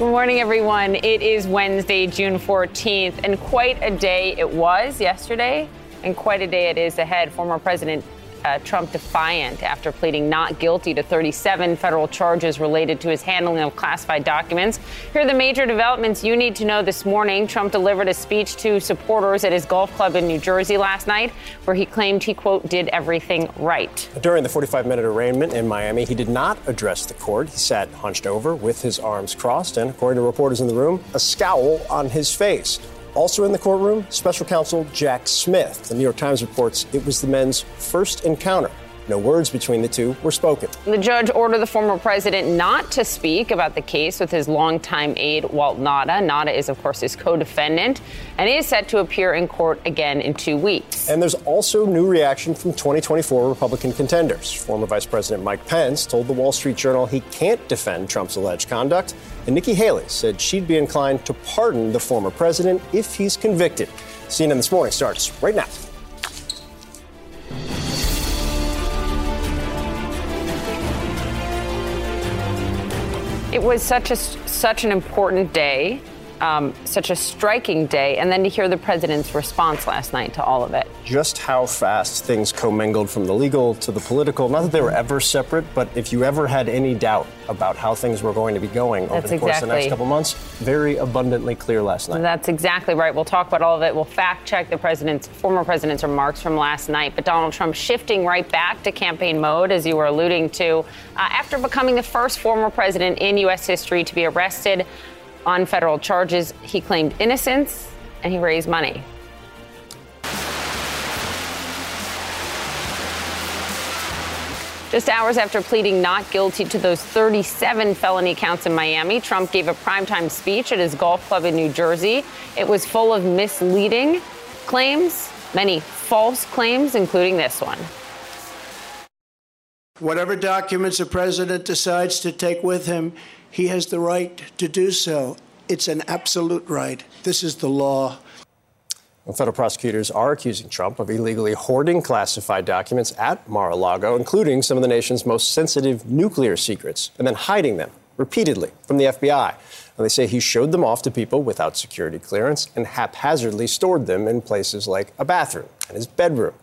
Good morning, everyone. It is Wednesday, June 14th, and quite a day it was yesterday, and quite a day it is ahead. Former President uh, Trump defiant after pleading not guilty to 37 federal charges related to his handling of classified documents. Here are the major developments you need to know this morning. Trump delivered a speech to supporters at his golf club in New Jersey last night, where he claimed he, quote, did everything right. During the 45 minute arraignment in Miami, he did not address the court. He sat hunched over with his arms crossed and, according to reporters in the room, a scowl on his face. Also in the courtroom, special counsel Jack Smith. The New York Times reports it was the men's first encounter no words between the two were spoken. The judge ordered the former president not to speak about the case with his longtime aide, Walt Nauta. Nauta is, of course, his co defendant and he is set to appear in court again in two weeks. And there's also new reaction from 2024 Republican contenders. Former Vice President Mike Pence told the Wall Street Journal he can't defend Trump's alleged conduct. And Nikki Haley said she'd be inclined to pardon the former president if he's convicted. CNN This Morning starts right now. It was such a such an important day um, such a striking day, and then to hear the president's response last night to all of it. Just how fast things commingled from the legal to the political. Not that they were ever separate, but if you ever had any doubt about how things were going to be going over That's the course exactly. of the next couple months, very abundantly clear last night. That's exactly right. We'll talk about all of it. We'll fact check the president's former president's remarks from last night. But Donald Trump shifting right back to campaign mode, as you were alluding to, uh, after becoming the first former president in U.S. history to be arrested on federal charges. He claimed innocence and he raised money. Just hours after pleading not guilty to those 37 felony counts in Miami, Trump gave a primetime speech at his golf club in New Jersey. It was full of misleading claims, many false claims, including this one. Whatever documents the president decides to take with him, he has the right to do so. It's an absolute right. This is the law. Well, federal prosecutors are accusing Trump of illegally hoarding classified documents at Mar a Lago, including some of the nation's most sensitive nuclear secrets, and then hiding them repeatedly from the FBI. They say he showed them off to people without security clearance and haphazardly stored them in places like a bathroom and his bedroom.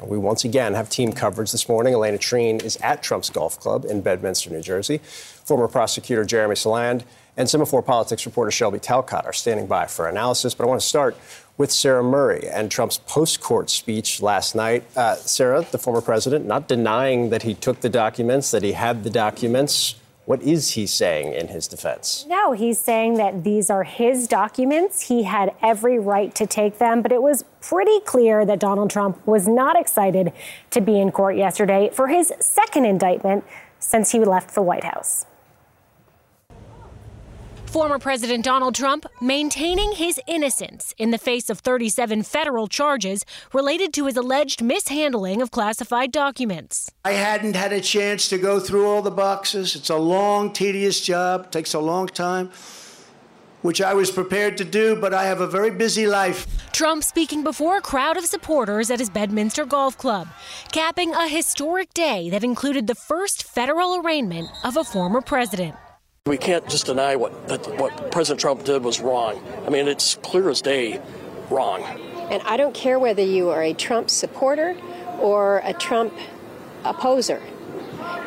We once again have team coverage this morning. Alayna Treene is at Trump's golf club in Bedminster, New Jersey. Former prosecutor Jeremy Saland and Semafor Politics reporter Shelby Talcott are standing by for analysis. But I want to start with Sarah Murray and Trump's post court speech last night. Uh, Sarah, the former president, not denying that he took the documents, that he had the documents. What is he saying in his defense? No, he's saying that these are his documents. He had every right to take them, but it was pretty clear that Donald Trump was not excited to be in court yesterday for his second indictment since he left the White House. Former President Donald Trump maintaining his innocence in the face of 37 federal charges related to his alleged mishandling of classified documents. I hadn't had a chance to go through all the boxes. It's a long, tedious job, takes a long time, which I was prepared to do, but I have a very busy life. Trump speaking before a crowd of supporters at his Bedminster Golf Club, capping a historic day that included the first federal arraignment of a former president. We can't just deny what that what President Trump did was wrong. I mean, it's clear as day wrong. And I don't care whether you are a Trump supporter or a Trump opposer.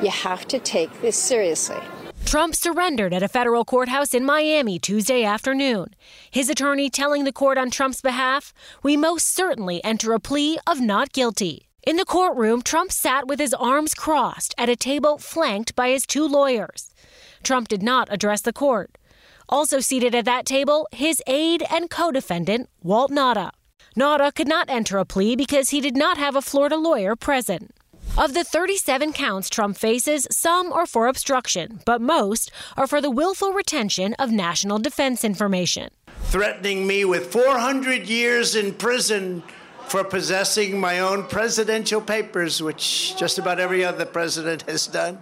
You have to take this seriously. Trump surrendered at a federal courthouse in Miami Tuesday afternoon. His attorney telling the court on Trump's behalf, We most certainly enter a plea of not guilty. In the courtroom, Trump sat with his arms crossed at a table flanked by his two lawyers. Trump did not address the court. Also seated at that table, his aide and co defendant, Walt Nauta. Nauta could not enter a plea because he did not have a Florida lawyer present. Of the 37 counts Trump faces, some are for obstruction, but most are for the willful retention of national defense information. Threatening me with 400 years in prison for possessing my own presidential papers, which just about every other president has done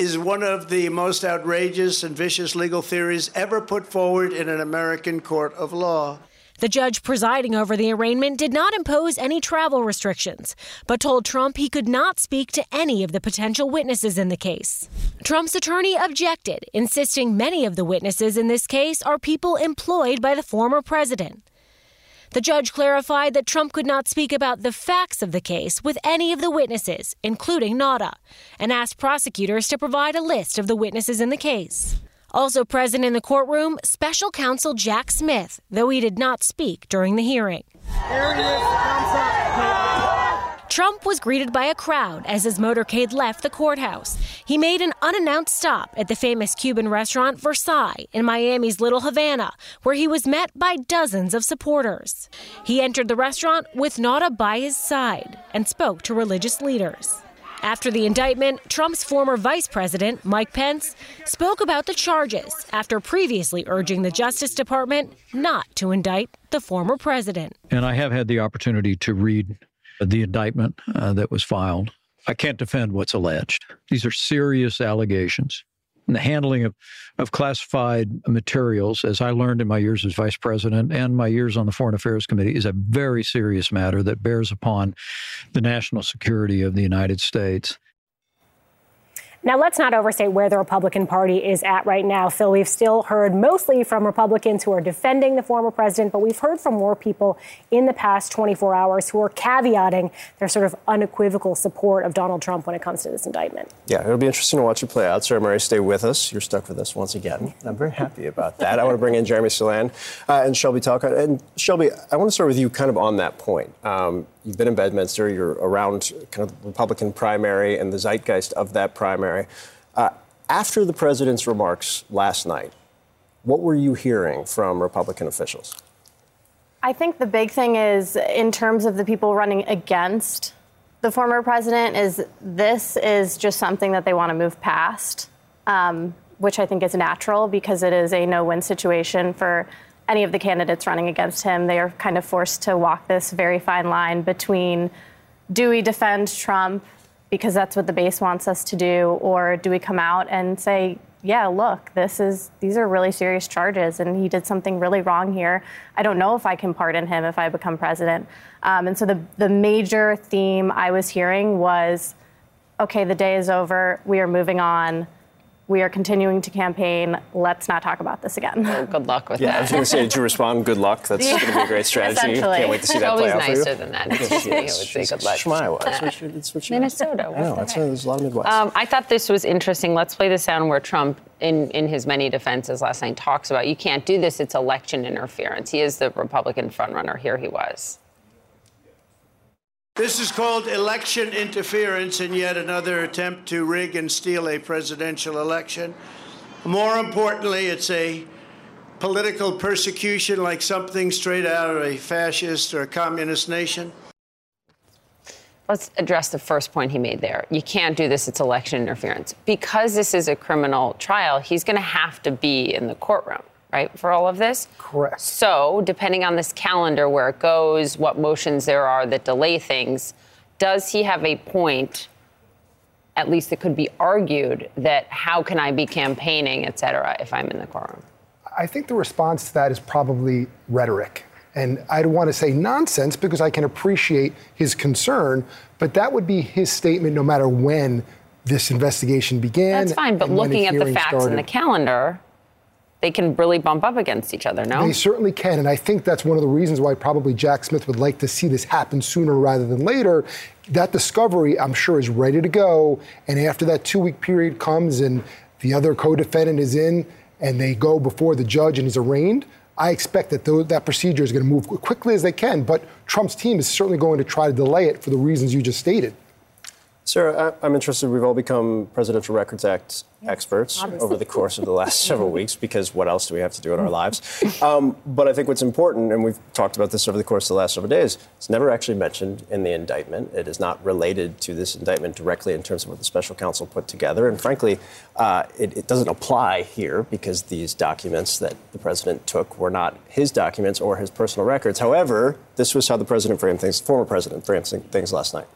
is one of the most outrageous and vicious legal theories ever put forward in an American court of law. The judge presiding over the arraignment did not impose any travel restrictions, but told Trump he could not speak to any of the potential witnesses in the case. Trump's attorney objected, insisting many of the witnesses in this case are people employed by the former president. The judge clarified that Trump could not speak about the facts of the case with any of the witnesses, including Nauta, and asked prosecutors to provide a list of the witnesses in the case. Also present in the courtroom, special counsel Jack Smith, though he did not speak during the hearing. Trump was greeted by a crowd as his motorcade left the courthouse. He made an unannounced stop at the famous Cuban restaurant Versailles in Miami's Little Havana, where he was met by dozens of supporters. He entered the restaurant with Nauta by his side and spoke to religious leaders. After the indictment, Trump's former vice president, Mike Pence, spoke about the charges after previously urging the Justice Department not to indict the former president. And I have had the opportunity to read the indictment uh, that was filed. I can't defend what's alleged. These are serious allegations. And the handling of, of classified materials, as I learned in my years as vice president and my years on the Foreign Affairs Committee, is a very serious matter that bears upon the national security of the United States. Now, let's not overstate where the Republican Party is at right now. Phil, we've still heard mostly from Republicans who are defending the former president, but we've heard from more people in the past 24 hours who are caveating their sort of unequivocal support of Donald Trump when it comes to this indictment. Yeah, it'll be interesting to watch it play out. Sarah Murray, stay with us. You're stuck with us once again. I'm very happy about that. I want to bring in Jeremy Saland uh, and Shelby Talcott. And Shelby, I want to start with you kind of on that point. Um, You've been in Bedminster. You're around kind of the Republican primary and the zeitgeist of that primary. Uh, after the president's remarks last night, what were you hearing from Republican officials? I think the big thing is, in terms of the people running against the former president, is this is just something that they want to move past, um, which I think is natural because it is a no-win situation for any of the candidates running against him. They are kind of forced to walk this very fine line between do we defend Trump because that's what the base wants us to do, or do we come out and say, yeah, look, this is these are really serious charges, and he did something really wrong here. I don't know if I can pardon him if I become president. Um, and so the the major theme I was hearing was, okay, the day is over. We are moving on we are continuing to campaign. Let's not talk about this again. Well, good luck with yeah, that. I was going to say, did you respond? Good luck. That's yeah. going to be a great strategy. Can't wait to see that play out for you. nicer than that. It's yeah, would say good luck. Schmiowa. That's what she, what she Minnesota. I know. That's, there's a lot of Midwest. Um, I thought this was interesting. Let's play the sound where Trump, in, in his many defenses last night, talks about you can't do this. It's election interference. He is the Republican frontrunner. Here he was. This is called election interference and yet another attempt to rig and steal a presidential election. More importantly, it's a political persecution like something straight out of a fascist or a communist nation. Let's address the first point he made there. You can't do this, it's election interference. Because this is a criminal trial, he's going to have to be in the courtroom, right, for all of this? Correct. So, depending on this calendar, where it goes, what motions there are that delay things, does he have a point at least it could be argued that how can I be campaigning, et cetera, if I'm in the courtroom? I think the response to that is probably rhetoric. And I don't want to say nonsense because I can appreciate his concern, but that would be his statement no matter when this investigation began. That's fine, but looking at the facts started. and the calendar, they can really bump up against each other, no? They certainly can. And I think that's one of the reasons why probably Jack Smith would like to see this happen sooner rather than later. That discovery, I'm sure, is ready to go. And after that two week period comes and the other co defendant is in and they go before the judge and is arraigned, I expect that th- that procedure is going to move quickly as they can. But Trump's team is certainly going to try to delay it for the reasons you just stated. Sarah, I'm interested. We've all become Presidential Records Act experts Obviously. over the course of the last several weeks because what else do we have to do in our lives? Um, but I think what's important, and we've talked about this over the course of the last several days, it's never actually mentioned in the indictment. It is not related to this indictment directly in terms of what the special counsel put together. And frankly, uh, it, it doesn't apply here because these documents that the president took were not his documents or his personal records. However, this was how the president framed things, former president framed things last night.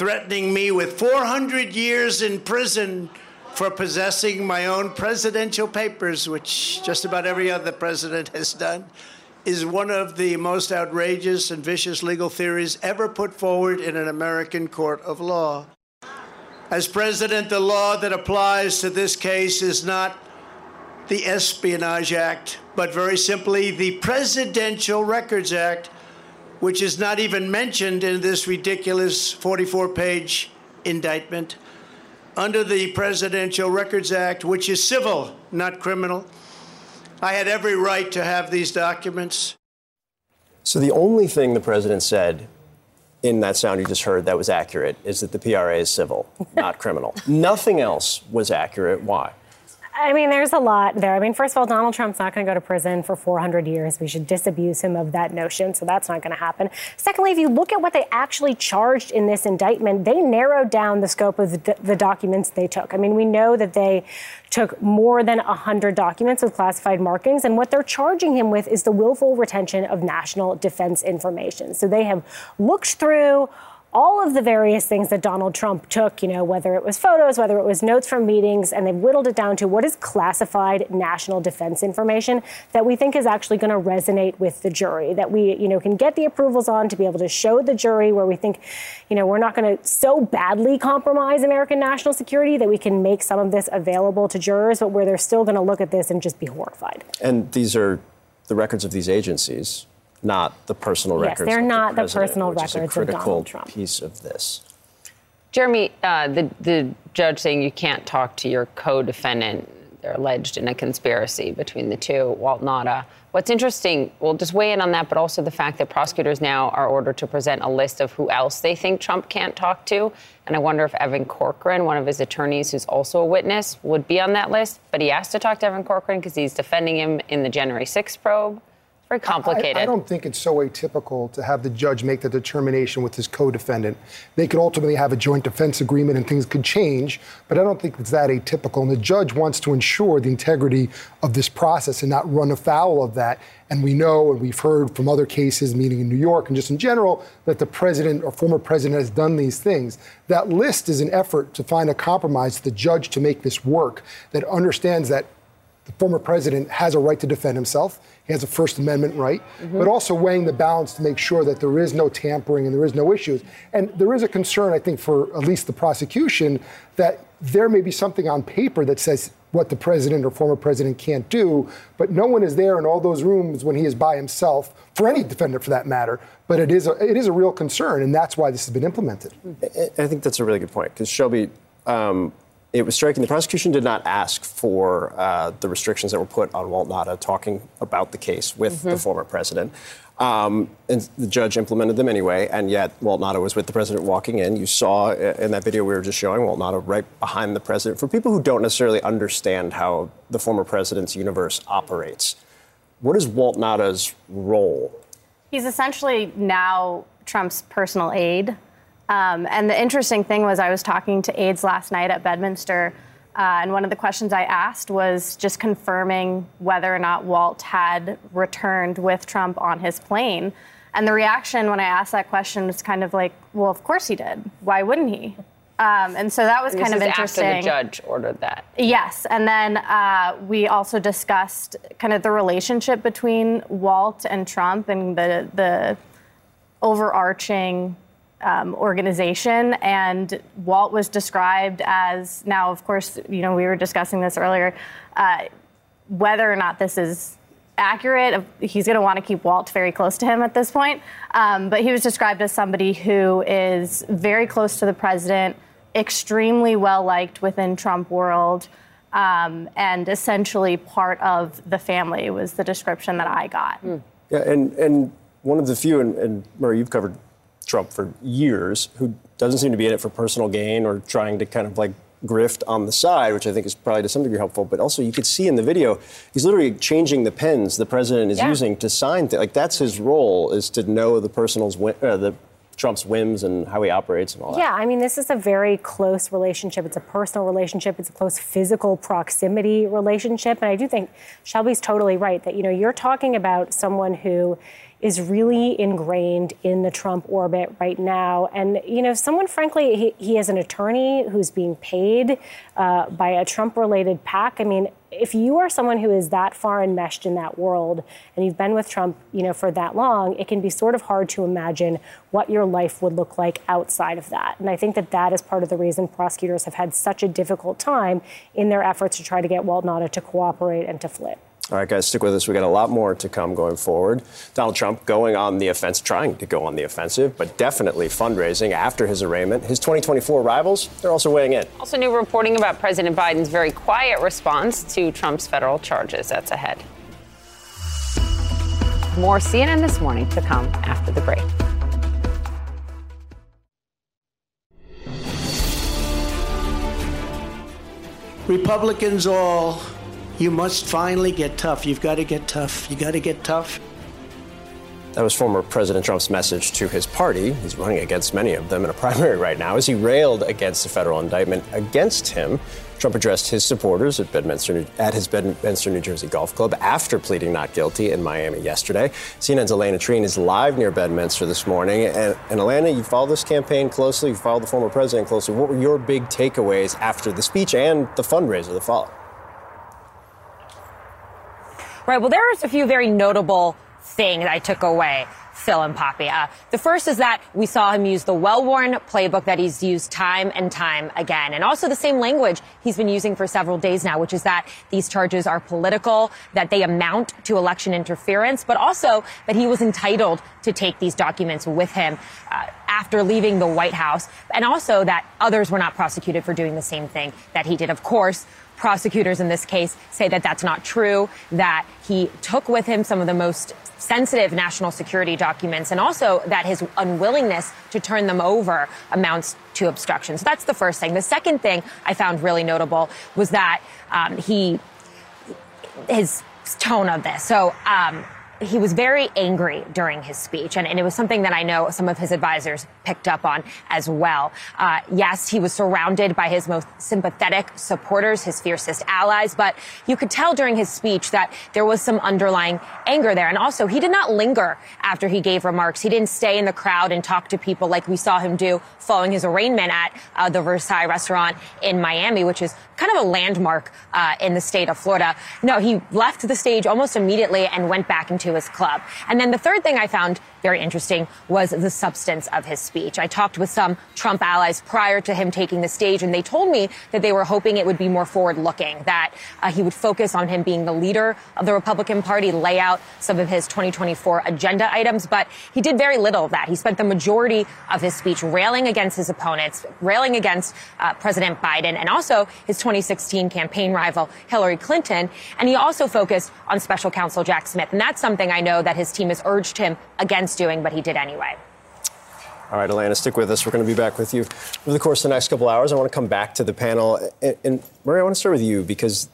Threatening me with 400 years in prison for possessing my own presidential papers, which just about every other president has done, is one of the most outrageous and vicious legal theories ever put forward in an American court of law. As president, the law that applies to this case is not the Espionage Act, but very simply the Presidential Records Act, which is not even mentioned in this ridiculous 44 page indictment. Under the Presidential Records Act, which is civil, not criminal, I had every right to have these documents. So the only thing the president said in that sound you just heard that was accurate is that the PRA is civil, not criminal. Nothing else was accurate. Why? I mean, there's a lot there. I mean, first of all, Donald Trump's not going to go to prison for 400 years. We should disabuse him of that notion, so that's not going to happen. Secondly, if you look at what they actually charged in this indictment, they narrowed down the scope of the, the documents they took. I mean, we know that they took more than 100 documents with classified markings, and what they're charging him with is the willful retention of national defense information. So they have looked through all of the various things that Donald Trump took, you know, whether it was photos, whether it was notes from meetings, and they've whittled it down to what is classified national defense information that we think is actually going to resonate with the jury, that we, you know, can get the approvals on to be able to show the jury where we think, you know, we're not going to so badly compromise American national security that we can make some of this available to jurors, but where they're still going to look at this and just be horrified. And these are the records of these agencies not the personal yes, records. they're not the, the personal records is a critical of Donald Trump. piece of this. Jeremy, uh, the the judge saying you can't talk to your co-defendant. They're alleged in a conspiracy between the two, Walt Nauta. What's interesting, we'll just weigh in on that, but also the fact that prosecutors now are ordered to present a list of who else they think Trump can't talk to. And I wonder if Evan Corcoran, one of his attorneys who's also a witness, would be on that list. But he asked to talk to Evan Corcoran because he's defending him in the January 6th probe. Very complicated. I, I, don't think it's so atypical to have the judge make the determination with his co-defendant. They could ultimately have a joint defense agreement and things could change, but I don't think it's that atypical. And the judge wants to ensure the integrity of this process and not run afoul of that. And we know, and we've heard from other cases, meaning in New York and just in general, that the president or former president has done these things. That list is an effort to find a compromise, the judge to make this work, that understands that the former president has a right to defend himself. He has a First Amendment right, mm-hmm. but also weighing the balance to make sure that there is no tampering and there is no issues. And there is a concern, I think, for at least the prosecution that there may be something on paper that says what the president or former president can't do, but no one is there in all those rooms when he is by himself, for any defendant for that matter. But it is a, it is a real concern, and that's why this has been implemented. I think that's a really good point, because Shelby, um, it was striking. The prosecution did not ask for uh, the restrictions that were put on Walt Nauta talking about the case with mm-hmm. the former president. Um, and the judge implemented them anyway, and yet Walt Nauta was with the president walking in. You saw uh, in that video we were just showing Walt Nauta right behind the president. For people who don't necessarily understand how the former president's universe operates, what is Walt Nauta's role? He's essentially now Trump's personal aide. Um, and the interesting thing was, I was talking to aides last night at Bedminster, uh, and one of the questions I asked was just confirming whether or not Walt had returned with Trump on his plane. And the reaction when I asked that question was kind of like, well, of course he did. Why wouldn't he? Um, and so that was and kind of interesting. After the judge ordered that. Yes, and then uh, we also discussed kind of the relationship between Walt and Trump and the the overarching um, organization. And Walt was described as now, of course, you know, we were discussing this earlier, uh, whether or not this is accurate. He's going to want to keep Walt very close to him at this point. Um, but he was described as somebody who is very close to the president, extremely well liked within Trump world. Um, and essentially part of the family was the description that I got. Mm. Yeah, and, and one of the few, and, and Murray, you've covered Trump for years, who doesn't seem to be in it for personal gain or trying to kind of like grift on the side, which I think is probably to some degree helpful. But also, you could see in the video, he's literally changing the pens the president is yeah. using to sign things. Like that's his role is to know the personal's uh, the Trump's whims and how he operates and all that. Yeah, I mean, this is a very close relationship. It's a personal relationship. It's a close physical proximity relationship. And I do think Shelby's totally right that, you know, you're talking about someone who is really ingrained in the Trump orbit right now. And, you know, someone, frankly, he, he has an attorney who's being paid uh, by a Trump related PAC. I mean, if you are someone who is that far enmeshed in that world and you've been with Trump, you know, for that long, it can be sort of hard to imagine what your life would look like outside of that. And I think that that is part of the reason prosecutors have had such a difficult time in their efforts to try to get Walt Nauta to cooperate and to flip. All right, guys, stick with us. We got a lot more to come going forward. Donald Trump going on the offense, trying to go on the offensive, but definitely fundraising after his arraignment. His 2024 rivals, they're also weighing in. Also, new reporting about President Biden's very quiet response to Trump's federal charges. That's ahead. More CNN this morning to come after the break. Republicans all you must finally get tough. You've got to get tough. You got to get tough. That was former President Trump's message to his party. He's running against many of them in a primary right now as he railed against the federal indictment against him. Trump addressed his supporters at, Bedminster, at his Bedminster, New Jersey golf club after pleading not guilty in Miami yesterday. CNN's Alayna Treene is live near Bedminster this morning. And, and Alayna, you follow this campaign closely, you followed the former president closely. What were your big takeaways after the speech and the fundraiser that followed? Right. Well, there's a few very notable things I took away. Phil and Poppy. Uh, the first is that we saw him use the well-worn playbook that he's used time and time again, and also the same language he's been using for several days now, which is that these charges are political, that they amount to election interference, but also that he was entitled to take these documents with him uh, after leaving the White House, and also that others were not prosecuted for doing the same thing that he did. Of course, prosecutors in this case say that that's not true, that he took with him some of the most sensitive national security documents, and also that his unwillingness to turn them over amounts to obstruction. So that's the first thing. The second thing I found really notable was that um, he, his tone of this. So, um, he was very angry during his speech, and, and, it was something that I know some of his advisors picked up on as well. Uh, yes, he was surrounded by his most sympathetic supporters, his fiercest allies, but you could tell during his speech that there was some underlying anger there. And also, he did not linger after he gave remarks. He didn't stay in the crowd and talk to people like we saw him do following his arraignment at uh, the Versailles restaurant in Miami, which is kind of a landmark uh, in the state of Florida. No, he left the stage almost immediately and went back into his club. And then the third thing I found very interesting was the substance of his speech. I talked with some Trump allies prior to him taking the stage, and they told me that they were hoping it would be more forward looking, that uh, he would focus on him being the leader of the Republican Party, lay out some of his 2024 agenda items. But he did very little of that. He spent the majority of his speech railing against his opponents, railing against uh, President Biden, and also his 2016 campaign rival, Hillary Clinton. And he also focused on special counsel Jack Smith. And that's something I know that his team has urged him against doing, but he did anyway. All right, Alayna, stick with us. We're going to be back with you over the course of the next couple hours. I want to come back to the panel. And, and Murray, I want to start with you because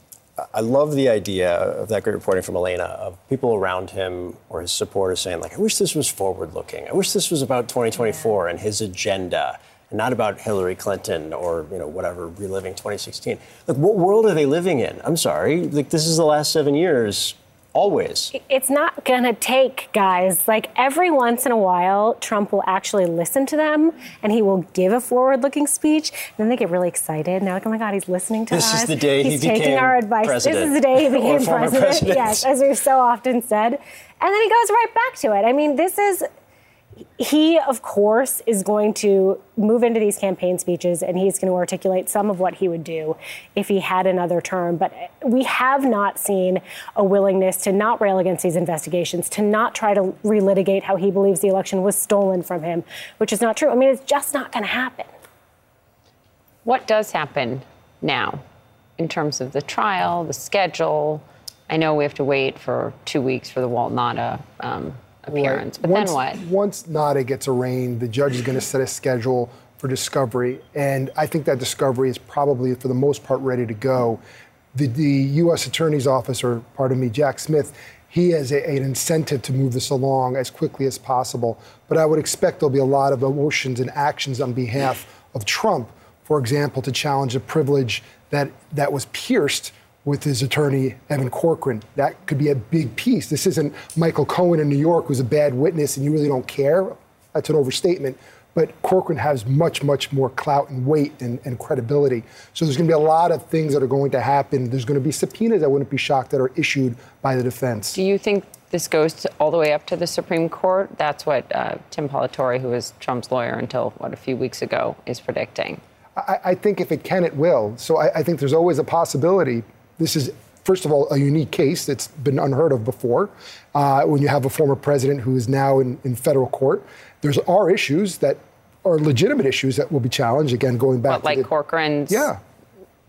I love the idea of that great reporting from Alayna of people around him or his supporters saying, like, I wish this was forward looking. I wish this was about 2024 and his agenda and not about Hillary Clinton or, you know, whatever, reliving 2016. Like, what world are they living in? I'm sorry. Like, this is the last seven years always. It's not going to take, guys. Like every once in a while, Trump will actually listen to them and he will give a forward looking speech. And then they get really excited. And they're like, oh my God, he's listening to this us. This is the day he's he taking became our advice. President. This is the day he became president. president. Yes, as we've so often said. And then he goes right back to it. I mean, this is he, of course, is going to move into these campaign speeches and he's going to articulate some of what he would do if he had another term. But we have not seen a willingness to not rail against these investigations, to not try to relitigate how he believes the election was stolen from him, which is not true. I mean, it's just not going to happen. What does happen now in terms of the trial, the schedule? I know we have to wait for two weeks for the Walt Nauta um, appearance. Right. But once, then what? Once Nauta gets arraigned, the judge is going to set a schedule for discovery, and I think that discovery is probably, for the most part, ready to go. The, the U.S. Attorney's Office, or pardon me, Jack Smith, he has a, an incentive to move this along as quickly as possible. But I would expect there'll be a lot of emotions and actions on behalf of Trump, for example, to challenge a privilege that, that was pierced with his attorney, Evan Corcoran. That could be a big piece. This isn't Michael Cohen in New York, who's a bad witness and you really don't care. That's an overstatement. But Corcoran has much, much more clout and weight and, and credibility. So there's going to be a lot of things that are going to happen. There's going to be subpoenas, I wouldn't be shocked, that are issued by the defense. Do you think this goes to, all the way up to the Supreme Court? That's what uh, Tim Parlatore, who was Trump's lawyer until, what, a few weeks ago, is predicting. I, I think if it can, it will. So I, I think there's always a possibility. This is first of all, a unique case that's been unheard of before. Uh, when you have a former president who is now in, in federal court, there's are issues that are legitimate issues that will be challenged. Again, going back what, like the, Corcoran's yeah.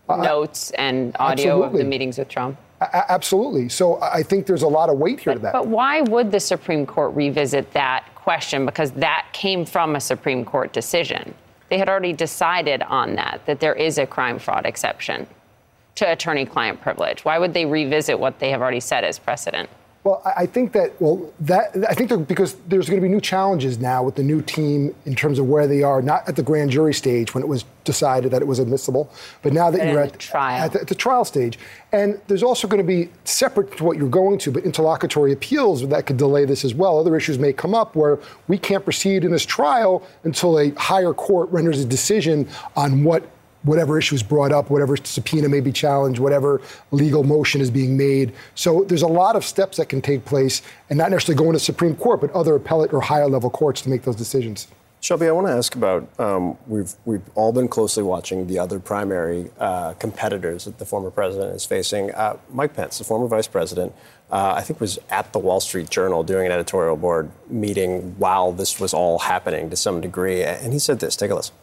notes and audio absolutely. of the meetings with Trump. A- absolutely. So I think there's a lot of weight here but, to that. But why would the Supreme Court revisit that question? Because that came from a Supreme Court decision. They had already decided on that, that there is a crime fraud exception to attorney client privilege. Why would they revisit what they have already set as precedent? Well, I think that well, that I think because there's going to be new challenges now with the new team in terms of where they are, not at the grand jury stage when it was decided that it was admissible, but now that But you're at the trial. at the, at the trial stage, and there's also going to be separate to what you're going to, but interlocutory appeals that could delay this as well. Other issues may come up where we can't proceed in this trial until a higher court renders a decision on what whatever issue is brought up, whatever subpoena may be challenged, whatever legal motion is being made. So there's a lot of steps that can take place, and not necessarily going to Supreme Court, but other appellate or higher level courts to make those decisions. Shelby, I want to ask about um, we've we've all been closely watching the other primary uh, competitors that the former president is facing. Uh, Mike Pence, the former vice president, uh, I think was at the Wall Street Journal doing an editorial board meeting while this was all happening to some degree, and he said this. Take a listen.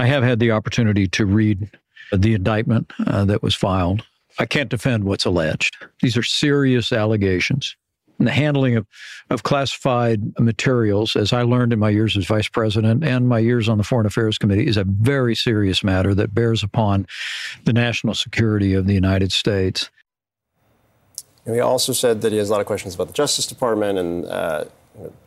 I have had the opportunity to read the indictment uh, that was filed. I can't defend what's alleged. These are serious allegations. And the handling of, of classified materials, as I learned in my years as vice president and my years on the Foreign Affairs Committee, is a very serious matter that bears upon the national security of the United States. And he also said that he has a lot of questions about the Justice Department and uh,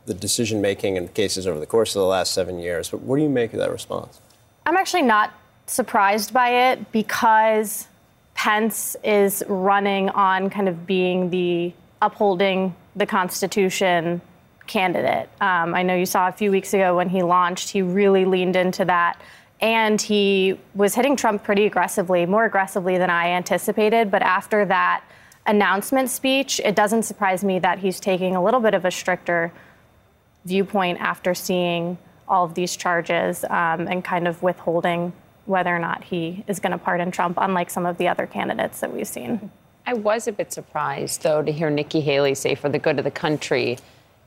the decision making in cases over the course of the last seven years. But what do you make of that response? I'm actually not surprised by it because Pence is running on kind of being the upholding the Constitution candidate. Um, I know you saw a few weeks ago when he launched, he really leaned into that. And he was hitting Trump pretty aggressively, more aggressively than I anticipated. But after that announcement speech, it doesn't surprise me that he's taking a little bit of a stricter viewpoint after seeing all of these charges um, and kind of withholding whether or not he is going to pardon Trump, unlike some of the other candidates that we've seen. I was a bit surprised, though, to hear Nikki Haley say, for the good of the country,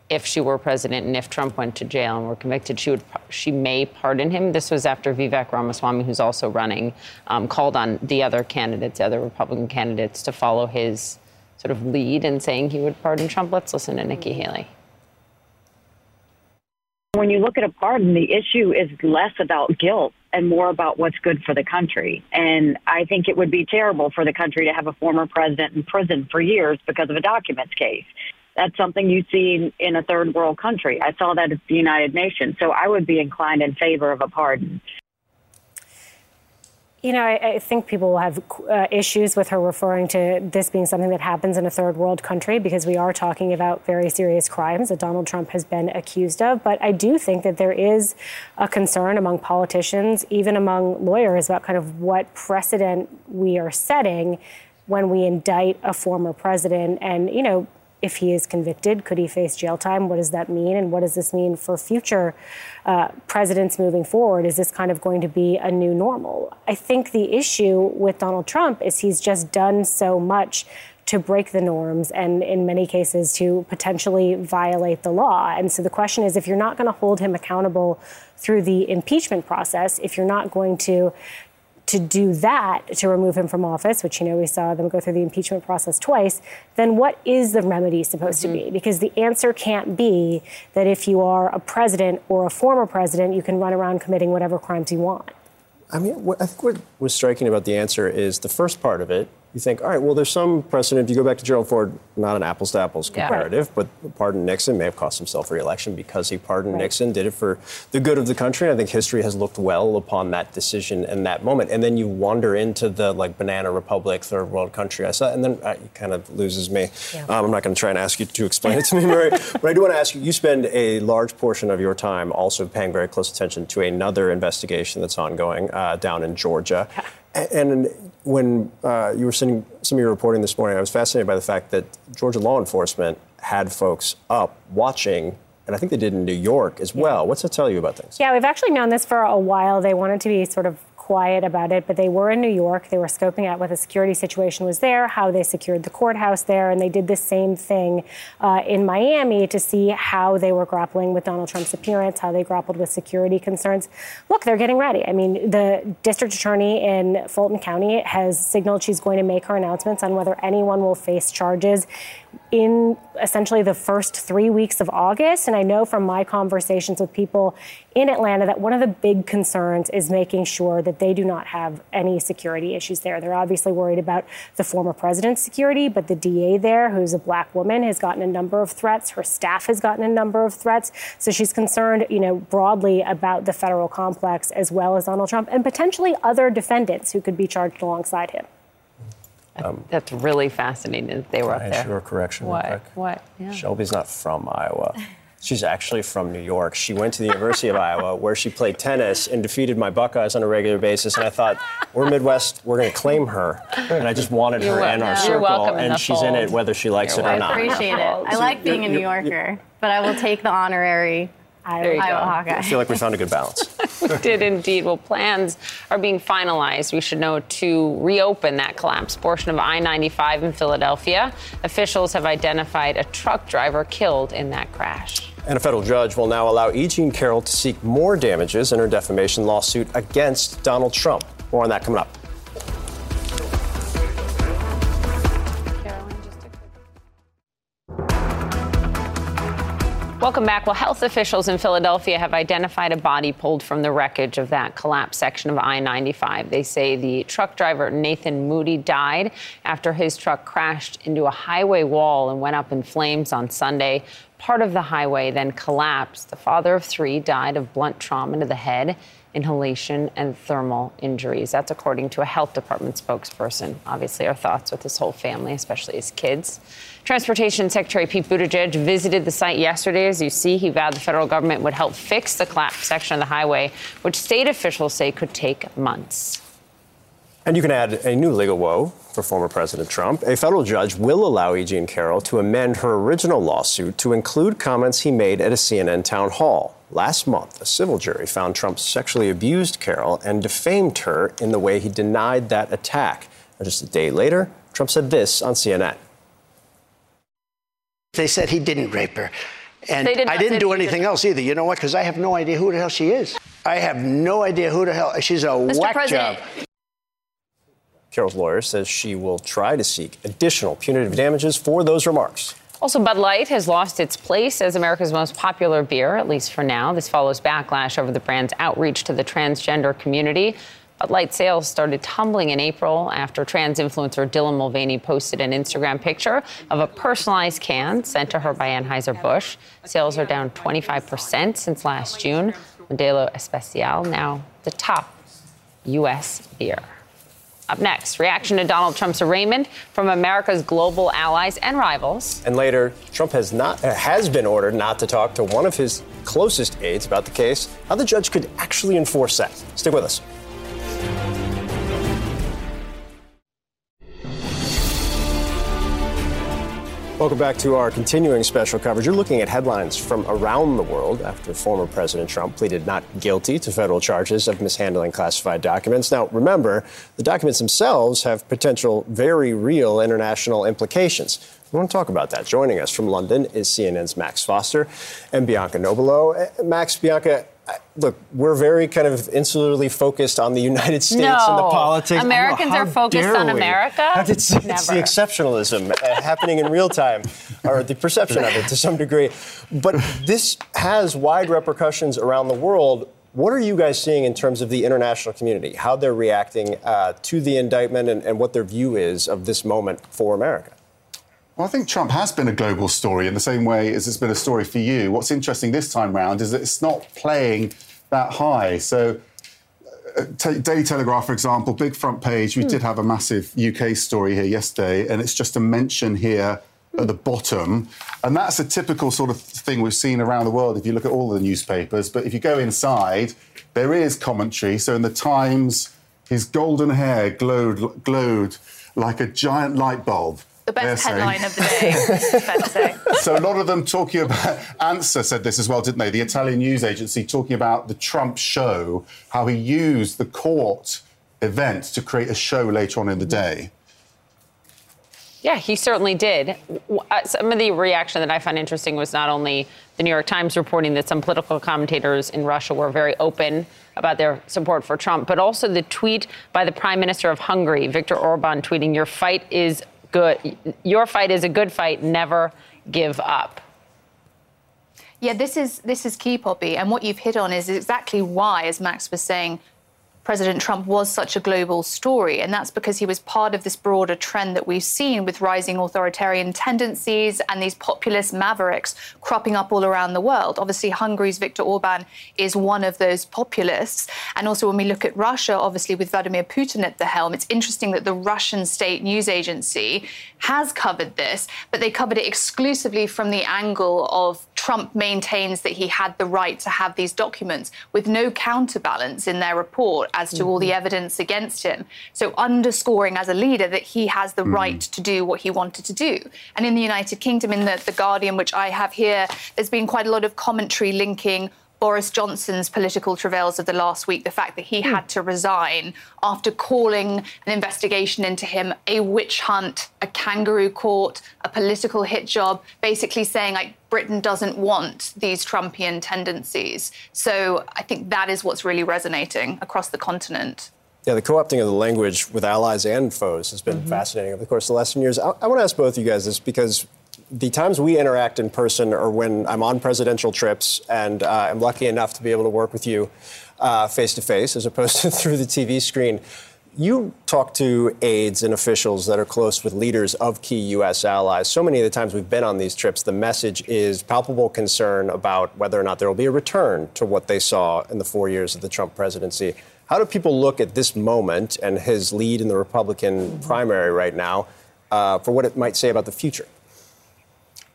if she were president and if Trump went to jail and were convicted, she would she may pardon him. This was after Vivek Ramaswamy, who's also running, um, called on the other candidates, the other Republican candidates, to follow his sort of lead in saying he would pardon Trump. Let's listen to Nikki Haley. When you look at a pardon, the issue is less about guilt and more about what's good for the country. And I think it would be terrible for the country to have a former president in prison for years because of a documents case. That's something you see in a third world country. I saw that at the United Nations. So I would be inclined in favor of a pardon. You know, I, I, think people will have uh, issues with her referring to this being something that happens in a third world country because we are talking about very serious crimes that Donald Trump has been accused of. But I do think that there is a concern among politicians, even among lawyers, about kind of what precedent we are setting when we indict a former president. And, you know, if he is convicted, could he face jail time? What does that mean? And what does this mean for future uh, presidents moving forward? Is this kind of going to be a new normal? I think the issue with Donald Trump is he's just done so much to break the norms and in many cases to potentially violate the law. And so the question is if you're not going to hold him accountable through the impeachment process, if you're not going to to do that to remove him from office, which you know we saw them go through the impeachment process twice, then what is the remedy supposed mm-hmm. to be? Because the answer can't be that if you are a president or a former president, you can run around committing whatever crimes you want. I mean, what, I think what was striking about the answer is the first part of it. You think, all right, well, there's some precedent. If you go back to Gerald Ford, not an apples to apples Yeah. comparative, but pardon Nixon may have cost himself re-election because he pardoned Nixon, did it for the good of the country. I think history has looked well upon that decision and that moment. And then you wander into the like banana republic, third world country. I saw, and then uh, it kind of loses me. Um, I'm not going to try and ask you to explain it to me, Murray, but I do want to ask you. You spend a large portion of your time also paying very close attention to another investigation that's ongoing uh, down in Georgia. And when uh, you were sending some of your reporting this morning, I was fascinated by the fact that Georgia law enforcement had folks up watching, and I think they did in New York as well. What's that tell you about things? Yeah, we've actually known this for a while. They wanted to be sort of quiet about it, but they were in New York. They were scoping out what the security situation was there, how they secured the courthouse there, and they did the same thing uh, in Miami to see how they were grappling with Donald Trump's appearance, how they grappled with security concerns. Look, they're getting ready. I mean, the district attorney in Fulton County has signaled she's going to make her announcements on whether anyone will face charges in essentially the first three weeks of August. And I know from my conversations with people in Atlanta that one of the big concerns is making sure that they do not have any security issues there. They're obviously worried about the former president's security, but the DA there, who's a black woman, has gotten a number of threats. Her staff has gotten a number of threats. So she's concerned, you know, broadly about the federal complex as well as Donald Trump and potentially other defendants who could be charged alongside him. Um, that's really fascinating that they were up I there. issue a correction real What? quick? What? Yeah. Shelby's not from Iowa. She's actually from New York. She went to the University of Iowa, where she played tennis and defeated my Buckeyes on a regular basis. And I thought, we're Midwest, we're going to claim her. And I just wanted You're her in our you're circle, welcome in and the she's in it whether she likes You're it or not. I appreciate it. I like being a New Yorker, but I will take the honorary There you Iowa go. Hawkeye. I feel like we found a good balance. We did indeed. Well, plans are being finalized, we should know, to reopen that collapsed portion of I 95 in Philadelphia. Officials have identified a truck driver killed in that crash. And a federal judge will now allow E. Jean Carroll to seek more damages in her defamation lawsuit against Donald Trump. More on that coming up. Welcome back. Well, health officials in Philadelphia have identified a body pulled from the wreckage of that collapsed section of I 95. They say the truck driver, Nathan Moody, died after his truck crashed into a highway wall and went up in flames on Sunday. Part of the highway then collapsed. The father of three died of blunt trauma to the head, inhalation, and thermal injuries. That's according to a health department spokesperson. Obviously, our thoughts with his whole family, especially his kids. Transportation Secretary Pete Buttigieg visited the site yesterday. As you see, he vowed the federal government would help fix the collapsed section of the highway, which state officials say could take months. And you can add a new legal woe for former President Trump. A federal judge will allow E. Jean Carroll to amend her original lawsuit to include comments he made at a CNN town hall. Last month, a civil jury found Trump sexually abused Carroll and defamed her in the way he denied that attack. Just a day later, Trump said this on CNN. They said he didn't rape her. And did I didn't do anything did. else either. You know what? Because I have no idea who the hell she is. I have no idea who the hell. She's a Mr. whack President. job. Carroll's lawyer says she will try to seek additional punitive damages for those remarks. Also, Bud Light has lost its place as America's most popular beer, at least for now. This follows backlash over the brand's outreach to the transgender community. Light sales started tumbling in April after trans influencer Dylan Mulvaney posted an Instagram picture of a personalized can sent to her by Anheuser-Busch. Sales are down 25% since last June. Modelo Especial now the top U.S. beer. Up next, reaction to Donald Trump's arraignment from America's global allies and rivals. And later, Trump has not uh, has been ordered not to talk to one of his closest aides about the case. How the judge could actually enforce that. Stick with us. Welcome back to our continuing special coverage. You're looking at headlines from around the world after former President Trump pleaded not guilty to federal charges of mishandling classified documents. Now, remember, the documents themselves have potential very real international implications. We want to talk about that. Joining us from London is CNN's Max Foster and Bianca Nobilo. Uh, Max, Bianca, look, we're very kind of insularly focused on the United States and the politics. I know, Americans are focused on? America? It's, it's the exceptionalism uh, happening in real time, or the perception of it to some degree. But this has wide repercussions around the world. What are you guys seeing in terms of the international community, how they're reacting uh, to the indictment, and, and what their view is of this moment for America? Well, I think Trump has been a global story in the same way as it's been a story for you. What's interesting this time round is that it's not playing that high. So, uh, Daily Telegraph, for example, big front page. We mm. did have a massive UK story here yesterday, and it's just a mention here at the bottom. And that's a typical sort of thing we've seen around the world if you look at all the newspapers. But if you go inside, there is commentary. So in the Times, his golden hair glowed, glowed like a giant light bulb. The best headline of the day, So a lot of them talking about ANSA said this as well, didn't they? The Italian news agency talking about the Trump show, how he used the court event to create a show later on in the day. Yeah, he certainly did. Uh, some of the reaction that I find interesting was not only the New York Times reporting that some political commentators in Russia were very open about their support for Trump, but also the tweet by the Prime Minister of Hungary, Viktor Orban, tweeting, Your fight is good. Your fight is a good fight. Never give up. Yeah, this is this is key, Poppy, and what you've hit on is exactly why, as Max was saying, President Trump was such a global story. And that's because he was part of this broader trend that we've seen with rising authoritarian tendencies and these populist mavericks cropping up all around the world. Obviously, Hungary's Viktor Orban is one of those populists. And also, when we look at Russia, obviously, with Vladimir Putin at the helm, it's interesting that the Russian state news agency has covered this, but they covered it exclusively from the angle of Trump maintains that he had the right to have these documents with no counterbalance in their report as to mm-hmm. all the mm-hmm. evidence against him. So, underscoring as a leader that he has the mm-hmm. right to do what he wanted to do. And in the United Kingdom, in the, the Guardian, which I have here, there's been quite a lot of commentary linking Boris Johnson's political travails of the last week, the fact that he had to resign after calling an investigation into him a witch hunt, a kangaroo court, a political hit job, basically saying like Britain doesn't want these Trumpian tendencies. So I think that is what's really resonating across the continent. Yeah, the co-opting of the language with allies and foes has been mm-hmm. fascinating over the course of the last few years. I, I want to ask both of you guys this because the times we interact in person are when I'm on presidential trips, and uh, I'm lucky enough to be able to work with you face to face as opposed to through the TV screen. You talk to aides and officials that are close with leaders of key U.S. allies. So many of the times we've been on these trips, the message is palpable concern about whether or not there will be a return to what they saw in the four years of the Trump presidency. How do people look at this moment and his lead in the Republican primary right now uh, for what it might say about the future?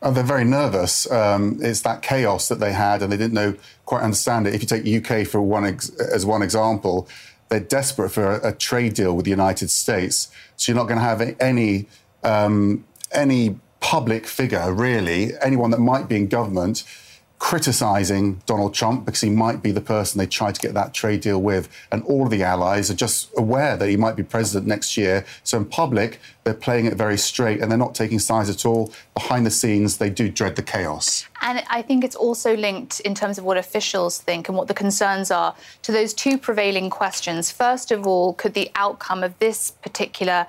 Oh, they're very nervous. Um, it's that chaos that they had, and they didn't know quite understand it. If you take UK for one ex- as one example, they're desperate for a, a, trade deal with the United States. So you're not going to have any um, any public figure, really, anyone that might be in government criticizing Donald Trump because he might be the person they try to get that trade deal with. And all of the allies are just aware that he might be president next year. So in public, they're playing it very straight and they're not taking sides at all. Behind the scenes, they do dread the chaos. And I think it's also linked in terms of what officials think and what the concerns are to those two prevailing questions. First of all, could the outcome of this particular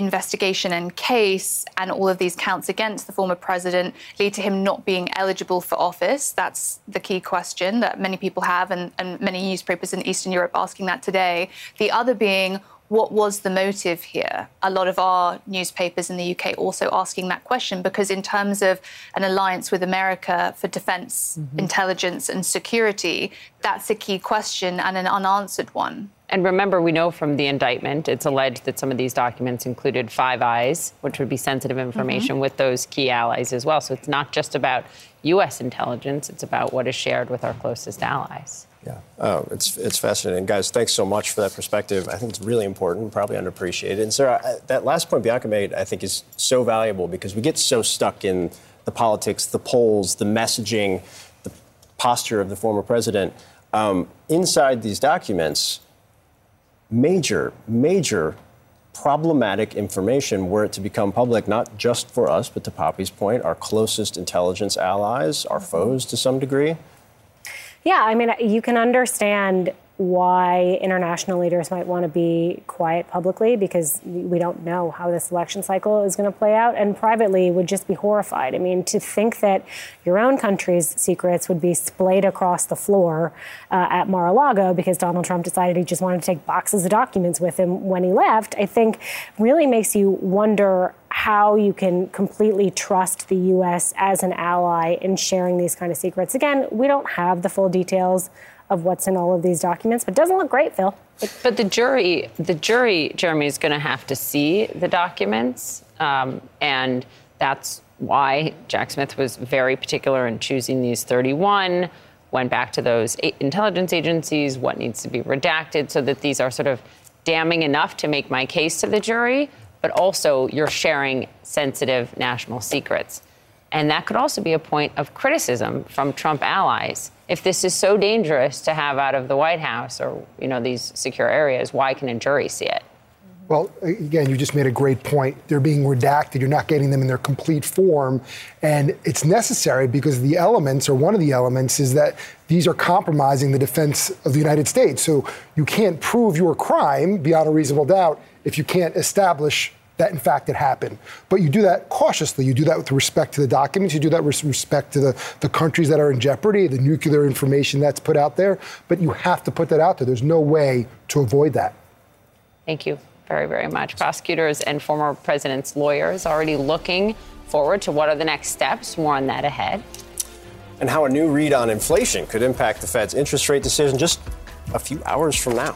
investigation and case and all of these counts against the former president lead to him not being eligible for office? That's the key question that many people have, and, and many newspapers in Eastern Europe asking that today. The other being, what was the motive here? A lot of our newspapers in the UK also asking that question because, in terms of an alliance with America for defense, mm-hmm. intelligence, and security, that's a key question and an unanswered one. And remember, we know from the indictment, it's alleged that some of these documents included Five Eyes, which would be sensitive information mm-hmm. with those key allies as well. So it's not just about U.S. intelligence, it's about what is shared with our closest allies. Yeah, oh, it's it's fascinating, guys. Thanks so much for that perspective. I think it's really important, probably underappreciated. And Sarah, that last point Bianca made, I think, is so valuable because we get so stuck in the politics, the polls, the messaging, the posture of the former president. Um, inside these documents, major, major problematic information were it to become public, not just for us, but to Poppy's point, our closest intelligence allies, our mm-hmm. foes to some degree? Yeah, I mean, you can understand why international leaders might want to be quiet publicly because we don't know how this election cycle is going to play out. And privately would just be horrified. I mean, to think that your own country's secrets would be splayed across the floor uh, at Mar a Lago because Donald Trump decided he just wanted to take boxes of documents with him when he left, I think really makes you wonder how you can completely trust the U.S. as an ally in sharing these kind of secrets. Again, we don't have the full details of what's in all of these documents, but it doesn't look great, Phil. But the jury, the jury, Jeremy, is going to have to see the documents, um, and that's why Jack Smith was very particular in choosing these 31. Went back to those intelligence agencies, what needs to be redacted, so that these are sort of damning enough to make my case to the jury, but also you're sharing sensitive national secrets. And that could also be a point of criticism from Trump allies. If this is so dangerous to have out of the White House or, you know, these secure areas, why can a jury see it? Well, again, you just made a great point. They're being redacted. You're not getting them in their complete form. And it's necessary because the elements, or one of the elements, is that these are compromising the defense of the United States. So you can't prove your crime beyond a reasonable doubt if you can't establish that in fact it happened. But you do that cautiously. You do that with respect to the documents. You do that with respect to the, the countries that are in jeopardy, the nuclear information that's put out there. But you have to put that out there. There's no way to avoid that. Thank you very, very much. Prosecutors and former president's lawyers already looking forward to what are the next steps. More on that ahead. And how a new read on inflation could impact the Fed's interest rate decision just a few hours from now.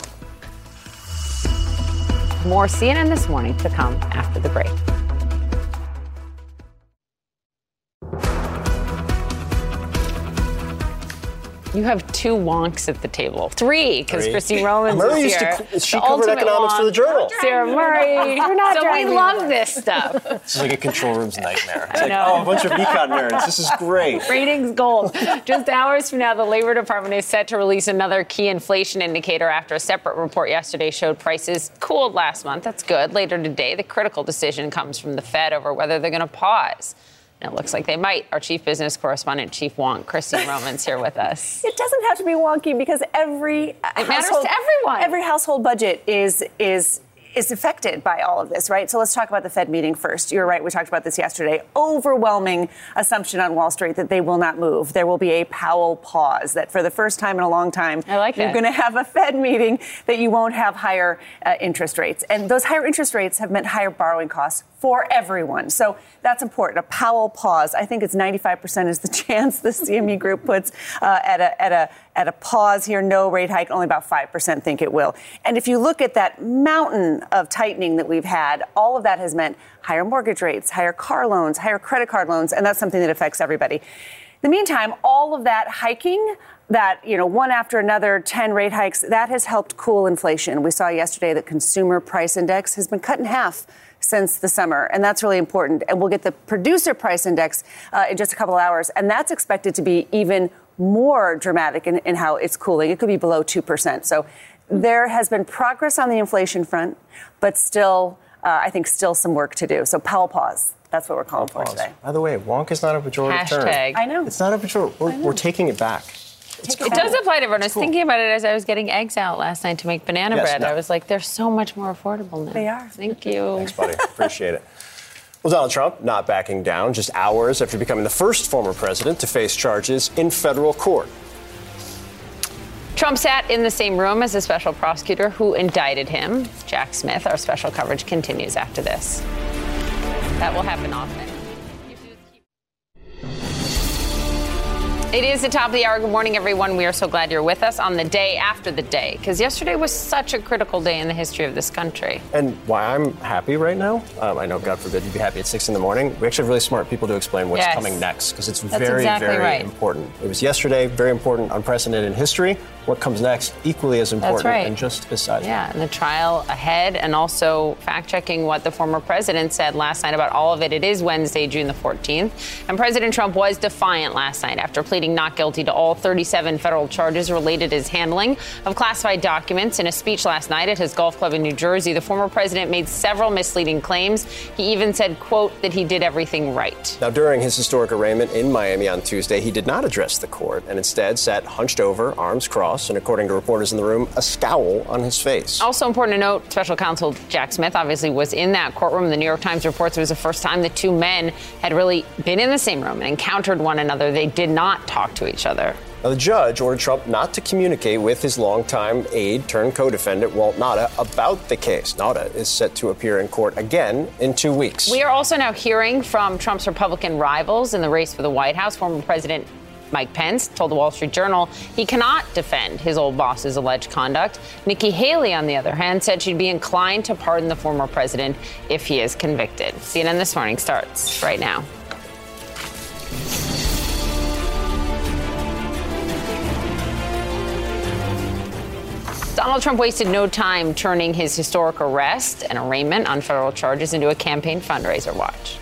More CNN this morning to come after the break. You have two wonks at the table. Three, because Christine Romans Murray is here. To, she the covered economics wonk. for the Journal. Sarah Murray. You're not so we love this stuff. This is like a control room's nightmare. It's like, oh, a bunch of econ nerds. This is great. Ratings gold. Just hours from now, the Labor Department is set to release another key inflation indicator after a separate report yesterday showed prices cooled last month. That's good. Later today, the critical decision comes from the Fed over whether they're going to pause. It looks like they might. Our chief business correspondent, Chief Wonk, Christine Roman's here with us. It doesn't have to be wonky because every it matters to everyone. Every household budget is is is affected by all of this, right? So let's talk about the Fed meeting first. You're right. We talked about this yesterday. Overwhelming assumption on Wall Street that they will not move. There will be a Powell pause. That for the first time in a long time, I like you're going to have a Fed meeting that you won't have higher uh, interest rates, and those higher interest rates have meant higher borrowing costs for everyone. So that's important. A Powell pause. I think it's 95% is the chance the CME group puts uh, at a at a at a pause here. No rate hike. Only about 5% think it will. And if you look at that mountain of tightening that we've had, all of that has meant higher mortgage rates, higher car loans, higher credit card loans, and that's something that affects everybody. In the meantime, all of that hiking that, you know, one after another, 10 rate hikes, that has helped cool inflation. We saw yesterday that consumer price index has been cut in half since the summer, and that's really important. And we'll get the producer price index uh, in just a couple hours, and that's expected to be even more dramatic in, in how it's cooling. It could be below 2%. So there has been progress on the inflation front, but still, uh, I think, still some work to do. So Powell pause. That's what we're calling Powell for pause. today. By the way, wonk is not a pejorative Hashtag. term. I know. It's not a pejorative. We're, we're taking it back. It's it does apply to everyone. I was cool. thinking about it as I was getting eggs out last night to make banana yes, bread. No. I was like, they're so much more affordable now. They are. Thank you. Thanks, buddy. Appreciate it. Well, Donald Trump not backing down just hours after becoming the first former president to face charges in federal court. Trump sat in the same room as the special prosecutor who indicted him, Jack Smith. Our special coverage continues after this. That will happen often. It is the top of the hour. Good morning, everyone. We are so glad you're with us on the day after the day, because yesterday was such a critical day in the history of this country. And why I'm happy right now, um, I know, God forbid, you'd be happy at six in the morning. We actually have really smart people to explain what's yes. coming next, because it's That's very, exactly very right. important. It was yesterday, very important, unprecedented in history. What comes next, equally as important right. and just as sizable. Yeah, and the trial ahead, and also fact checking what the former president said last night about all of it. It is Wednesday, June the 14th, and President Trump was defiant last night after pleading pleading not guilty to all 37 federal charges related to his handling of classified documents. In a speech last night at his golf club in New Jersey, the former president made several misleading claims. He even said, quote, that he did everything right. Now, during his historic arraignment in Miami on Tuesday, he did not address the court and instead sat hunched over, arms crossed, and according to reporters in the room, a scowl on his face. Also important to note, special counsel Jack Smith obviously was in that courtroom. The New York Times reports it was the first time the two men had really been in the same room and encountered one another. They did not talk to each other. Now, the judge ordered Trump not to communicate with his longtime aide turned co defendant, Walt Nauta, about the case. Nauta is set to appear in court again in two weeks. We are also now hearing from Trump's Republican rivals in the race for the White House. Former President Mike Pence told the Wall Street Journal he cannot defend his old boss's alleged conduct. Nikki Haley, on the other hand, said she'd be inclined to pardon the former president if he is convicted. CNN This Morning starts right now. Donald Trump wasted no time turning his historic arrest and arraignment on federal charges into a campaign fundraiser. Watch.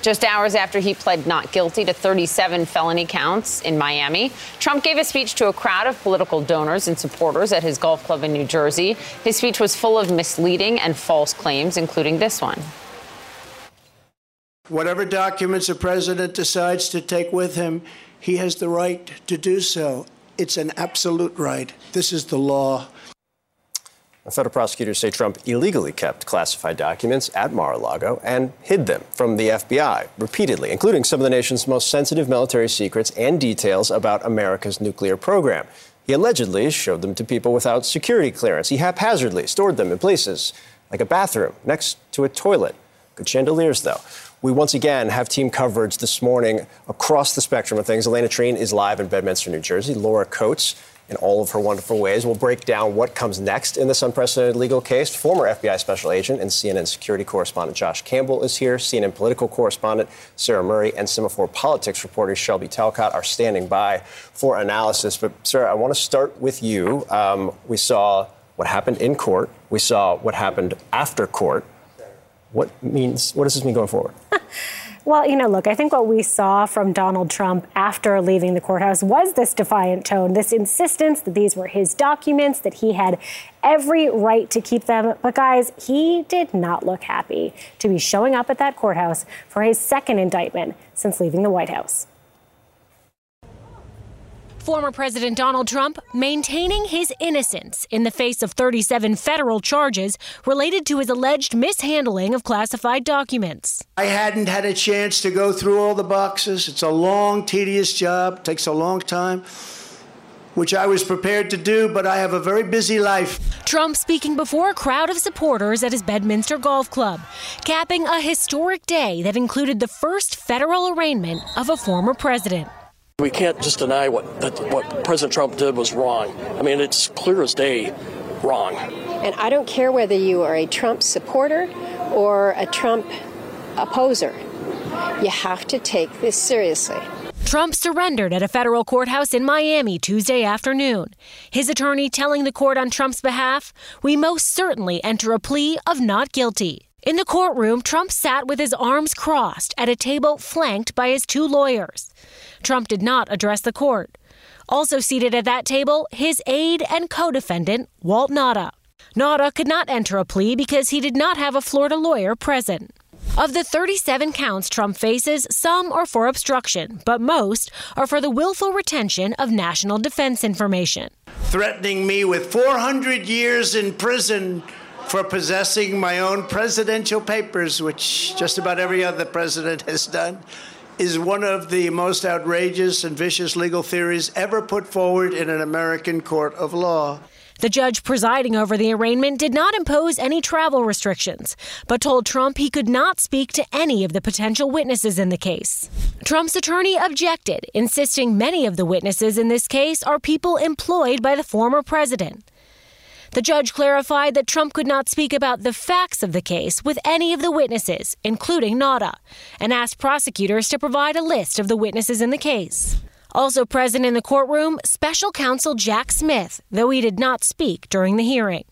Just hours after he pled not guilty to 37 felony counts in Miami, Trump gave a speech to a crowd of political donors and supporters at his golf club in New Jersey. His speech was full of misleading and false claims, including this one. Whatever documents the president decides to take with him, he has the right to do so. It's an absolute right. This is the law. Federal prosecutors say Trump illegally kept classified documents at Mar a Lago and hid them from the FBI repeatedly, including some of the nation's most sensitive military secrets and details about America's nuclear program. He allegedly showed them to people without security clearance. He haphazardly stored them in places like a bathroom next to a toilet. Good chandeliers, though. We once again have team coverage this morning across the spectrum of things. Alayna Treene is live in Bedminster, New Jersey. Laura Coates, in all of her wonderful ways, will break down what comes next in this unprecedented legal case. Former FBI special agent and CNN security correspondent Josh Campbell is here. CNN political correspondent Sarah Murray and Semafor politics reporter Shelby Talcott are standing by for analysis. But, Sarah, I want to start with you. Um, we saw what happened in court. We saw what happened after court. What means? What does this mean going forward? Well, you know, look, I think what we saw from Donald Trump after leaving the courthouse was this defiant tone, this insistence that these were his documents, that he had every right to keep them. But guys, he did not look happy to be showing up at that courthouse for his second indictment since leaving the White House. Former President Donald Trump maintaining his innocence in the face of 37 federal charges related to his alleged mishandling of classified documents. I hadn't had a chance to go through all the boxes. It's a long, tedious job, it takes a long time. Which I was prepared to do, but I have a very busy life. Trump speaking before a crowd of supporters at his Bedminster Golf Club, capping a historic day that included the first federal arraignment of a former president. We can't just deny what that what President Trump did was wrong. I mean, it's clear as day wrong. And I don't care whether you are a Trump supporter or a Trump opposer. You have to take this seriously. Trump surrendered at a federal courthouse in Miami Tuesday afternoon. His attorney telling the court on Trump's behalf, We most certainly enter a plea of not guilty. In the courtroom, Trump sat with his arms crossed at a table flanked by his two lawyers. Trump did not address the court. Also seated at that table, his aide and co defendant, Walt Nauta. Nauta could not enter a plea because he did not have a Florida lawyer present. Of the 37 counts Trump faces, some are for obstruction, but most are for the willful retention of national defense information. Threatening me with 400 years in prison for possessing my own presidential papers, which just about every other president has done, is one of the most outrageous and vicious legal theories ever put forward in an American court of law. The judge presiding over the arraignment did not impose any travel restrictions, but told Trump he could not speak to any of the potential witnesses in the case. Trump's attorney objected, insisting many of the witnesses in this case are people employed by the former president. The judge clarified that Trump could not speak about the facts of the case with any of the witnesses, including Nauta, and asked prosecutors to provide a list of the witnesses in the case. Also present in the courtroom, special counsel Jack Smith, though he did not speak during the hearing.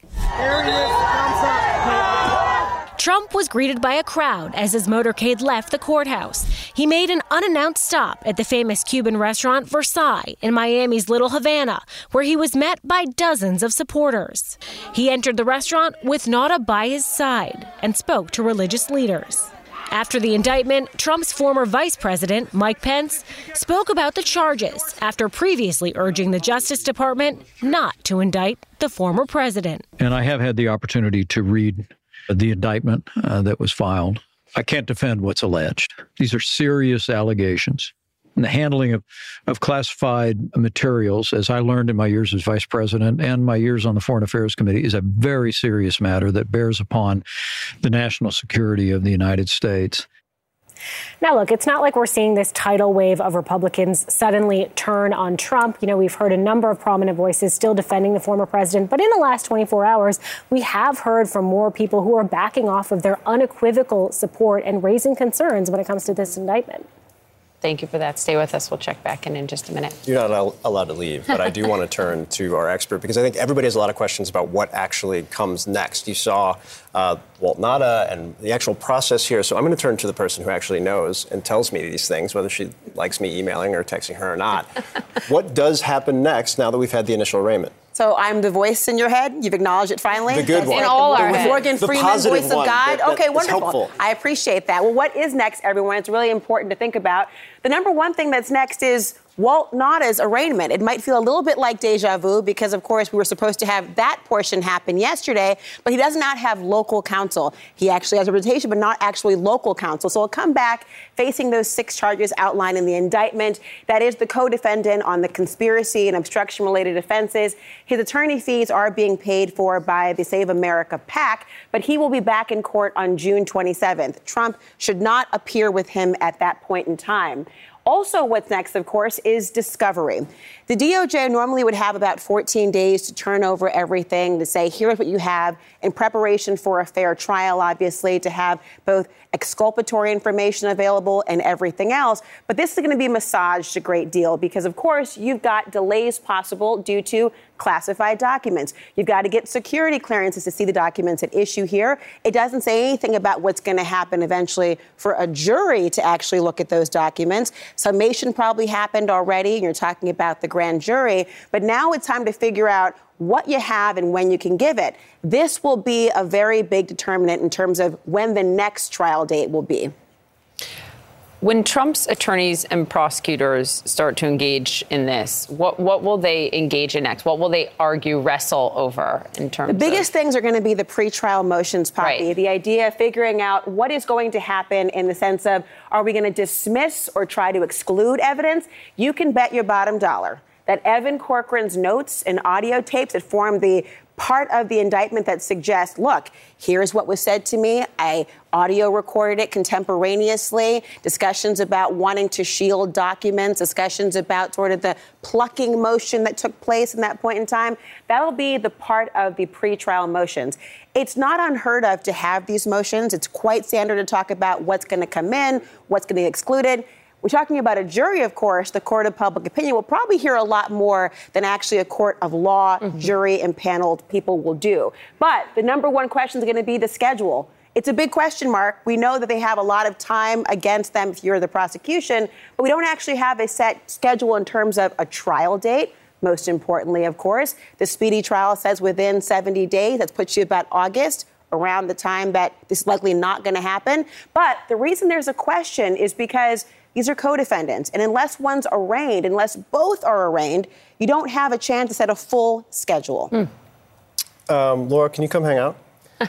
Trump was greeted by a crowd as his motorcade left the courthouse. He made an unannounced stop at the famous Cuban restaurant Versailles in Miami's Little Havana, where he was met by dozens of supporters. He entered the restaurant with Nauta by his side and spoke to religious leaders. After the indictment, Trump's former vice president, Mike Pence, spoke about the charges after previously urging the Justice Department not to indict the former president. And I have had the opportunity to read the indictment uh, that was filed. I can't defend what's alleged. These are serious allegations. And the handling of, of classified materials, as I learned in my years as vice president and my years on the Foreign Affairs Committee, is a very serious matter that bears upon the national security of the United States. Now, look, it's not like we're seeing this tidal wave of Republicans suddenly turn on Trump. You know, we've heard a number of prominent voices still defending the former president, but in the last 24 hours, we have heard from more people who are backing off of their unequivocal support and raising concerns when it comes to this indictment. Thank you for that. Stay with us. We'll check back in in just a minute. You're not allowed to leave, but I do want to turn to our expert because I think everybody has a lot of questions about what actually comes next. You saw uh, Walt Nauta and the actual process here. So I'm going to turn to the person who actually knows and tells me these things, whether she likes me emailing or texting her or not. what does happen next now that we've had the initial arraignment? So I'm the voice in your head. You've acknowledged it finally. The good one. In all our the Morgan the Freeman voice of God. That, that okay, wonderful. Helpful. I appreciate that. Well, what is next, everyone? It's really important to think about. The number one thing that's next is Walt Nauta's arraignment. It might feel a little bit like deja vu because, of course, we were supposed to have that portion happen yesterday, but he does not have local counsel. He actually has representation, but not actually local counsel. So he'll come back facing those six charges outlined in the indictment. That is the co defendant on the conspiracy and obstruction related offenses. His attorney fees are being paid for by the Save America PAC, but he will be back in court on June 27th. Trump should not appear with him at that point in time. Also, what's next, of course, is discovery. The DOJ normally would have about 14 days to turn over everything, to say, here's what you have in preparation for a fair trial, obviously, to have both exculpatory information available and everything else. But this is going to be massaged a great deal because, of course, you've got delays possible due to classified documents. You've got to get security clearances to see the documents at issue here. It doesn't say anything about what's going to happen eventually for a jury to actually look at those documents. Summation probably happened already, and you're talking about the grand jury. But now it's time to figure out what you have and when you can give it. This will be a very big determinant in terms of when the next trial date will be. When Trump's attorneys and prosecutors start to engage in this, what, what will they engage in next? What will they argue, wrestle over in terms of The biggest of- things are going to be the pretrial motions, Poppy. Right. The idea of figuring out what is going to happen in the sense of are we going to dismiss or try to exclude evidence? You can bet your bottom dollar that Evan Corcoran's notes and audio tapes that form the part of the indictment that suggests, look, here's what was said to me. I audio recorded it contemporaneously. Discussions about wanting to shield documents, discussions about sort of the plucking motion that took place in that point in time. That'll be the part of the pretrial motions. It's not unheard of to have these motions. It's quite standard to talk about what's going to come in, what's going to be excluded. We're talking about a jury, of course, the court of public opinion will probably hear a lot more than actually a court of law, Mm-hmm. jury, and paneled people will do. But the number one question is going to be the schedule. It's a big question mark. We know that they have a lot of time against them if you're the prosecution, but we don't actually have a set schedule in terms of a trial date. Most importantly, of course, the speedy trial says within 70 days. That puts you about August around the time that this is likely not going to happen. But the reason there's a question is because these are co defendants. And unless one's arraigned, unless both are arraigned, you don't have a chance to set a full schedule. Um, Laura, can you come hang out?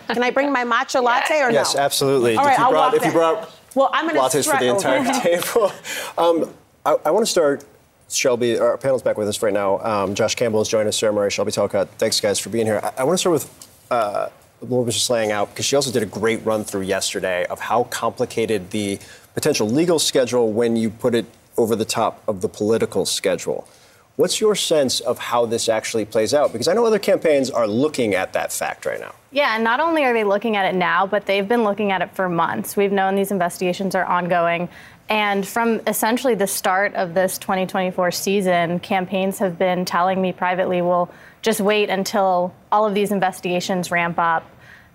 Can I bring my matcha latte or yes, no? absolutely. All if right, you I'll brought, walk if you brought Well, I'm going to lattes for the entire table. Um, I, I want to start. Shelby, our panel's back with us right now. Um, Josh Campbell is joining us. Sarah Murray, Shelby Talcott. Thanks, guys, for being here. I, I want to start with uh, Laura was just laying out because she also did a great run through yesterday of how complicated the potential legal schedule when you put it over the top of the political schedule. What's your sense of how this actually plays out? Because I know other campaigns are looking at that fact right now. Yeah, and not only are they looking at it now, but they've been looking at it for months. We've known these investigations are ongoing. And from essentially the start of this 2024 season, campaigns have been telling me privately, well, just wait until all of these investigations ramp up.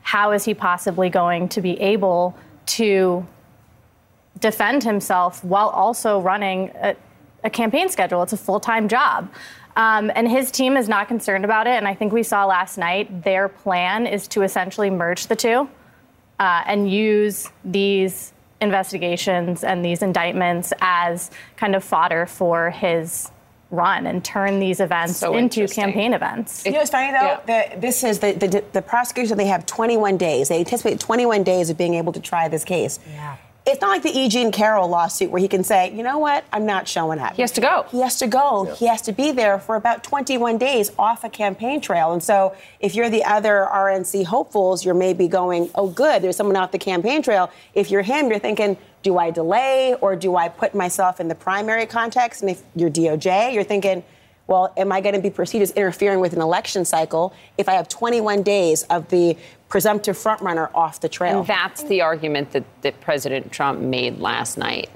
how is he possibly going to be able to defend himself while also running a, a campaign schedule? It's a full time job. Um, and his team is not concerned about it. And I think we saw last night their plan is to essentially merge the two uh, and use these investigations and these indictments as kind of fodder for his run and turn these events So into campaign events. You know it's funny though? The, this is the, the the prosecutors. They have 21 days. They anticipate 21 days of being able to try this case. Yeah. It's not like the E. Jean Carroll lawsuit where he can say, you know what, I'm not showing up. He has to go. He has to go. He has to be there for about 21 days off a campaign trail. And so if you're the other RNC hopefuls, you're maybe going, oh, good, there's someone off the campaign trail. If you're him, you're thinking, do I delay or do I put myself in the primary context? And if you're DOJ, you're thinking, well, am I going to be perceived as interfering with an election cycle if I have 21 days of the presumptive frontrunner off the trail? And that's the argument that, that President Trump made last night,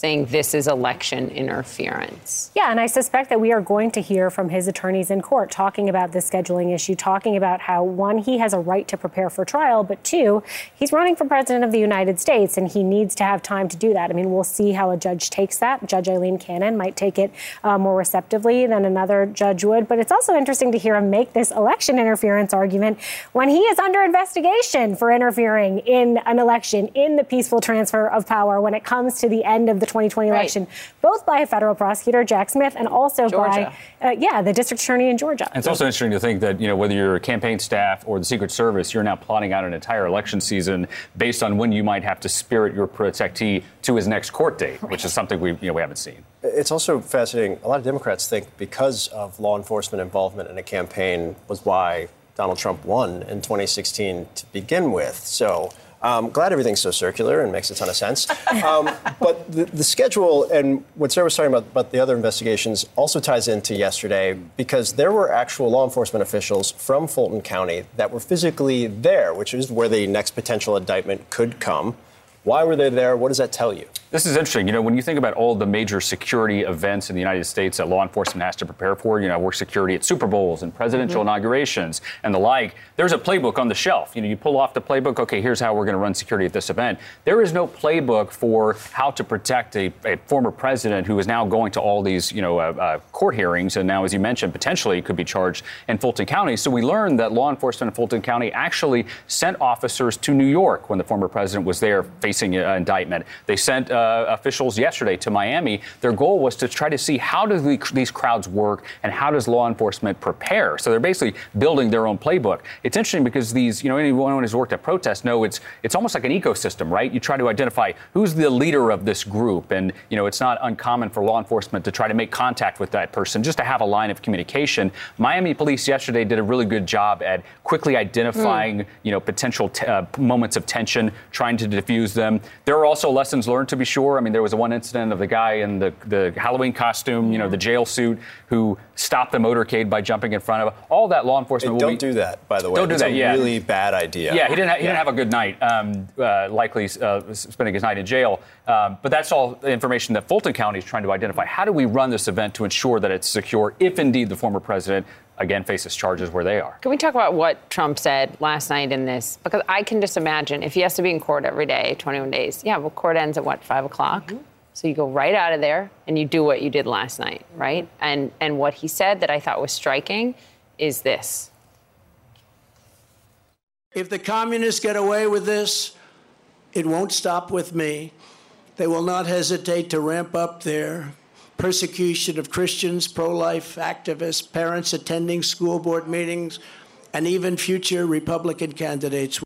saying this is election interference. Yeah, and I suspect that we are going to hear from his attorneys in court talking about this scheduling issue, talking about how, one, he has a right to prepare for trial, but two, he's running for president of the United States and he needs to have time to do that. I mean, we'll see how a judge takes that. Judge Aileen Cannon might take it uh, more receptively than another judge would, but it's also interesting to hear him make this election interference argument when he is under investigation for interfering in an election, in the peaceful transfer of power when it comes to the end of the 2020 Right. election, both by a federal prosecutor, Jack Smith, and also Georgia. by, uh, yeah, the district attorney in Georgia. And it's also interesting to think that, you know, whether you're a campaign staff or the Secret Service, you're now plotting out an entire election season based on when you might have to spirit your protectee to his next court date, which is something we, you know, we haven't seen. It's also fascinating. A lot of Democrats think because of law enforcement involvement in a campaign was why Donald Trump won in 2016 to begin with. So I'm glad everything's so circular and makes a ton of sense. Um, but the, the schedule and what Sarah was talking about, about the other investigations also ties into yesterday because there were actual law enforcement officials from Fulton County that were physically there, which is where the next potential indictment could come. Why were they there? What does that tell you? This is interesting. You know, when you think about all the major security events in the United States that law enforcement has to prepare for, you know, work security at Super Bowls and presidential Mm-hmm. Mhm. inaugurations and the like, there's a playbook on the shelf. You know, you pull off the playbook, okay, here's how we're going to run security at this event. There is no playbook for how to protect a, a former president who is now going to all these, you know, uh, uh, court hearings and now, as you mentioned, potentially could be charged in Fulton County. So we learned that law enforcement in Fulton County actually sent officers to New York when the former president was there facing uh, indictment. They sent uh, officials yesterday to Miami. Their goal was to try to see how do the, these crowds work and how does law enforcement prepare. So they're basically building their own playbook. It's interesting because these, you know, anyone who's worked at protests know it's it's almost like an ecosystem, right? You try to identify who's the leader of this group, and you know, it's not uncommon for law enforcement to try to make contact with that person just to have a line of communication. Miami police yesterday did a really good job at quickly identifying, you know, potential t- uh, moments of tension, trying to diffuse them. There are also lessons learned, to be sure. I mean, there was one incident of the guy in the, the Halloween costume, you know, the jail suit, who stopped the motorcade by jumping in front of all that law enforcement. Hey, don't be- do that, by the way. Don't do It's that. a yeah, really bad idea. Yeah, he didn't. Ha- he Yeah. didn't have a good night. Um, uh, likely uh, spending his night in jail. Um, but that's all information that Fulton County is trying to identify. How do we run this event to ensure that it's secure, if indeed the former president again faces charges where they are? Can we talk about what Trump said last night in this? Because I can just imagine if he has to be in court every day, 21 days. Yeah, well, court ends at what, 5 o'clock? Mm-hmm. So you go right out of there and you do what you did last night, right? And, and what he said that I thought was striking is this. If the communists get away with this, it won't stop with me. They will not hesitate to ramp up their persecution of Christians, pro life activists, parents attending school board meetings, and even future Republican candidates. A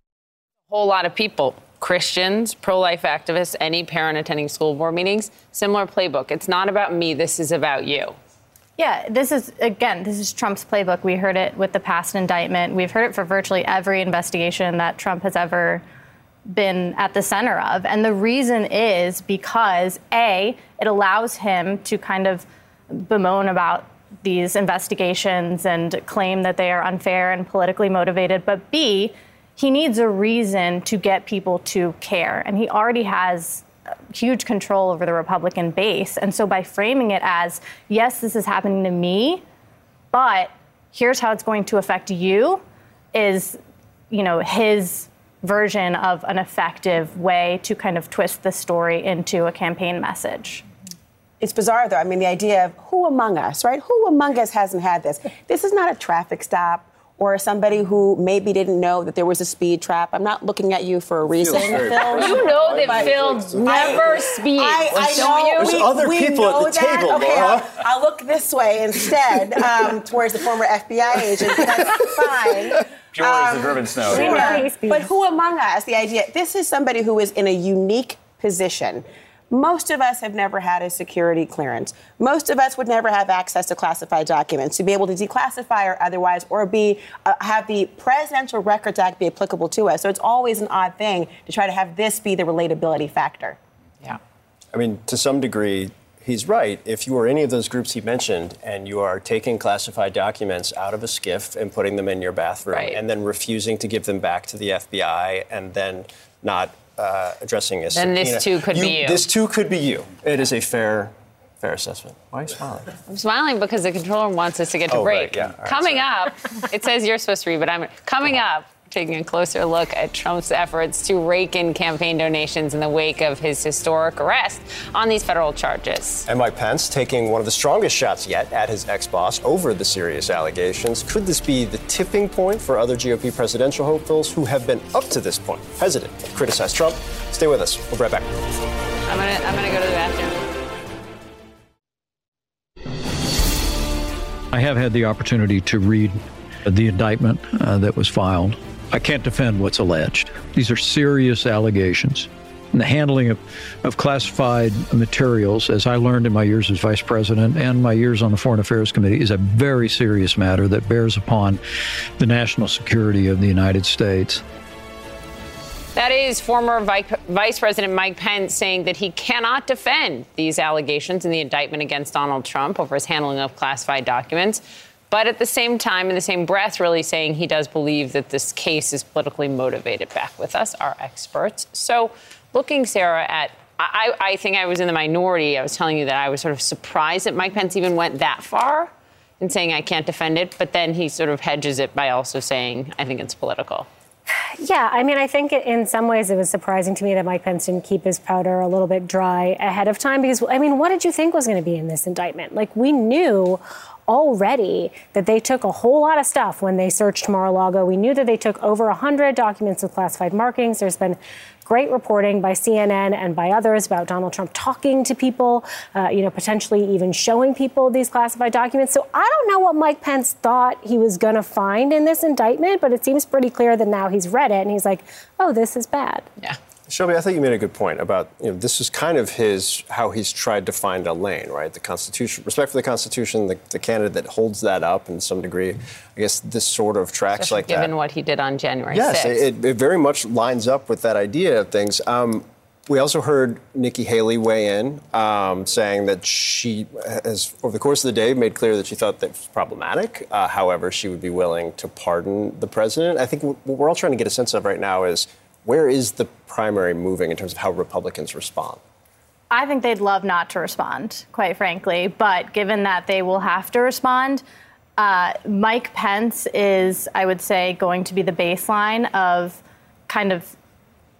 whole lot of people, Christians, pro life activists, any parent attending school board meetings, similar playbook. It's not about me, this is about you. Yeah, this is, again, this is Trump's playbook. We heard it with the past indictment. We've heard it for virtually every investigation that Trump has ever been at the center of. And the reason is because, A, it allows him to kind of bemoan about these investigations and claim that they are unfair and politically motivated. But B, he needs a reason to get people to care. And he already has huge control over the Republican base. And so by framing it as, yes, this is happening to me, but here's how it's going to affect you, is, you know, his version of an effective way to kind of twist the story into a campaign message. It's bizarre, though. I mean, the idea of who among us, right? Who among us hasn't had this? This is not a traffic stop or somebody who maybe didn't know that there was a speed trap. I'm not looking at you for a reason, Phil. You know that Phil never speeds, I, I don't know. you? There's other people at know the that. table, okay, Laura. I'll, I'll look this way instead um, towards the former FBI agent. That's fine. Pure as the driven snow. Yeah. But who among us, the idea, this is somebody who is in a unique position. Most of us have never had a security clearance. Most of us would never have access to classified documents to be able to declassify or otherwise, or be uh, have the Presidential Records Act be applicable to us. So it's always an odd thing to try to have this be the relatability factor. Yeah. I mean, to some degree, he's right. If you are any of those groups he mentioned and you are taking classified documents out of a SCIF and putting them in your bathroom Right. and then refusing to give them back to the FBI and then not uh, addressing a Then this too could be you. This too could be you. It is a fair, fair assessment. Why are you smiling? I'm smiling because the controller wants us to get to Oh, break. right, yeah, right, coming up, it says you're supposed to read, but I'm coming up. Taking a closer look at Trump's efforts to rake in campaign donations in the wake of his historic arrest on these federal charges. And Mike Pence taking one of the strongest shots yet at his ex boss over the serious allegations. Could this be the tipping point for other GOP presidential hopefuls who have been up to this point hesitant to criticize Trump? Stay with us. We'll be right back. I'm gonna, I'm gonna go to the bathroom. I have had the opportunity to read the indictment uh, that was filed. I can't defend what's alleged. These are serious allegations. And the handling of, of classified materials, as I learned in my years as vice president and my years on the Foreign Affairs Committee, is a very serious matter that bears upon the national security of the United States. That is former Vice President Mike Pence saying that he cannot defend these allegations in the indictment against Donald Trump over his handling of classified documents. But at the same time, in the same breath, really saying he does believe that this case is politically motivated. Back with us, our experts. So, looking, Sarah, at I, I think I was in the minority. I was telling you that I was sort of surprised that Mike Pence even went that far in saying I can't defend it. But then he sort of hedges it by also saying I think it's political. Yeah, I mean, I think in some ways it was surprising to me that Mike Pence didn't keep his powder a little bit dry ahead of time because, I mean, what did you think was going to be in this indictment? Like, we knew already that they took a whole lot of stuff when they searched Mar-a-Lago. We knew that they took over 100 documents with classified markings. There's been great reporting by CNN and by others about Donald Trump talking to people, uh, you know, potentially even showing people these classified documents. So I don't know what Mike Pence thought he was going to find in this indictment, but it seems pretty clear that now he's read it and he's like, oh, this is bad. Yeah. Shelby, I thought you made a good point about you know this is kind of his how he's tried to find a lane, right? The Constitution, respect for the Constitution, the, the candidate that holds that up in some degree. I guess this sort of tracks Especially like given that. what he did on January Yes, 6th. it, it very much lines up with that idea of things. Um, we also heard Nikki Haley weigh in, um, saying that she has, over the course of the day, made clear that she thought that was problematic. Uh, however, she would be willing to pardon the president. I think what we're all trying to get a sense of right now is where is the primary moving in terms of how Republicans respond? I think they'd love not to respond, quite frankly. But given that they will have to respond, uh, Mike Pence is, I would say, going to be the baseline of kind of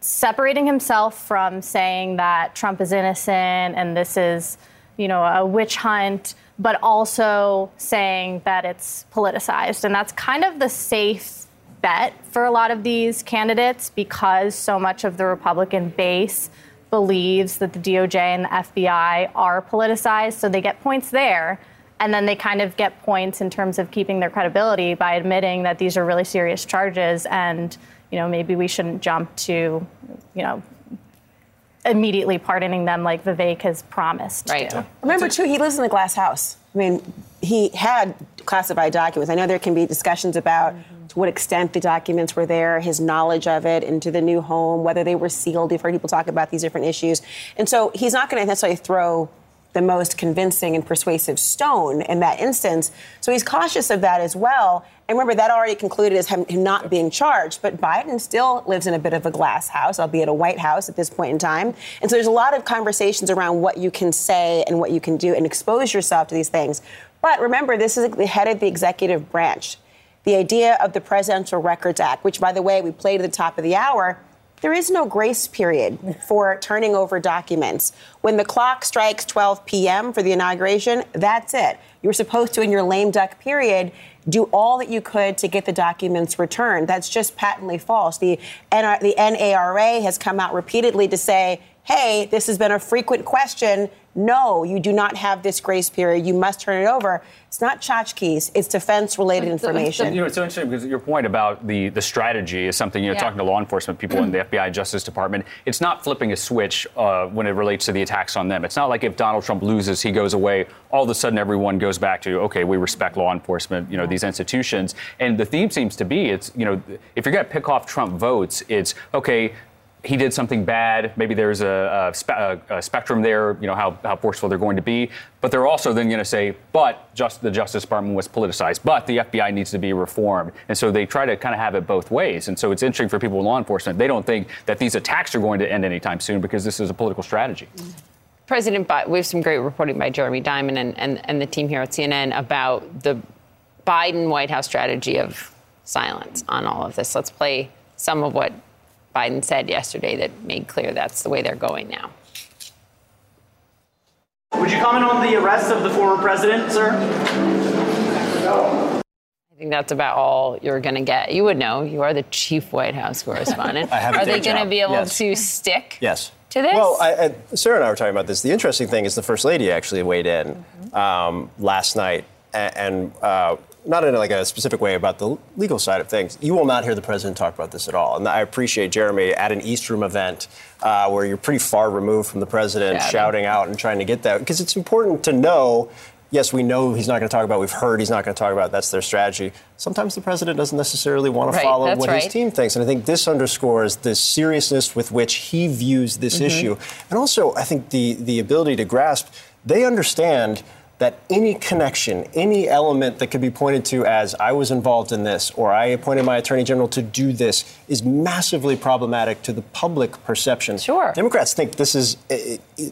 separating himself from saying that Trump is innocent and this is, you know, a witch hunt, but also saying that it's politicized. And that's kind of the safe bet for a lot of these candidates because so much of the Republican base believes that the DOJ and the FBI are politicized. So they get points there. And then they kind of get points in terms of keeping their credibility by admitting that these are really serious charges and, you know, maybe we shouldn't jump to, you know, immediately pardoning them like Vivek has promised Right. to. Remember, too, he lives in a glass house. I mean, he had classified documents. I know there can be discussions about to what extent the documents were there, his knowledge of it, into the new home, whether they were sealed. You've heard people talk about these different issues. And so he's not going to necessarily throw the most convincing and persuasive stone in that instance. So he's cautious of that as well. And remember, that already concluded as him not being charged. But Biden still lives in a bit of a glass house, albeit a White House at this point in time. And so there's a lot of conversations around what you can say and what you can do and expose yourself to these things. But remember, this is the head of the executive branch. The idea of the Presidential Records Act, which, by the way, we played at the top of the hour, there is no grace period for turning over documents. When the clock strikes 12 p.m. for the inauguration, that's it. You were supposed to, in your lame duck period, do all that you could to get the documents returned. That's just patently false. The, NR- the NARA has come out repeatedly to say, hey, this has been a frequent question. No, you do not have this grace period. You must turn it over. It's not tchotchkes. It's defense-related information. You know, it's so interesting because your point about the, the strategy is something, you know, Yeah. talking to law enforcement people in the FBI Justice Department, it's not flipping a switch uh, when it relates to the attacks on them. It's not like if Donald Trump loses, he goes away, all of a sudden everyone goes back to, okay, we respect law enforcement, you know, these institutions. And the theme seems to be, it's, you know, if you're going to pick off Trump votes, it's, okay, he did something bad. Maybe there's a, a, spe- a, spectrum there, you know, how, how forceful they're going to be. But they're also then going to say, but just the Justice Department was politicized, but the FBI needs to be reformed. And so they try to kind of have it both ways. And so it's interesting for people in law enforcement. They don't think that these attacks are going to end anytime soon because this is a political strategy. President, Bi- we have some great reporting by Jeremy Diamond and, and, and the team here at CNN about the Biden White House strategy of silence on all of this. Let's play some of what Biden said yesterday that made clear that's the way they're going now. Would you comment on the arrest of the former president, sir? I think that's about all you're going to get. You would know. You are the chief White House correspondent. I have a are they going to be able yes. to stick Yes. to this? Well, I, I, Sarah and I were talking about this. The interesting thing is the first lady actually weighed in Mm-hmm. um, last night, and, and uh, not in like a specific way about the legal side of things. You will not hear the president talk about this at all. And I appreciate Jeremy at an East Room event uh, where you're pretty far removed from the president, Shouting. shouting out and trying to get that because it's important to know. Yes, we know he's not going to talk about. We've heard he's not going to talk about. That's their strategy. Sometimes the president doesn't necessarily want to Right, follow what right. his team thinks. And I think this underscores the seriousness with which he views this Mhm. issue. And also, I think the, the ability to grasp, they understand that any connection, any element that could be pointed to as I was involved in this or I appointed my attorney general to do this is massively problematic to the public perception. Sure. Democrats think this is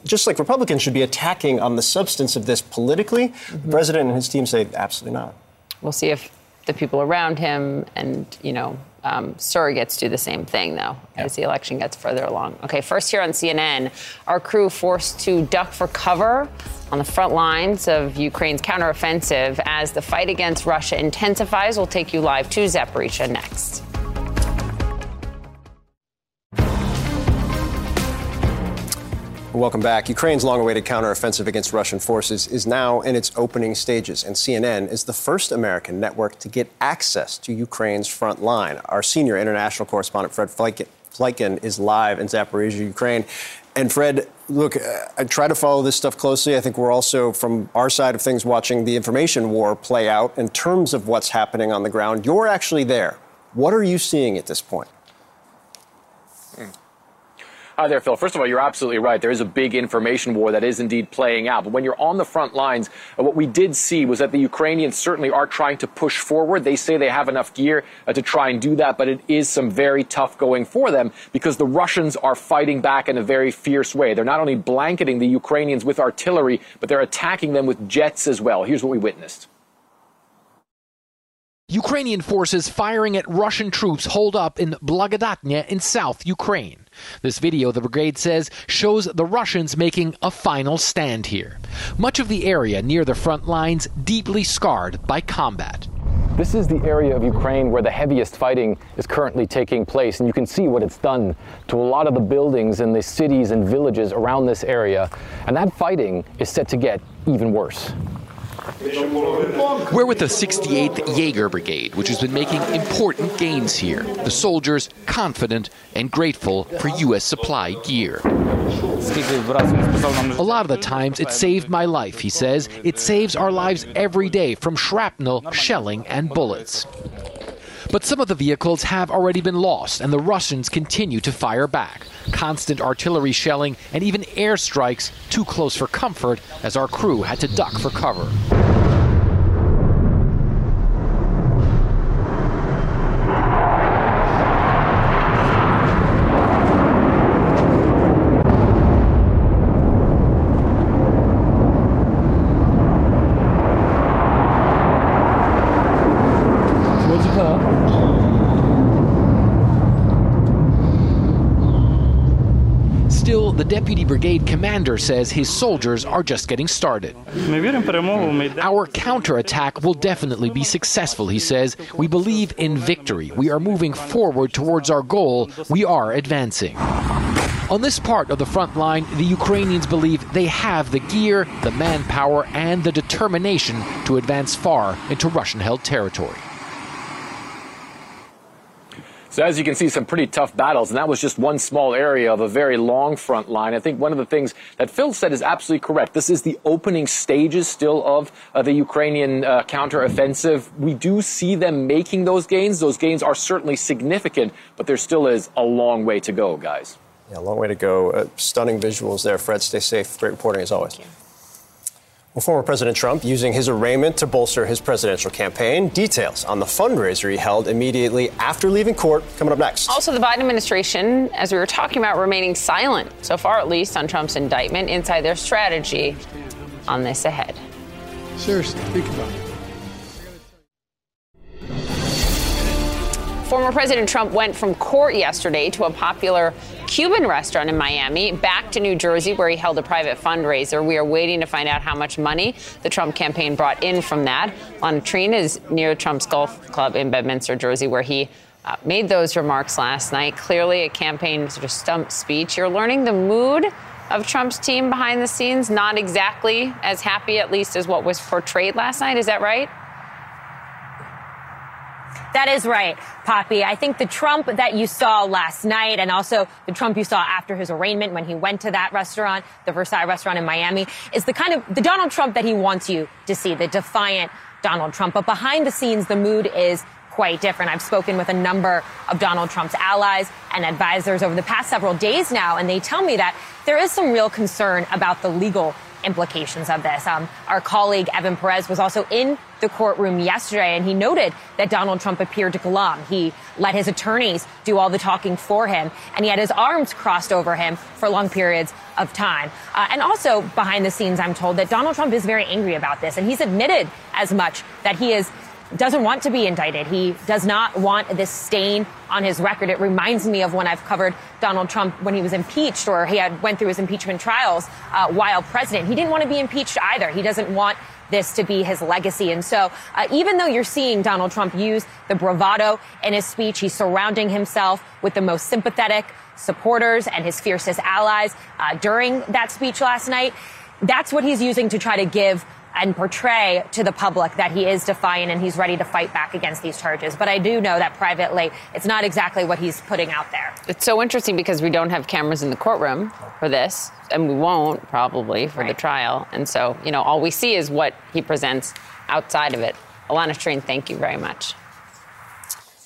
just like Republicans should be attacking on the substance of this politically. The president and his team say absolutely not. We'll see if the people around him and, you know, um, surrogates do the same thing, though, as the election gets further along. Okay, first here on CNN, our crew forced to duck for cover on the front lines of Ukraine's counteroffensive as the fight against Russia intensifies. We'll take you live to Zaporizhia next. Welcome back. Ukraine's long awaited counteroffensive against Russian forces is now in its opening stages, and CNN is the first American network to get access to Ukraine's front line. Our senior international correspondent, Fred Pleitgen is live in Zaporizhia, Ukraine. And Fred, look, uh, I try to follow this stuff closely. I think we're also, from our side of things, watching the information war play out in terms of what's happening on the ground. You're actually there. What are you seeing at this point? Hi there, Phil. First of all, you're absolutely right. There is a big information war that is indeed playing out. But when you're on the front lines, uh, what we did see was that the Ukrainians certainly are trying to push forward. They say they have enough gear uh, to try and do that, but it is some very tough going for them because the Russians are fighting back in a very fierce way. They're not only blanketing the Ukrainians with artillery, but they're attacking them with jets as well. Here's what we witnessed. Ukrainian forces firing at Russian troops holed up in Blagodatnya in South Ukraine. This video, the brigade says, shows the Russians making a final stand here. Much of the area near the front lines deeply scarred by combat. This is the area of Ukraine where the heaviest fighting is currently taking place, and you can see what it's done to a lot of the buildings in the cities and villages around this area. And that fighting is set to get even worse. We're with the 68th Jaeger Brigade, which has been making important gains here. The soldiers confident and grateful for U.S. supply gear. A lot of the times it saved my life, he says. It saves our lives every day from shrapnel, shelling, and bullets. But some of the vehicles have already been lost, and the Russians continue to fire back. Constant artillery shelling and even airstrikes too close for comfort as our crew had to duck for cover. The brigade commander says his soldiers are just getting started. Our counterattack will definitely be successful, he says. We believe in victory. We are moving forward towards our goal. We are advancing. On this part of the front line, the Ukrainians believe they have the gear, the manpower, and the determination to advance far into Russian held territory. So as you can see, some pretty tough battles, and that was just one small area of a very long front line. I think one of the things that Phil said is absolutely correct. This is the opening stages still of uh, the Ukrainian uh, counteroffensive. We do see them making those gains. Those gains are certainly significant, but there still is a long way to go, guys. Yeah, a long way to go. Uh, stunning visuals there. Fred, stay safe. Great reporting as always. Well, former President Trump using his arraignment to bolster his presidential campaign. Details on the fundraiser he held immediately after leaving court coming up next. Also, the Biden administration, as we were talking about, remaining silent, so far at least, on Trump's indictment, inside their strategy on this ahead. Seriously, think about it. Former President Trump went from court yesterday to a popular Cuban restaurant in Miami, back to New Jersey, where he held a private fundraiser. We are waiting to find out how much money the Trump campaign brought in from that. Alayna Treene is near Trump's golf club in Bedminster, Jersey, where he uh, made those remarks last night. Clearly, a campaign sort of stump speech. You're learning the mood of Trump's team behind the scenes, not exactly as happy, at least, as what was portrayed last night. Is that right? That is right, Poppy. I think the Trump that you saw last night and also the Trump you saw after his arraignment when he went to that restaurant, the Versailles restaurant in Miami, is the kind of the Donald Trump that he wants you to see, the defiant Donald Trump. But behind the scenes, the mood is quite different. I've spoken with a number of Donald Trump's allies and advisors over the past several days now, and they tell me that there is some real concern about the legal implications of this. Um, our colleague Evan Perez was also in the courtroom yesterday, and he noted that Donald Trump appeared to glum. He let his attorneys do all the talking for him, and he had his arms crossed over him for long periods of time. Uh, and also, behind the scenes, I'm told that Donald Trump is very angry about this, and he's admitted as much that he is doesn't want to be indicted. He does not want this stain on his record. It reminds me of when I've covered Donald Trump when he was impeached or he had went through his impeachment trials uh, while president. He didn't want to be impeached either. He doesn't want this to be his legacy. And so, uh, even though you're seeing Donald Trump use the bravado in his speech, he's surrounding himself with the most sympathetic supporters and his fiercest allies uh, during that speech last night. That's what he's using to try to give and portray to the public that he is defiant and he's ready to fight back against these charges. But I do know that privately, it's not exactly what he's putting out there. It's so interesting because we don't have cameras in the courtroom for this, and we won't probably for right. the trial. And so, you know, all we see is what he presents outside of it. Alayna Treene, thank you very much.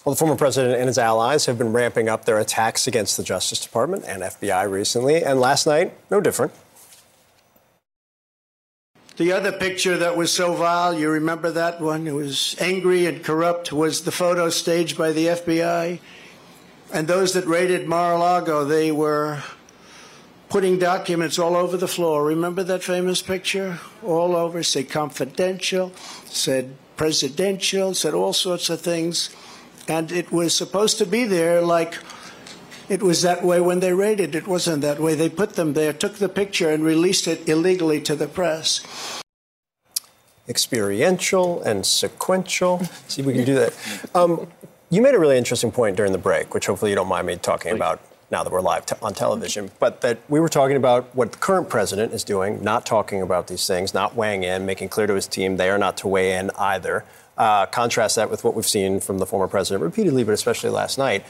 Well, the former president and his allies have been ramping up their attacks against the Justice Department and FBI recently, and last night, no different. The other picture that was so vile, you remember that one? It was angry and corrupt, was the photo staged by the FBI. And those that raided Mar-a-Lago, they were putting documents all over the floor. Remember that famous picture? All over, said confidential, said presidential, said all sorts of things. And it was supposed to be there like it was that way when they raided. It wasn't that way. They put them there, took the picture, and released it illegally to the press. Experiential and sequential. See if we can do that. Um, you made a really interesting point during the break, which hopefully you don't mind me talking about now that we're live on television, but that we were talking about what the current president is doing, not talking about these things, not weighing in, making clear to his team they are not to weigh in either. Uh, contrast that with what we've seen from the former president repeatedly, but especially last night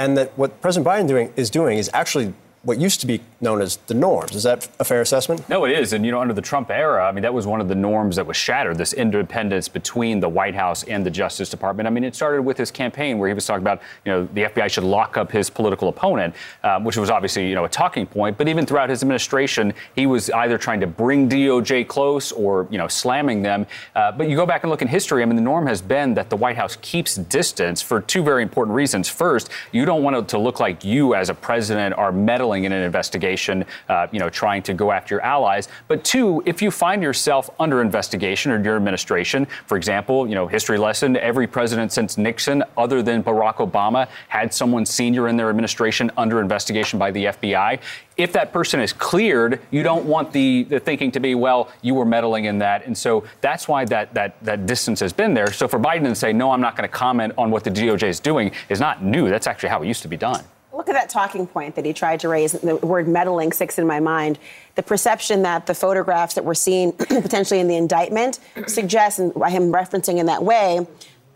and that what President Biden doing, is doing is actually what used to be known as the norms. Is that a fair assessment? No, it is. And, you know, under the Trump era, I mean, that was one of the norms that was shattered this independence between the White House and the Justice Department. I mean, it started with his campaign where he was talking about, you know, the FBI should lock up his political opponent, um, which was obviously, you know, a talking point. But even throughout his administration, he was either trying to bring DOJ close or, you know, slamming them. Uh, but you go back and look in history, I mean, the norm has been that the White House keeps distance for two very important reasons. First, you don't want it to look like you as a president are meddling in an investigation, uh, you know, trying to go after your allies. But two, if you find yourself under investigation or your administration, for example, you know, history lesson, every president since Nixon, other than Barack Obama, had someone senior in their administration under investigation by the FBI if that person is cleared, you don't want the, the thinking to be, well, you were meddling in that. And so that's why that, that, that distance has been there. So for Biden to say, no, I'm not going to comment on what the DOJ is doing is not new. That's actually how it used to be done. Look at that talking point that he tried to raise. The word meddling sticks in my mind. The perception that the photographs that we're seeing potentially in the indictment suggests, and him referencing in that way,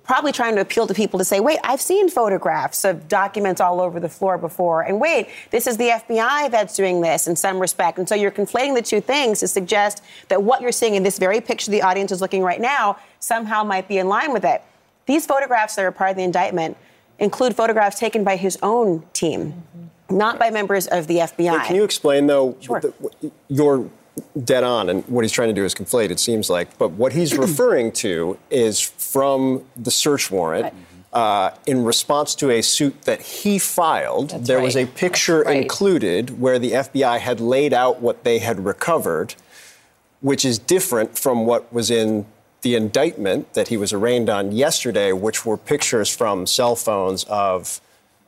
probably trying to appeal to people to say, wait, I've seen photographs of documents all over the floor before. And wait, this is the FBI that's doing this in some respect. And so you're conflating the two things to suggest that what you're seeing in this very picture the audience is looking right now somehow might be in line with it. These photographs that are part of the indictment include photographs taken by his own team, mm-hmm. not by members of the FBI. can you explain, though, sure. the, your dead on, and what he's trying to do is conflate, it seems like. But what he's referring to is from the search warrant. Right. Uh, in response to a suit that he filed, That's there right. was a picture right. included where the FBI had laid out what they had recovered, which is different from what was in the indictment that he was arraigned on yesterday, which were pictures from cell phones of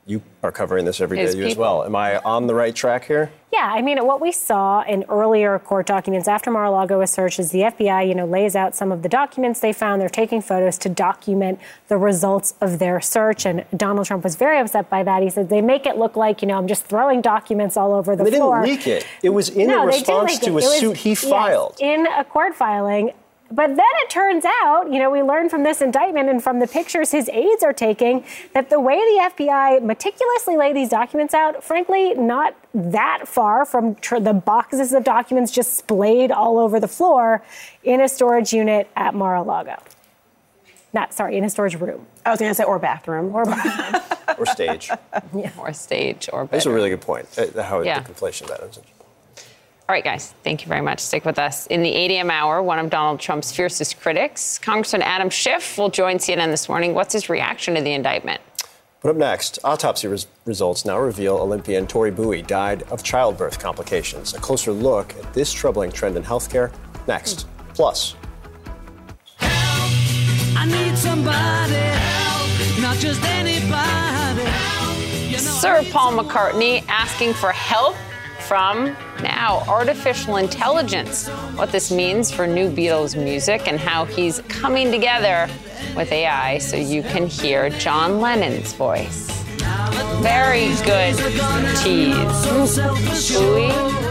you are covering this every day you as well. Am I on the right track here? Yeah, I mean, what we saw in earlier court documents after Mar-a-Lago was searched is the FBI, you know, lays out some of the documents they found. They're taking photos to document the results of their search. And Donald Trump was very upset by that. He said they make it look like, you know, I'm just throwing documents all over the they floor. They didn't leak it. It was in no, a response to a was, suit he filed. Yes, in a court filing. But then it turns out, you know, we learned from this indictment and from the pictures his aides are taking that the way the FBI meticulously lay these documents out, frankly, not that far from tr- the boxes of documents just splayed all over the floor in a storage unit at Mar-a-Lago. Not sorry, in a storage room. I was going to say or bathroom or bathroom or stage. Yeah. Or stage or. Bedroom. That's a really good point. Uh, how yeah. the conflation of that is. All right, guys, thank you very much. Stick with us. In the 8 a.m. hour, one of Donald Trump's fiercest critics, Congressman Adam Schiff, will join CNN this morning. What's his reaction to the indictment? But up next, autopsy res- results now reveal Olympian Tori Bowie died of childbirth complications. A closer look at this troubling trend in healthcare next. Plus. Sir Paul McCartney asking for help from now artificial intelligence, what this means for new Beatles music, and how he's coming together with AI so you can hear John Lennon's voice. Very good tease. Ooh.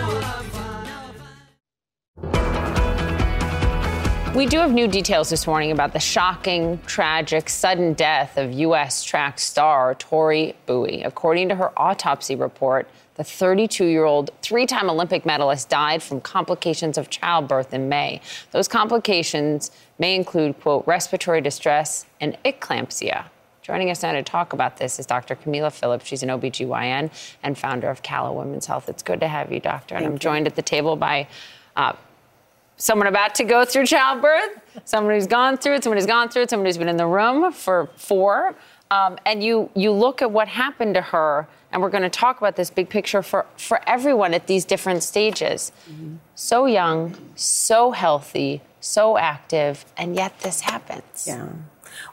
We do have new details this morning about the shocking, tragic, sudden death of U.S. track star Tori Bowie. According to her autopsy report, the 32 year old three time Olympic medalist died from complications of childbirth in May. Those complications may include, quote, respiratory distress and eclampsia. Joining us now to talk about this is Dr. Kameelah Phillips. She's an OBGYN and founder of Calla Women's Health. It's good to have you, doctor. And I'm joined at the table by uh, someone about to go through childbirth, someone who's gone through it, someone who's gone through it, someone who's been in the room for four. Um, and you, you look at what happened to her and we're going to talk about this big picture for, for everyone at these different stages. Mm-hmm. So young, so healthy, so active, and yet this happens. Yeah.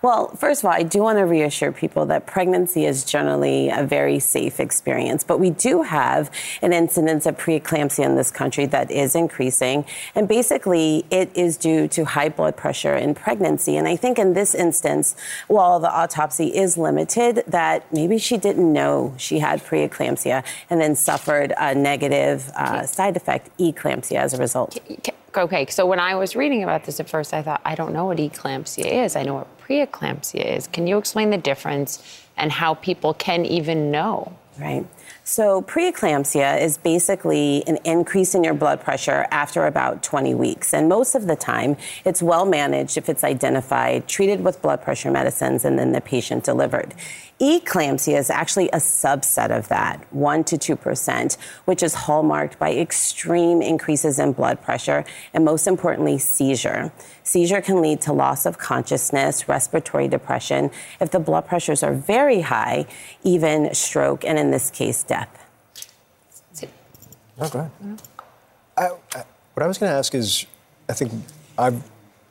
Well, first of all, I do want to reassure people that pregnancy is generally a very safe experience, but we do have an incidence of preeclampsia in this country that is increasing. And basically, it is due to high blood pressure in pregnancy. And I think in this instance, while the autopsy is limited, that maybe she didn't know she had preeclampsia and then suffered a negative uh, side effect, eclampsia, as a result. Okay, so when I was reading about this at first, I thought, I don't know what eclampsia is. I know what preeclampsia is. Can you explain the difference and how people can even know? Right. So, preeclampsia is basically an increase in your blood pressure after about 20 weeks. And most of the time, it's well managed if it's identified, treated with blood pressure medicines, and then the patient delivered. Eclampsia is actually a subset of that, 1 to 2%, which is hallmarked by extreme increases in blood pressure and, most importantly, seizure. Seizure can lead to loss of consciousness, respiratory depression. If the blood pressures are very high, even stroke, and in this case, death. Ahead. I, I, what I was going to ask is, I think I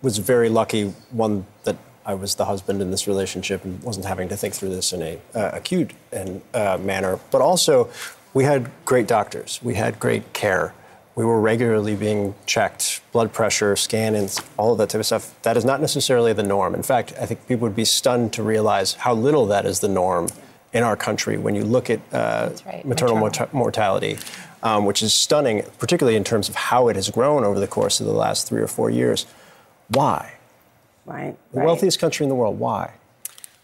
was very lucky, one that I was the husband in this relationship and wasn't having to think through this in a uh, acute and uh, manner, but also we had great doctors, we had great care. We were regularly being checked, blood pressure, scans, all of that type of stuff. That is not necessarily the norm. In fact, I think people would be stunned to realize how little that is the norm in our country when you look at uh, right. maternal, maternal. mortality, um, which is stunning, particularly in terms of how it has grown over the course of the last three or four years. Why? Right. The right. wealthiest country in the world. Why?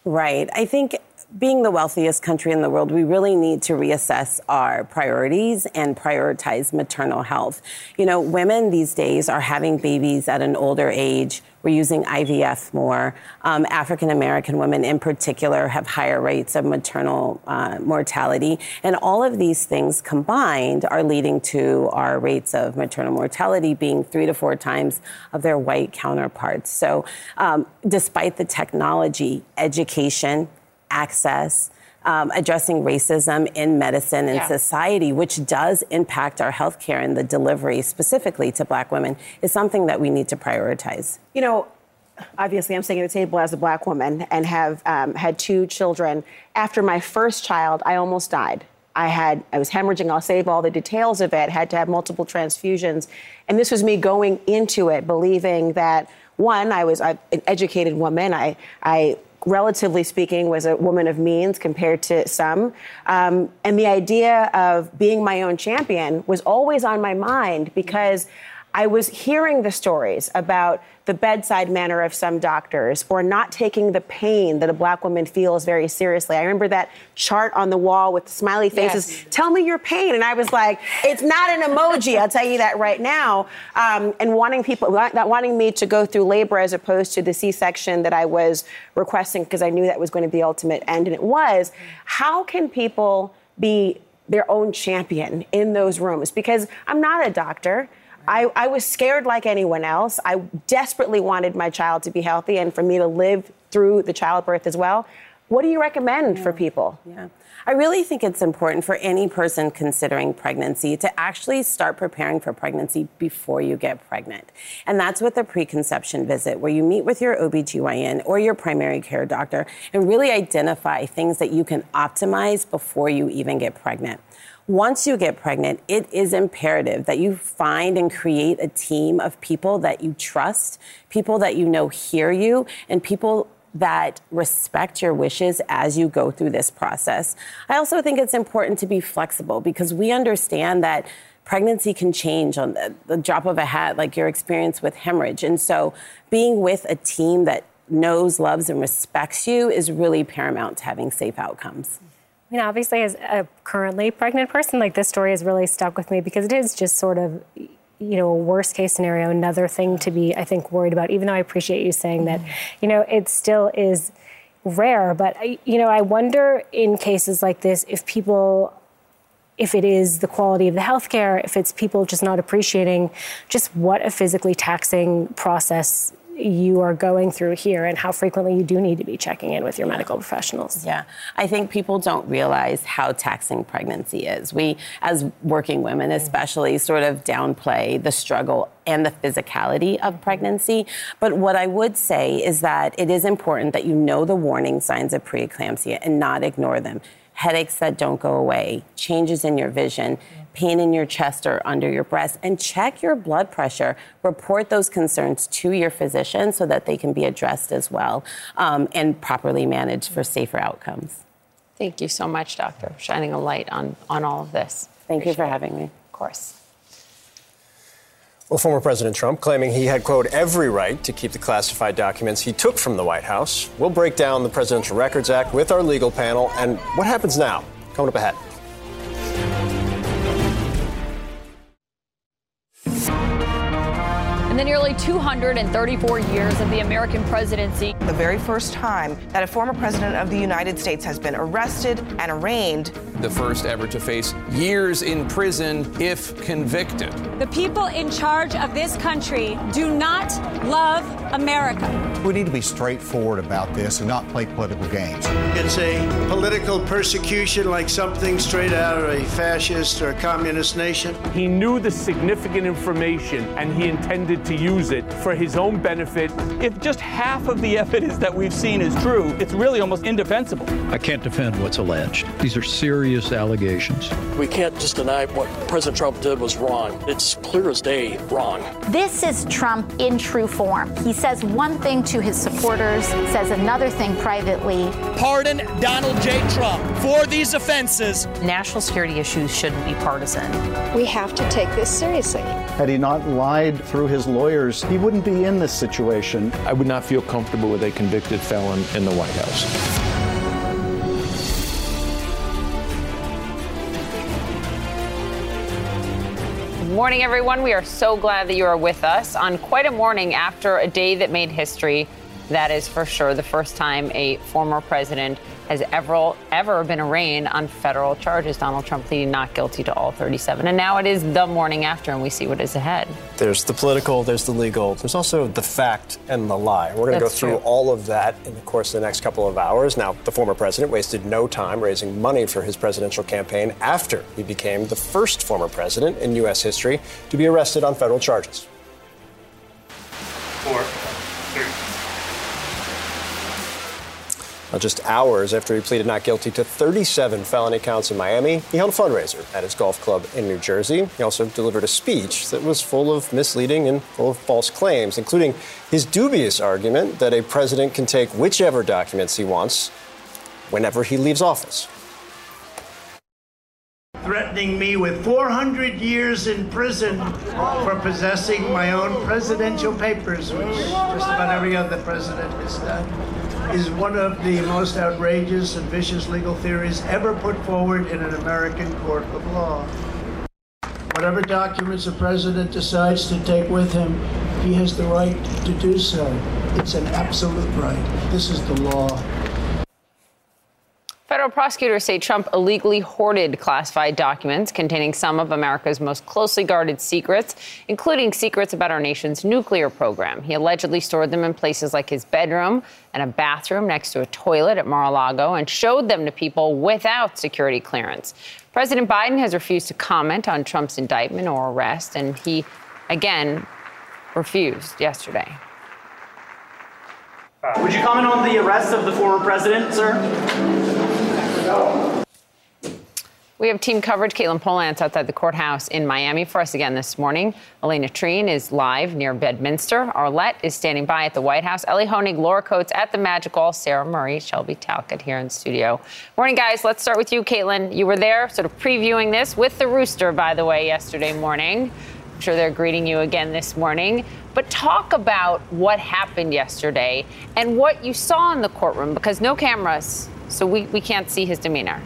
Right. I think being the wealthiest country in the world, we really need to reassess our priorities and prioritize maternal health. You know, women these days are having babies at an older age. We're using IVF more. Um, African American women, in particular, have higher rates of maternal uh, mortality. And all of these things combined are leading to our rates of maternal mortality being three to four times of their white counterparts. So, um, despite the technology, education, access, um, addressing racism in medicine and yeah. society, which does impact our healthcare and the delivery specifically to black women, is something that we need to prioritize. You know, obviously I'm sitting at the table as a black woman and have um, had two children. After my first child, I almost died. I had I was hemorrhaging. I'll save all the details of it. Had to have multiple transfusions, and this was me going into it believing that one, I was an educated woman. I I relatively speaking, was a woman of means compared to some. Um, and the idea of being my own champion was always on my mind because I was hearing the stories about the bedside manner of some doctors or not taking the pain that a black woman feels very seriously. I remember that chart on the wall with the smiley faces. Yes. Tell me your pain. And I was like, it's not an emoji. I'll tell you that right now. Um, and wanting people, not wanting me to go through labor as opposed to the C section that I was requesting because I knew that was going to be the ultimate end. And it was. How can people be their own champion in those rooms? Because I'm not a doctor. I, I was scared like anyone else. I desperately wanted my child to be healthy and for me to live through the childbirth as well. What do you recommend yeah. for people? Yeah. I really think it's important for any person considering pregnancy to actually start preparing for pregnancy before you get pregnant. And that's with the preconception visit, where you meet with your OBGYN or your primary care doctor and really identify things that you can optimize before you even get pregnant once you get pregnant, it is imperative that you find and create a team of people that you trust, people that you know hear you, and people that respect your wishes as you go through this process. I also think it's important to be flexible because we understand that pregnancy can change on the, the drop of a hat, like your experience with hemorrhage. And so being with a team that knows, loves, and respects you is really paramount to having safe outcomes. I mean, obviously, as a currently pregnant person, like this story has really stuck with me because it is just sort of, you know, a worst case scenario, another thing to be, I think, worried about. Even though I appreciate you saying that, mm-hmm. you know, it still is rare. But, you know, I wonder in cases like this if people if it is the quality of the healthcare, if it's people just not appreciating just what a physically taxing process you are going through here and how frequently you do need to be checking in with your medical professionals. Yeah, I think people don't realize how taxing pregnancy is. We, as working women especially, sort of downplay the struggle and the physicality of pregnancy. But what I would say is that it is important that you know the warning signs of preeclampsia and not ignore them headaches that don't go away, changes in your vision, pain in your chest or under your breast, and check your blood pressure. Report those concerns to your physician so that they can be addressed as well um, and properly managed for safer outcomes. Thank you so much, Doctor, for shining a light on, on all of this. Thank Appreciate you for having me. Of course. Well, former President Trump claiming he had, quote, every right to keep the classified documents he took from the White House. We'll break down the Presidential Records Act with our legal panel and what happens now. Coming up ahead. The nearly 234 years of the American presidency. The very first time that a former president of the United States has been arrested and arraigned. The first ever to face years in prison if convicted. The people in charge of this country do not love America. We need to be straightforward about this and not play political games. It's a political persecution like something straight out of a fascist or a communist nation. He knew the significant information and he intended to use it for his own benefit. If just half of the evidence that we've seen is true, it's really almost indefensible. I can't defend what's alleged. These are serious allegations. We can't just deny what President Trump did was wrong. It's clear as day wrong. This is Trump in true form. He says one thing to his supporters, says another thing privately. Pardon Donald J. Trump for these offenses. National security issues shouldn't be partisan. We have to take this seriously. Had he not lied through his lawyers, he wouldn't be in this situation. I would not feel comfortable with a convicted felon in the White House. morning, everyone. We are so glad that you are with us on quite a morning after a day that made history. That is for sure the first time a former president has ever ever been arraigned on federal charges. Donald Trump pleading not guilty to all 37. And now it is the morning after, and we see what is ahead. There's the political, there's the legal, there's also the fact and the lie. We're going to go through true. all of that in the course of the next couple of hours. Now, the former president wasted no time raising money for his presidential campaign after he became the first former president in U.S. history to be arrested on federal charges. Four, three. Now, just hours after he pleaded not guilty to 37 felony counts in Miami, he held a fundraiser at his golf club in New Jersey. He also delivered a speech that was full of misleading and full of false claims, including his dubious argument that a president can take whichever documents he wants whenever he leaves office. Threatening me with 400 years in prison for possessing my own presidential papers, which just about every other president has done is one of the most outrageous and vicious legal theories ever put forward in an American court of law. Whatever documents a president decides to take with him, he has the right to do so. It's an absolute right. This is the law. Federal prosecutors say Trump illegally hoarded classified documents containing some of America's most closely guarded secrets, including secrets about our nation's nuclear program. He allegedly stored them in places like his bedroom and a bathroom next to a toilet at Mar a Lago and showed them to people without security clearance. President Biden has refused to comment on Trump's indictment or arrest, and he again refused yesterday. Would you comment on the arrest of the former president, sir? We have team coverage. Katelyn Polantz outside the courthouse in Miami for us again this morning. Alayna Treene is live near Bedminster. Arlette is standing by at the White House. Elie Honig, Laura Coates at the Magic Magical. Sarah Murray, Shelby Talcott here in studio. Morning, guys. Let's start with you, Katelyn. You were there, sort of previewing this with the rooster, by the way, yesterday morning. I'm sure they're greeting you again this morning. But talk about what happened yesterday and what you saw in the courtroom because no cameras, so we, we can't see his demeanor.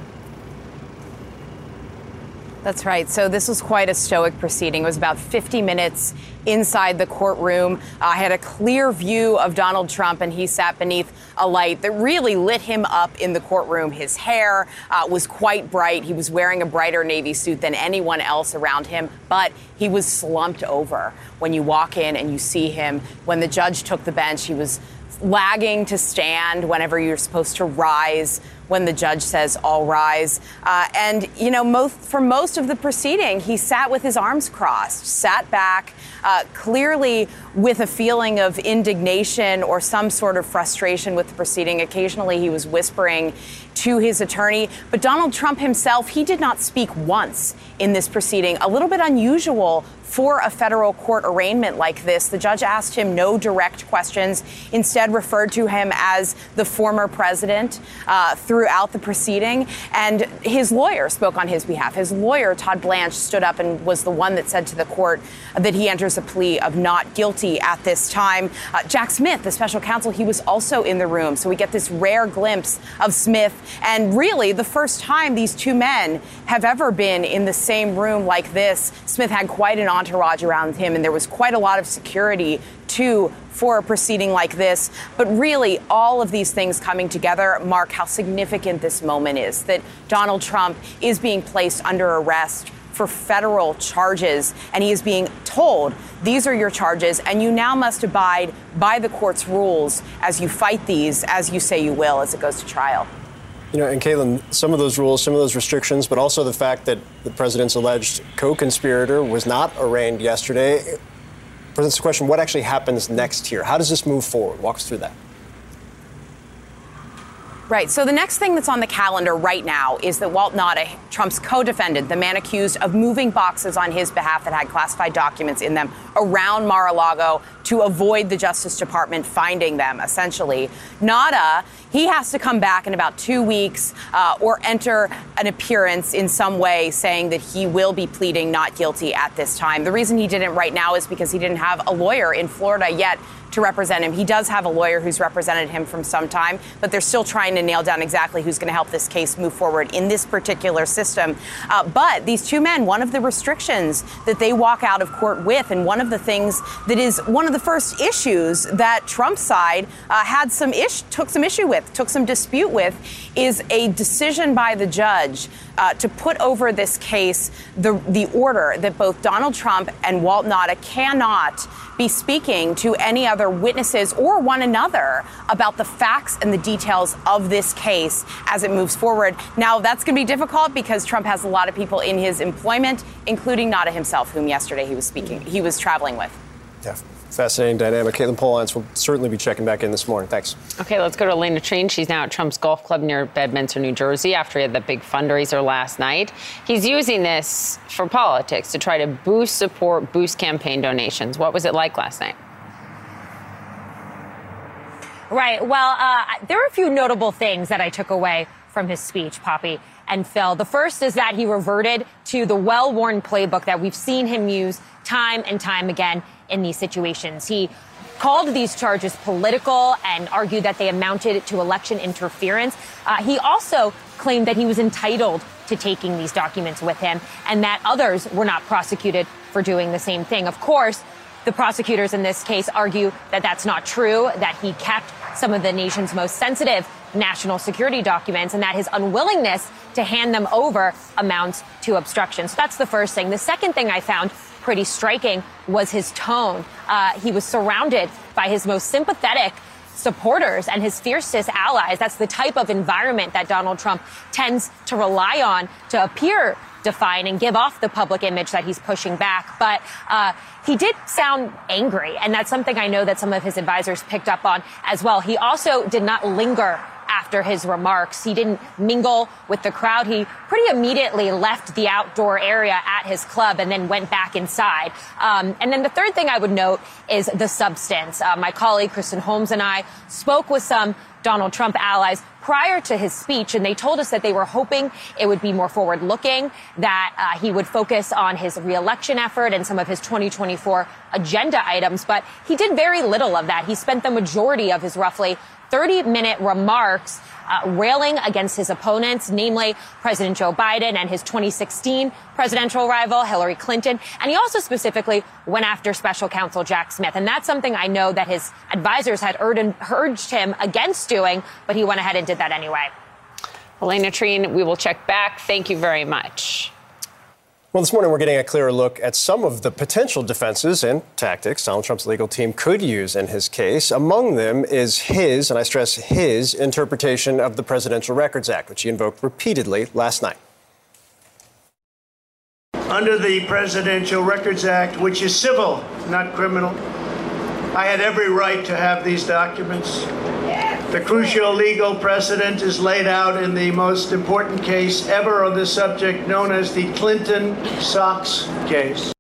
That's right. So this was quite a stoic proceeding. It was about 50 minutes inside the courtroom. Uh, I had a clear view of Donald Trump, and he sat beneath a light that really lit him up in the courtroom. His hair uh, was quite bright. He was wearing a brighter navy suit than anyone else around him, but he was slumped over. When you walk in and you see him, when the judge took the bench, he was lagging to stand whenever you're supposed to rise when the judge says all rise. Uh, and, you know, most, for most of the proceeding, he sat with his arms crossed, sat back, uh, clearly with a feeling of indignation or some sort of frustration with the proceeding. Occasionally, he was whispering to his attorney. But Donald Trump himself, he did not speak once in this proceeding. A little bit unusual for a federal court arraignment like this. The judge asked him no direct questions, instead, referred to him as the former president uh, throughout the proceeding. And his lawyer spoke on his behalf. His lawyer, Todd Blanche, stood up and was the one that said to the court that he enters a plea of not guilty at this time. Uh, Jack Smith, the special counsel, he was also in the room. So we get this rare glimpse of Smith And really, the first time these two men have ever been in the same room like this, Smith had quite an entourage around him, and there was quite a lot of security, too, for a proceeding like this. But really, all of these things coming together mark how significant this moment is that Donald Trump is being placed under arrest for federal charges, and he is being told these are your charges, and you now must abide by the court's rules as you fight these, as you say you will, as it goes to trial. You know, and Katelyn, some of those rules, some of those restrictions, but also the fact that the president's alleged co conspirator was not arraigned yesterday presents the question what actually happens next here? How does this move forward? Walk us through that. Right. So the next thing that's on the calendar right now is that Walt Nauta, Trump's co-defendant, the man accused of moving boxes on his behalf that had classified documents in them around Mar-a-Lago to avoid the Justice Department finding them, essentially. Nauta, he has to come back in about two weeks uh, or enter an appearance in some way saying that he will be pleading not guilty at this time. The reason he didn't right now is because he didn't have a lawyer in Florida yet to represent him. He does have a lawyer who's represented him from some time, but they're still trying to nail down exactly who's going to help this case move forward in this particular system. Uh, but these two men, one of the restrictions that they walk out of court with, and one of the things that is one of the first issues that Trump's side uh, had some ish took some issue with, took some dispute with, is a decision by the judge uh, to put over this case the the order that both Donald Trump and Walt Nauta cannot be speaking to any other witnesses or one another about the facts and the details of this case as it moves forward. Now, that's going to be difficult because Trump has a lot of people in his employment, including Nauta himself, whom yesterday he was speaking, he was traveling with. Yeah, fascinating dynamic. Katelyn Polantz will certainly be checking back in this morning. Thanks. Okay, let's go to Alayna Treene. She's now at Trump's golf club near Bedminster, New Jersey, after he had the big fundraiser last night. He's using this for politics to try to boost support, boost campaign donations. What was it like last night? Right. Well, uh, there are a few notable things that I took away from his speech, Poppy and Phil. The first is that he reverted to the well worn playbook that we've seen him use time and time again in these situations. He called these charges political and argued that they amounted to election interference. Uh, he also claimed that he was entitled to taking these documents with him and that others were not prosecuted for doing the same thing. Of course, the prosecutors in this case argue that that's not true, that he kept some of the nation's most sensitive national security documents and that his unwillingness to hand them over amounts to obstruction. So that's the first thing. The second thing I found pretty striking was his tone. Uh, he was surrounded by his most sympathetic supporters and his fiercest allies. That's the type of environment that Donald Trump tends to rely on to appear defiant and give off the public image that he's pushing back. But uh, he did sound angry, and that's something I know that some of his advisors picked up on as well. He also did not linger after his remarks. He didn't mingle with the crowd. He pretty immediately left the outdoor area at his club and then went back inside. Um, and then the third thing I would note is the substance. Uh, my colleague Kristen Holmes and I spoke with some Donald Trump allies prior to his speech, and they told us that they were hoping it would be more forward looking, that uh, he would focus on his reelection effort and some of his 2024 agenda items. But he did very little of that. He spent the majority of his roughly 30 minute remarks uh, railing against his opponents, namely President Joe Biden and his 2016 presidential rival, Hillary Clinton. And he also specifically went after special counsel Jack Smith. And that's something I know that his advisors had urged him against doing, but he went ahead and did that anyway. Alayna Treene, we will check back. Thank you very much. Well, this morning we're getting a clearer look at some of the potential defenses and tactics Donald Trump's legal team could use in his case. Among them is his, and I stress his, interpretation of the Presidential Records Act, which he invoked repeatedly last night. Under the Presidential Records Act, which is civil, not criminal, I had every right to have these documents. The crucial legal precedent is laid out in the most important case ever on this subject, known as the Clinton Socks case.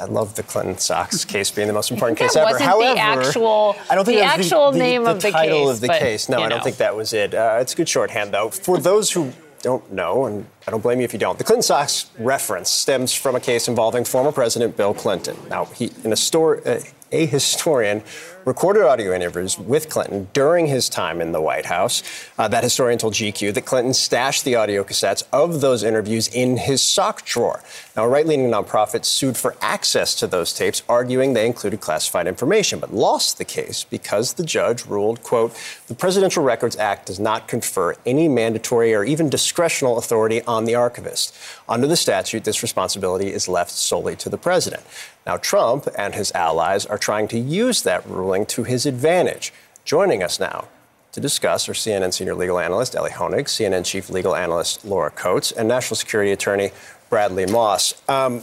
I love the Clinton Socks case being the most important case ever. Wasn't However, the actual, I don't think the actual the, name the, of the title case, of the but, case. No, I don't know. think that was it. Uh, it's a good shorthand, though. For those who don't know, and I don't blame you if you don't, the Clinton Socks reference stems from a case involving former President Bill Clinton. Now, he, in a, story, uh, a historian recorded audio interviews with Clinton during his time in the White House. Uh, that historian told GQ that Clinton stashed the audio cassettes of those interviews in his sock drawer. Now, a right leaning nonprofit sued for access to those tapes, arguing they included classified information, but lost the case because the judge ruled, quote, the Presidential Records Act does not confer any mandatory or even discretional authority on the archivist. Under the statute, this responsibility is left solely to the president. Now, Trump and his allies are trying to use that ruling to his advantage. Joining us now to discuss are CNN senior legal analyst Elie Honig, CNN chief legal analyst Laura Coates, and national security attorney Bradley Moss. Um,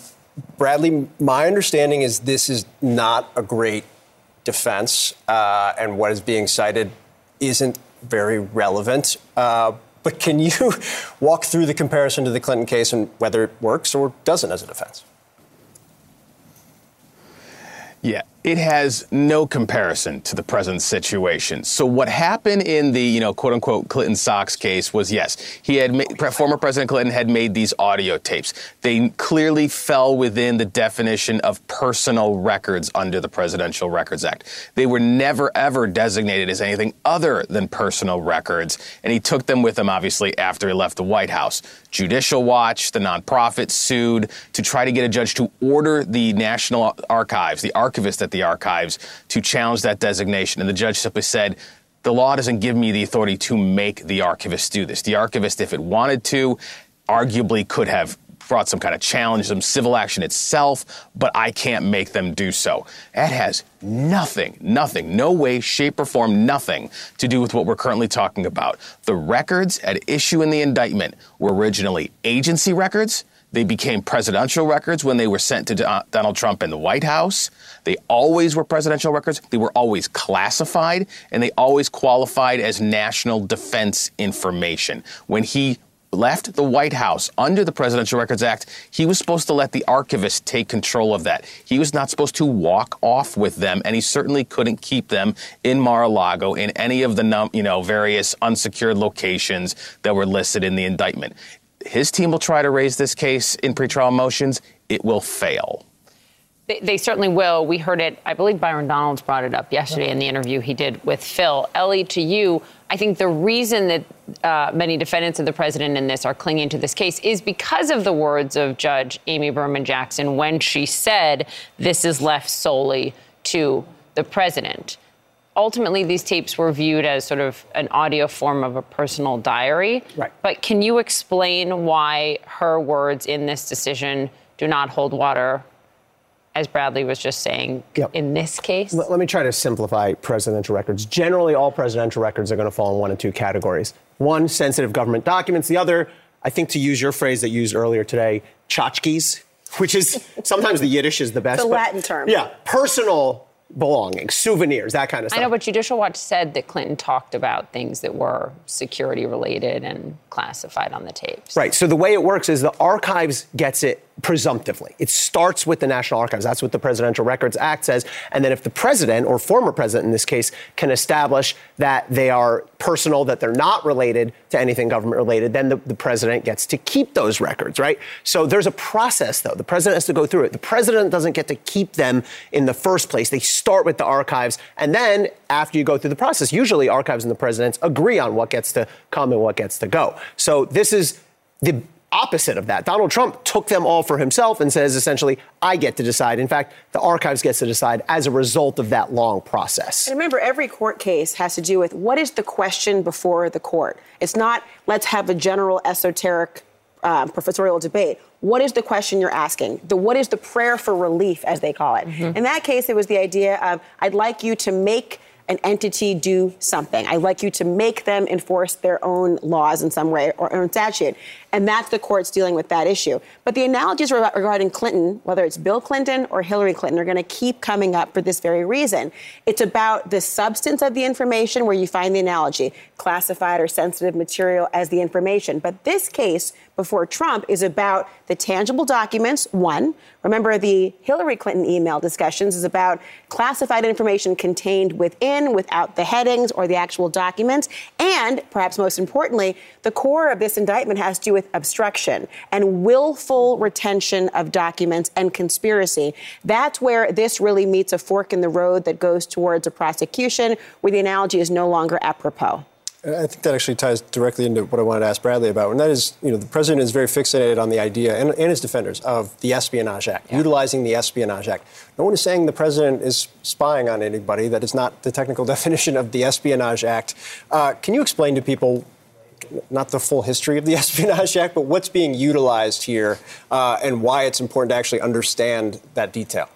Bradley, my understanding is this is not a great defense, uh, and what is being cited isn't very relevant. Uh, but can you walk through the comparison to the Clinton case and whether it works or doesn't as a defense? Yeah, it has no comparison to the present situation. So what happened in the, you know, quote unquote Clinton Socks case was yes, he had made, former President Clinton had made these audio tapes. They clearly fell within the definition of personal records under the Presidential Records Act. They were never ever designated as anything other than personal records, and he took them with him obviously after he left the White House. Judicial Watch, the nonprofit sued to try to get a judge to order the National Archives, the archivist at the archives, to challenge that designation. And the judge simply said, the law doesn't give me the authority to make the archivist do this. The archivist, if it wanted to, arguably could have brought some kind of challenge, some civil action itself, but I can't make them do so. That has nothing, nothing, no way, shape, or form, nothing to do with what we're currently talking about. The records at issue in the indictment were originally agency records. They became presidential records when they were sent to Donald Trump in the White House. They always were presidential records. They were always classified, and they always qualified as national defense information. When he left the White House under the Presidential Records Act, he was supposed to let the archivist take control of that. He was not supposed to walk off with them, and he certainly couldn't keep them in Mar-a-Lago in any of the you know various unsecured locations that were listed in the indictment. His team will try to raise this case in pretrial motions. It will fail. They, they, certainly will. We heard it. I believe Byron Donalds brought it up yesterday in the interview he did with Phil. Elie, to you, I think the reason that uh, many defendants of the president in this are clinging to this case is because of the words of Judge Amy Berman Jackson when she said this is left solely to the president. Ultimately, these tapes were viewed as sort of an audio form of a personal diary. Right. But can you explain why her words in this decision do not hold water as Bradley was just saying, yep. in this case? Let, let me try to simplify presidential records. Generally, all presidential records are going to fall in one of two categories. One, sensitive government documents. The other, I think to use your phrase that you used earlier today, tchotchkes, which is sometimes the Yiddish is the best. It's a Latin term. Yeah, personal belongings, souvenirs, that kind of stuff. I know, but Judicial Watch said that Clinton talked about things that were security related and classified on the tapes. Right. So the way it works is the archives gets it presumptively. It starts with the National Archives. That's what the Presidential Records Act says. And then if the president, or former president in this case, can establish that they are personal, that they're not related to anything government related, then the, the president gets to keep those records, right? So there's a process, though. The president has to go through it. The president doesn't get to keep them in the first place. They start with the archives. And then after you go through the process, usually archives and the presidents agree on what gets to come and what gets to go. So this is the opposite of that. Donald Trump took them all for himself and says essentially, I get to decide. In fact, the archives gets to decide as a result of that long process. And remember, every court case has to do with what is the question before the court. It's not let's have a general esoteric um, professorial debate. What is the question you're asking? The what is the prayer for relief, as they call it? Mm-hmm. In that case, it was the idea of I'd like you to make an entity do something. I'd like you to make them enforce their own laws in some way or own statute. And that's the courts dealing with that issue. But the analogies regarding Clinton, whether it's Bill Clinton or Hillary Clinton, are going to keep coming up for this very reason. It's about the substance of the information where you find the analogy, classified or sensitive material as the information. But this case before Trump is about the tangible documents, one, Remember, the Hillary Clinton email discussions is about classified information contained within, without the headings or the actual documents. And perhaps most importantly, the core of this indictment has to do with obstruction and willful retention of documents and conspiracy. That's where this really meets a fork in the road that goes towards a prosecution where the analogy is no longer apropos. I think that actually ties directly into what I wanted to ask Bradley about, and that is, you know, the president is very fixated on the idea, and, and his defenders, of the Espionage Act, yeah. utilizing the Espionage Act. No one is saying the president is spying on anybody. That is not the technical definition of the Espionage Act. Uh, can you explain to people not the full history of the Espionage Act, but what's being utilized here uh, and why it's important to actually understand that detail?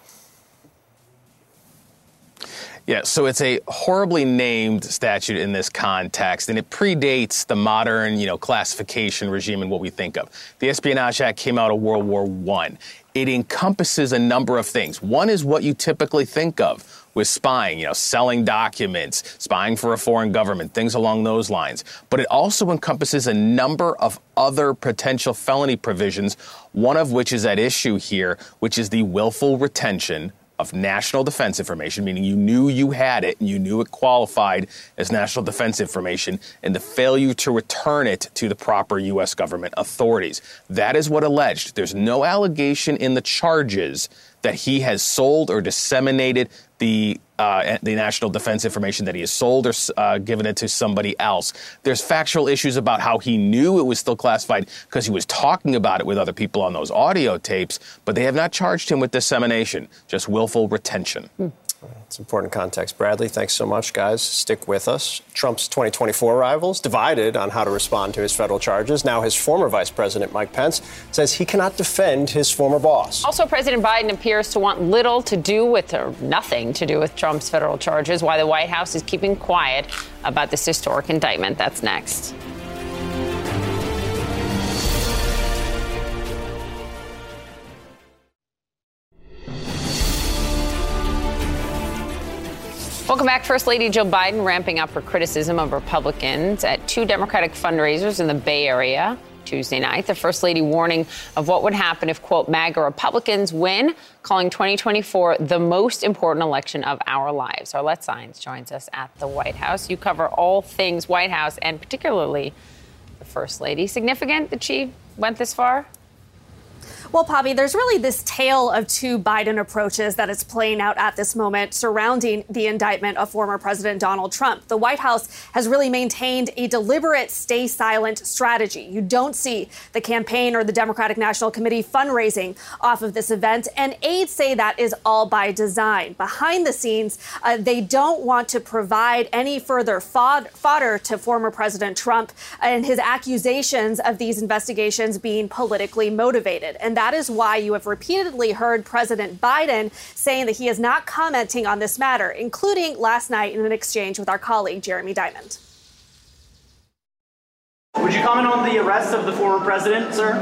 Yeah, so it's a horribly named statute in this context, and it predates the modern, you know, classification regime and what we think of. The Espionage Act came out of World War I. It encompasses a number of things. One is what you typically think of with spying, you know, selling documents, spying for a foreign government, things along those lines. But it also encompasses a number of other potential felony provisions, one of which is at issue here, which is the willful retention of national defense information, meaning you knew you had it and you knew it qualified as national defense information, and the failure to return it to the proper U.S. government authorities. That is what alleged. There's no allegation in the charges that he has sold or disseminated the uh, the national defense information that he has sold or uh, given it to somebody else. There's factual issues about how he knew it was still classified because he was talking about it with other people on those audio tapes, but they have not charged him with dissemination, just willful retention. Hmm. It's important context. Bradley, thanks so much, guys. Stick with us. Trump's 2024 rivals divided on how to respond to his federal charges. Now, his former vice president, Mike Pence, says he cannot defend his former boss. Also, President Biden appears to want little to do with, or nothing to do with Trump's federal charges, why the White House is keeping quiet about this historic indictment. That's next. Welcome back. First Lady Jill Biden ramping up her criticism of Republicans at two Democratic fundraisers in the Bay Area. Tuesday night, the First Lady warning of what would happen if, quote, MAGA Republicans win, calling 2024 the most important election of our lives. Arlette Saenz joins us at the White House. You cover all things White House and particularly the First Lady. Significant that she went this far? Well, Poppy, there's really this tale of two Biden approaches that is playing out at this moment surrounding the indictment of former President Donald Trump. The White House has really maintained a deliberate stay silent strategy. You don't see the campaign or the Democratic National Committee fundraising off of this event, and aides say that is all by design. Behind the scenes, uh, they don't want to provide any further fod- fodder to former President Trump and his accusations of these investigations being politically motivated. And that is why you have repeatedly heard President Biden saying that he is not commenting on this matter, including last night in an exchange with our colleague, Jeremy Diamond. Would you comment on the arrest of the former president, sir?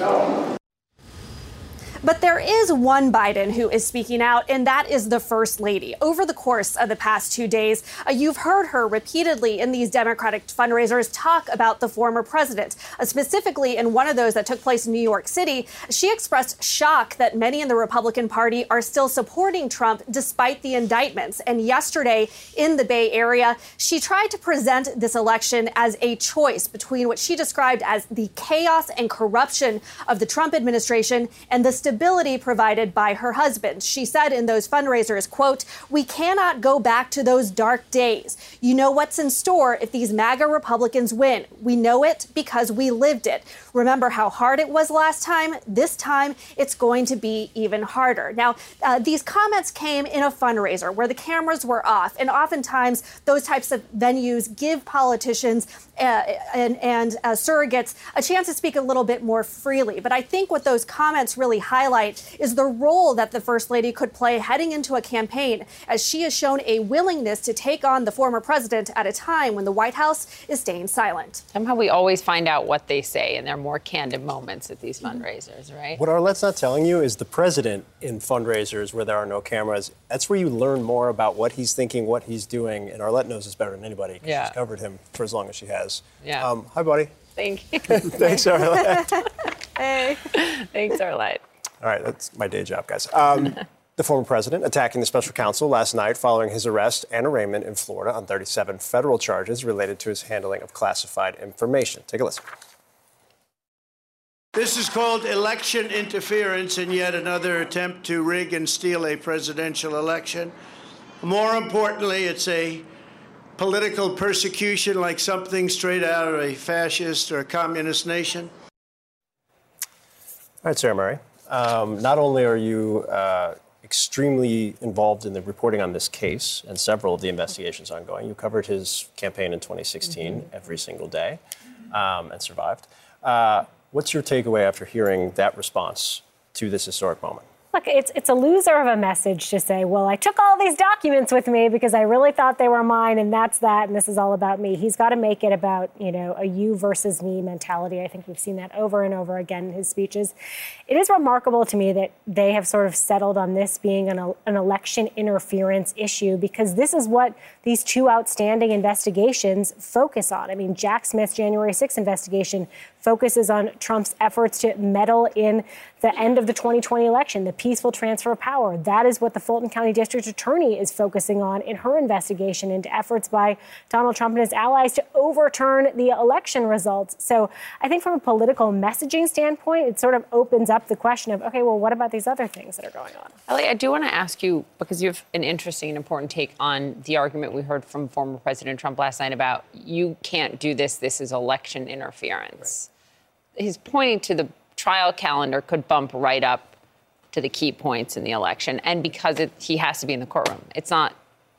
No. But there is one Biden who is speaking out, and that is the First Lady. Over the course of the past two days, uh, you've heard her repeatedly in these Democratic fundraisers talk about the former president. Uh, specifically, in one of those that took place in New York City, she expressed shock that many in the Republican Party are still supporting Trump despite the indictments. And yesterday in the Bay Area, she tried to present this election as a choice between what she described as the chaos and corruption of the Trump administration and the stability stability provided by her husband. She said in those fundraisers, quote, "We cannot go back to those dark days. You know what's in store if these MAGA Republicans win. We know it because we lived it. Remember how hard it was last time? This time it's going to be even harder." Now, uh, these comments came in a fundraiser where the cameras were off, and oftentimes those types of venues give politicians and, and uh, surrogates a chance to speak a little bit more freely. But I think what those comments really highlight is the role that the First Lady could play heading into a campaign, as she has shown a willingness to take on the former president at a time when the White House is staying silent. Somehow we always find out what they say, in they're more candid moments at these fundraisers, right? What Arlette's not telling you is the president in fundraisers where there are no cameras, that's where you learn more about what he's thinking, what he's doing, and Arlette knows this better than anybody. Yeah. She's covered him for as long as she has has. Yeah. Um, hi, buddy. Thank you. Thanks, Arlette. hey. Thanks, Arlette. All right, that's my day job, guys. Um, the former president attacking the special counsel last night following his arrest and arraignment in Florida on 37 federal charges related to his handling of classified information. Take a listen. This is called election interference and yet another attempt to rig and steal a presidential election. More importantly, it's a political persecution like something straight out of a fascist or a communist nation. All right, Sarah Murray. Um, not only are you uh, extremely involved in the reporting on this case and several of the investigations ongoing, you covered his campaign in 2016 mm-hmm. every single day um, and survived. Uh, what's your takeaway after hearing that response to this historic moment? Look, it's it's a loser of a message to say, well, I took all these documents with me because I really thought they were mine, and that's that, and this is all about me. He's got to make it about you know a you versus me mentality. I think we've seen that over and over again in his speeches. It is remarkable to me that they have sort of settled on this being an, an election interference issue because this is what these two outstanding investigations focus on. I mean, Jack Smith's January 6th investigation focuses on Trump's efforts to meddle in the end of the 2020 election, the peaceful transfer of power. That is what the Fulton County District Attorney is focusing on in her investigation into efforts by Donald Trump and his allies to overturn the election results. So I think from a political messaging standpoint, it sort of opens up the question of, okay, well, what about these other things that are going on? Elie, I do want to ask you, because you have an interesting and important take on the argument we heard from former President Trump last night about you can't do this, this is election interference. Right he's pointing to the trial calendar could bump right up to the key points in the election, and because it, he has to be in the courtroom, it's not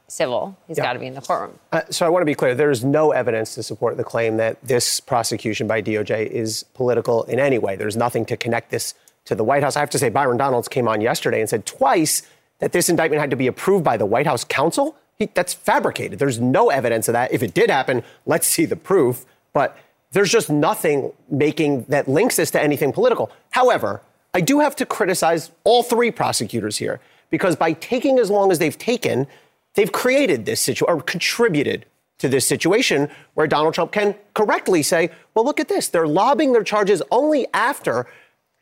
civil. He's yeah. got to be in the courtroom. Uh, so I want to be clear: there is no evidence to support the claim that this prosecution by DOJ is political in any way. There's nothing to connect this to the White House. I have to say, Byron Donalds came on yesterday and said twice that this indictment had to be approved by the White House counsel. He, that's fabricated. There's no evidence of that. If it did happen, let's see the proof. But there's just nothing making that links this to anything political. However, I do have to criticize all three prosecutors here because by taking as long as they've taken, they've created this situation or contributed to this situation where Donald Trump can correctly say, well, look at this. They're lobbing their charges only after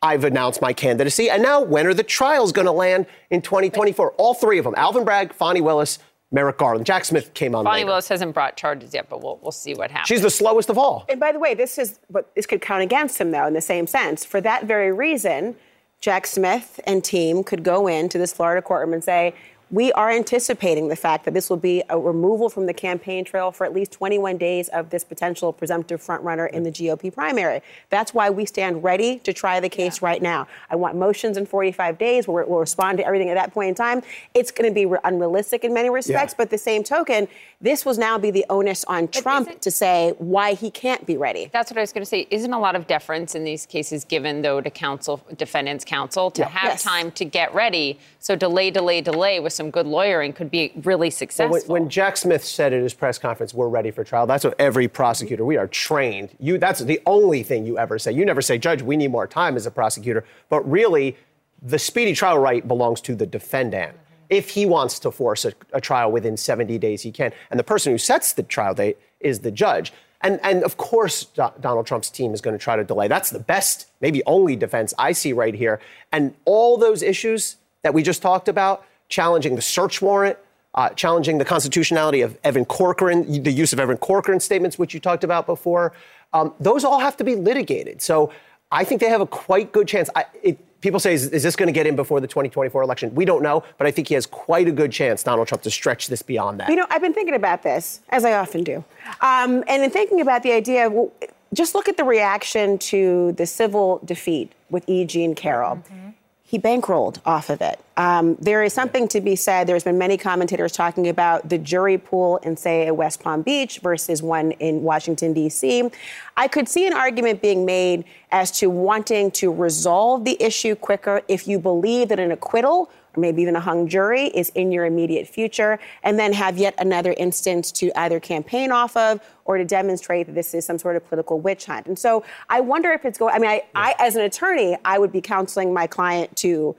I've announced my candidacy. And now, when are the trials going to land in 2024? All three of them Alvin Bragg, Fani Willis, Merrick Garland. Jack Smith came on. Fani later. Willis hasn't brought charges yet, but we'll, we'll see what happens. She's the slowest of all. And by the way, this is but this could count against him though, in the same sense. For that very reason, Jack Smith and team could go into this Florida courtroom and say, we are anticipating the fact that this will be a removal from the campaign trail for at least 21 days of this potential presumptive frontrunner in the GOP primary. That's why we stand ready to try the case yeah. right now. I want motions in 45 days. We'll, we'll, respond to everything at that point in time. It's going to be unrealistic in many respects, yeah. but the same token, this will now be the onus on Trump to say why he can't be ready. That's what I was going to say. Isn't a lot of deference in these cases given, though, to counsel, defendants' counsel to yeah. have yes. time to get ready? So delay, delay, delay with some good lawyering could be really successful. Well, when, when, Jack Smith said at his press conference, "We're ready for trial," that's what every prosecutor. We are trained. You. That's the only thing you ever say. You never say, "Judge, we need more time" as a prosecutor. But really, the speedy trial right belongs to the defendant. If he wants to force a, a trial within 70 days, he can. And the person who sets the trial date is the judge. And, and, of course, Do- Donald Trump's team is going to try to delay. That's the best, maybe only defense I see right here. And all those issues that we just talked about, challenging the search warrant, uh, challenging the constitutionality of Evan Corcoran, the use of Evan Corcoran statements, which you talked about before. Um, those all have to be litigated. So I think they have a quite good chance. I, it, people say, is, is this going to get in before the 2024 election? We don't know, but I think he has quite a good chance, Donald Trump, to stretch this beyond that. You know, I've been thinking about this, as I often do. Um, and in thinking about the idea, well, just look at the reaction to the civil defeat with E. Jean Carroll. Mm-hmm he bankrolled off of it. Um, there is something to be said. There's been many commentators talking about the jury pool in, say, West Palm Beach versus one in Washington, D.C. I could see an argument being made as to wanting to resolve the issue quicker if you believe that an acquittal maybe even a hung jury is in your immediate future, and then have yet another instance to either campaign off of or to demonstrate that this is some sort of political witch hunt. And so I wonder if it's going, I mean, I, I as an attorney, I would be counseling my client to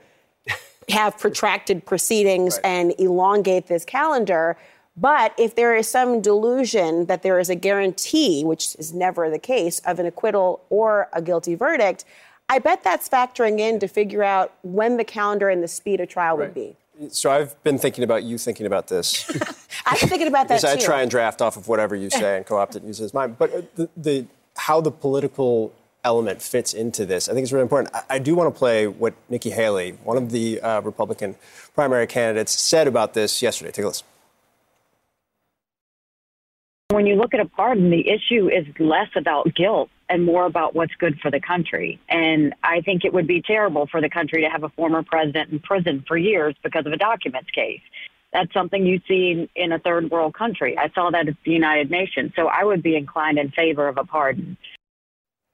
have protracted proceedings right. and elongate this calendar. But if there is some delusion that there is a guarantee, which is never the case, of an acquittal or a guilty verdict, I bet that's factoring in to figure out when the calendar and the speed of trial would be. So I've been thinking about you thinking about this. I've been thinking about that because too. I try and draft off of whatever you say and co-opt it and use it as mine. But uh, the, the how the political element fits into this, I think is really important. I, I do want to play what Nikki Haley, one of the uh, Republican primary candidates, said about this yesterday. Take a listen. When you look at a pardon, the issue is less about guilt and more about what's good for the country. And I think it would be terrible for the country to have a former president in prison for years because of a documents case. That's something you see in a third world country. I saw that at the United Nations. So I would be inclined in favor of a pardon.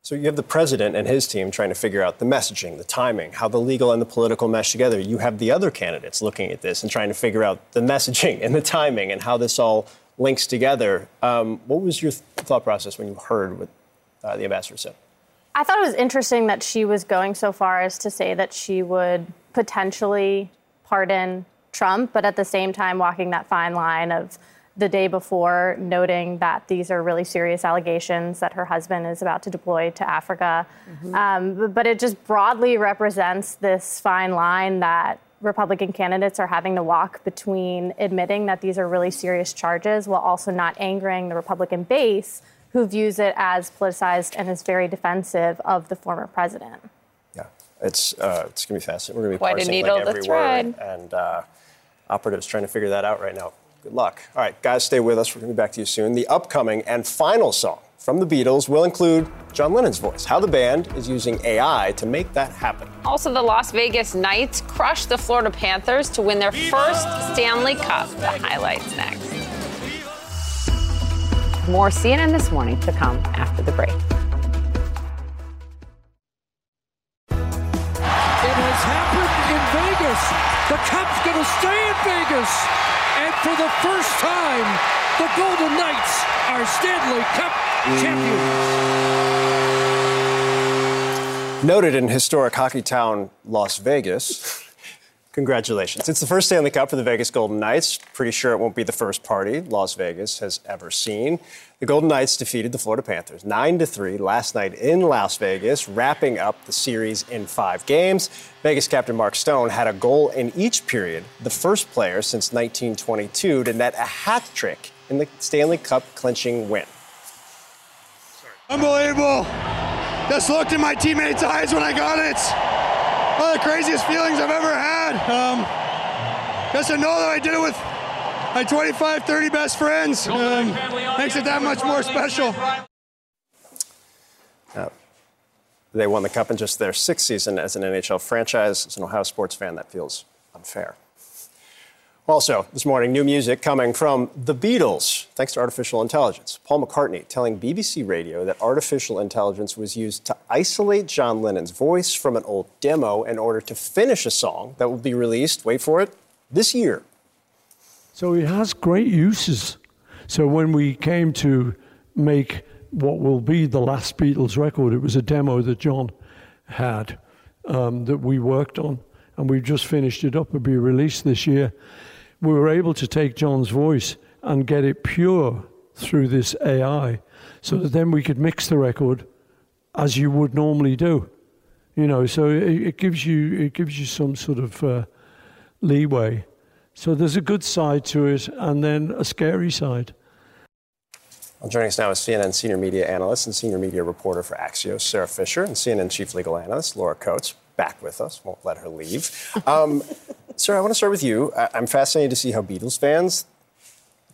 So you have the president and his team trying to figure out the messaging, the timing, how the legal and the political mesh together. You have the other candidates looking at this and trying to figure out the messaging and the timing and how this all links together. Um, what was your th- thought process when you heard what uh, the ambassador said? I thought it was interesting that she was going so far as to say that she would potentially pardon Trump, but at the same time walking that fine line of the day before noting that these are really serious allegations that her husband is about to deploy to Africa. Mm-hmm. Um, but it just broadly represents this fine line that Republican candidates are having to walk between admitting that these are really serious charges while also not angering the Republican base who views it as politicized and is very defensive of the former president. Yeah, it's uh, it's gonna be fascinating. We're gonna be Quite a needle like to every thread. word, and uh, operatives trying to figure that out right now. Good luck. All right, guys, stay with us. We're gonna be back to you soon. The upcoming and final song from the Beatles will include John Lennon's voice. How the band is using AI to make that happen. Also, the Las Vegas Knights crushed the Florida Panthers to win their first Stanley Cup. The highlights next. More CNN this morning to come after the break. It has happened in Vegas. The Cup's going to stay in Vegas. And for the first time, the Golden Knights are Stanley Cup champions. Noted in historic hockey town Las Vegas. Congratulations. It's the first Stanley Cup for the Vegas Golden Knights. Pretty sure it won't be the first party Las Vegas has ever seen. The Golden Knights defeated the Florida Panthers 9 to 3 last night in Las Vegas, wrapping up the series in 5 games. Vegas captain Mark Stone had a goal in each period, the first player since 1922 to net a hat trick in the Stanley Cup clinching win. Unbelievable. Just looked in my teammates' eyes when I got it. One of the craziest feelings I've ever had. Um, just to know that I did it with my 25, 30 best friends um, makes it that much more special. Uh, they won the cup in just their sixth season as an NHL franchise. As an Ohio sports fan, that feels unfair. Also, this morning, new music coming from the Beatles, thanks to artificial intelligence. Paul McCartney telling BBC Radio that artificial intelligence was used to isolate John Lennon's voice from an old demo in order to finish a song that will be released, wait for it, this year. So it has great uses. So when we came to make what will be the last Beatles record, it was a demo that John had um, that we worked on, and we've just finished it up. It'll be released this year. We were able to take John's voice and get it pure through this AI, so that then we could mix the record as you would normally do. You know, so it, it gives you it gives you some sort of uh, leeway. So there's a good side to it, and then a scary side. Joining us now is CNN senior media analyst and senior media reporter for Axios, Sara Fischer, and CNN chief legal analyst, Laura Coates, back with us. Won't let her leave. Um, Sara, I want to start with you. I- I'm fascinated to see how Beatles fans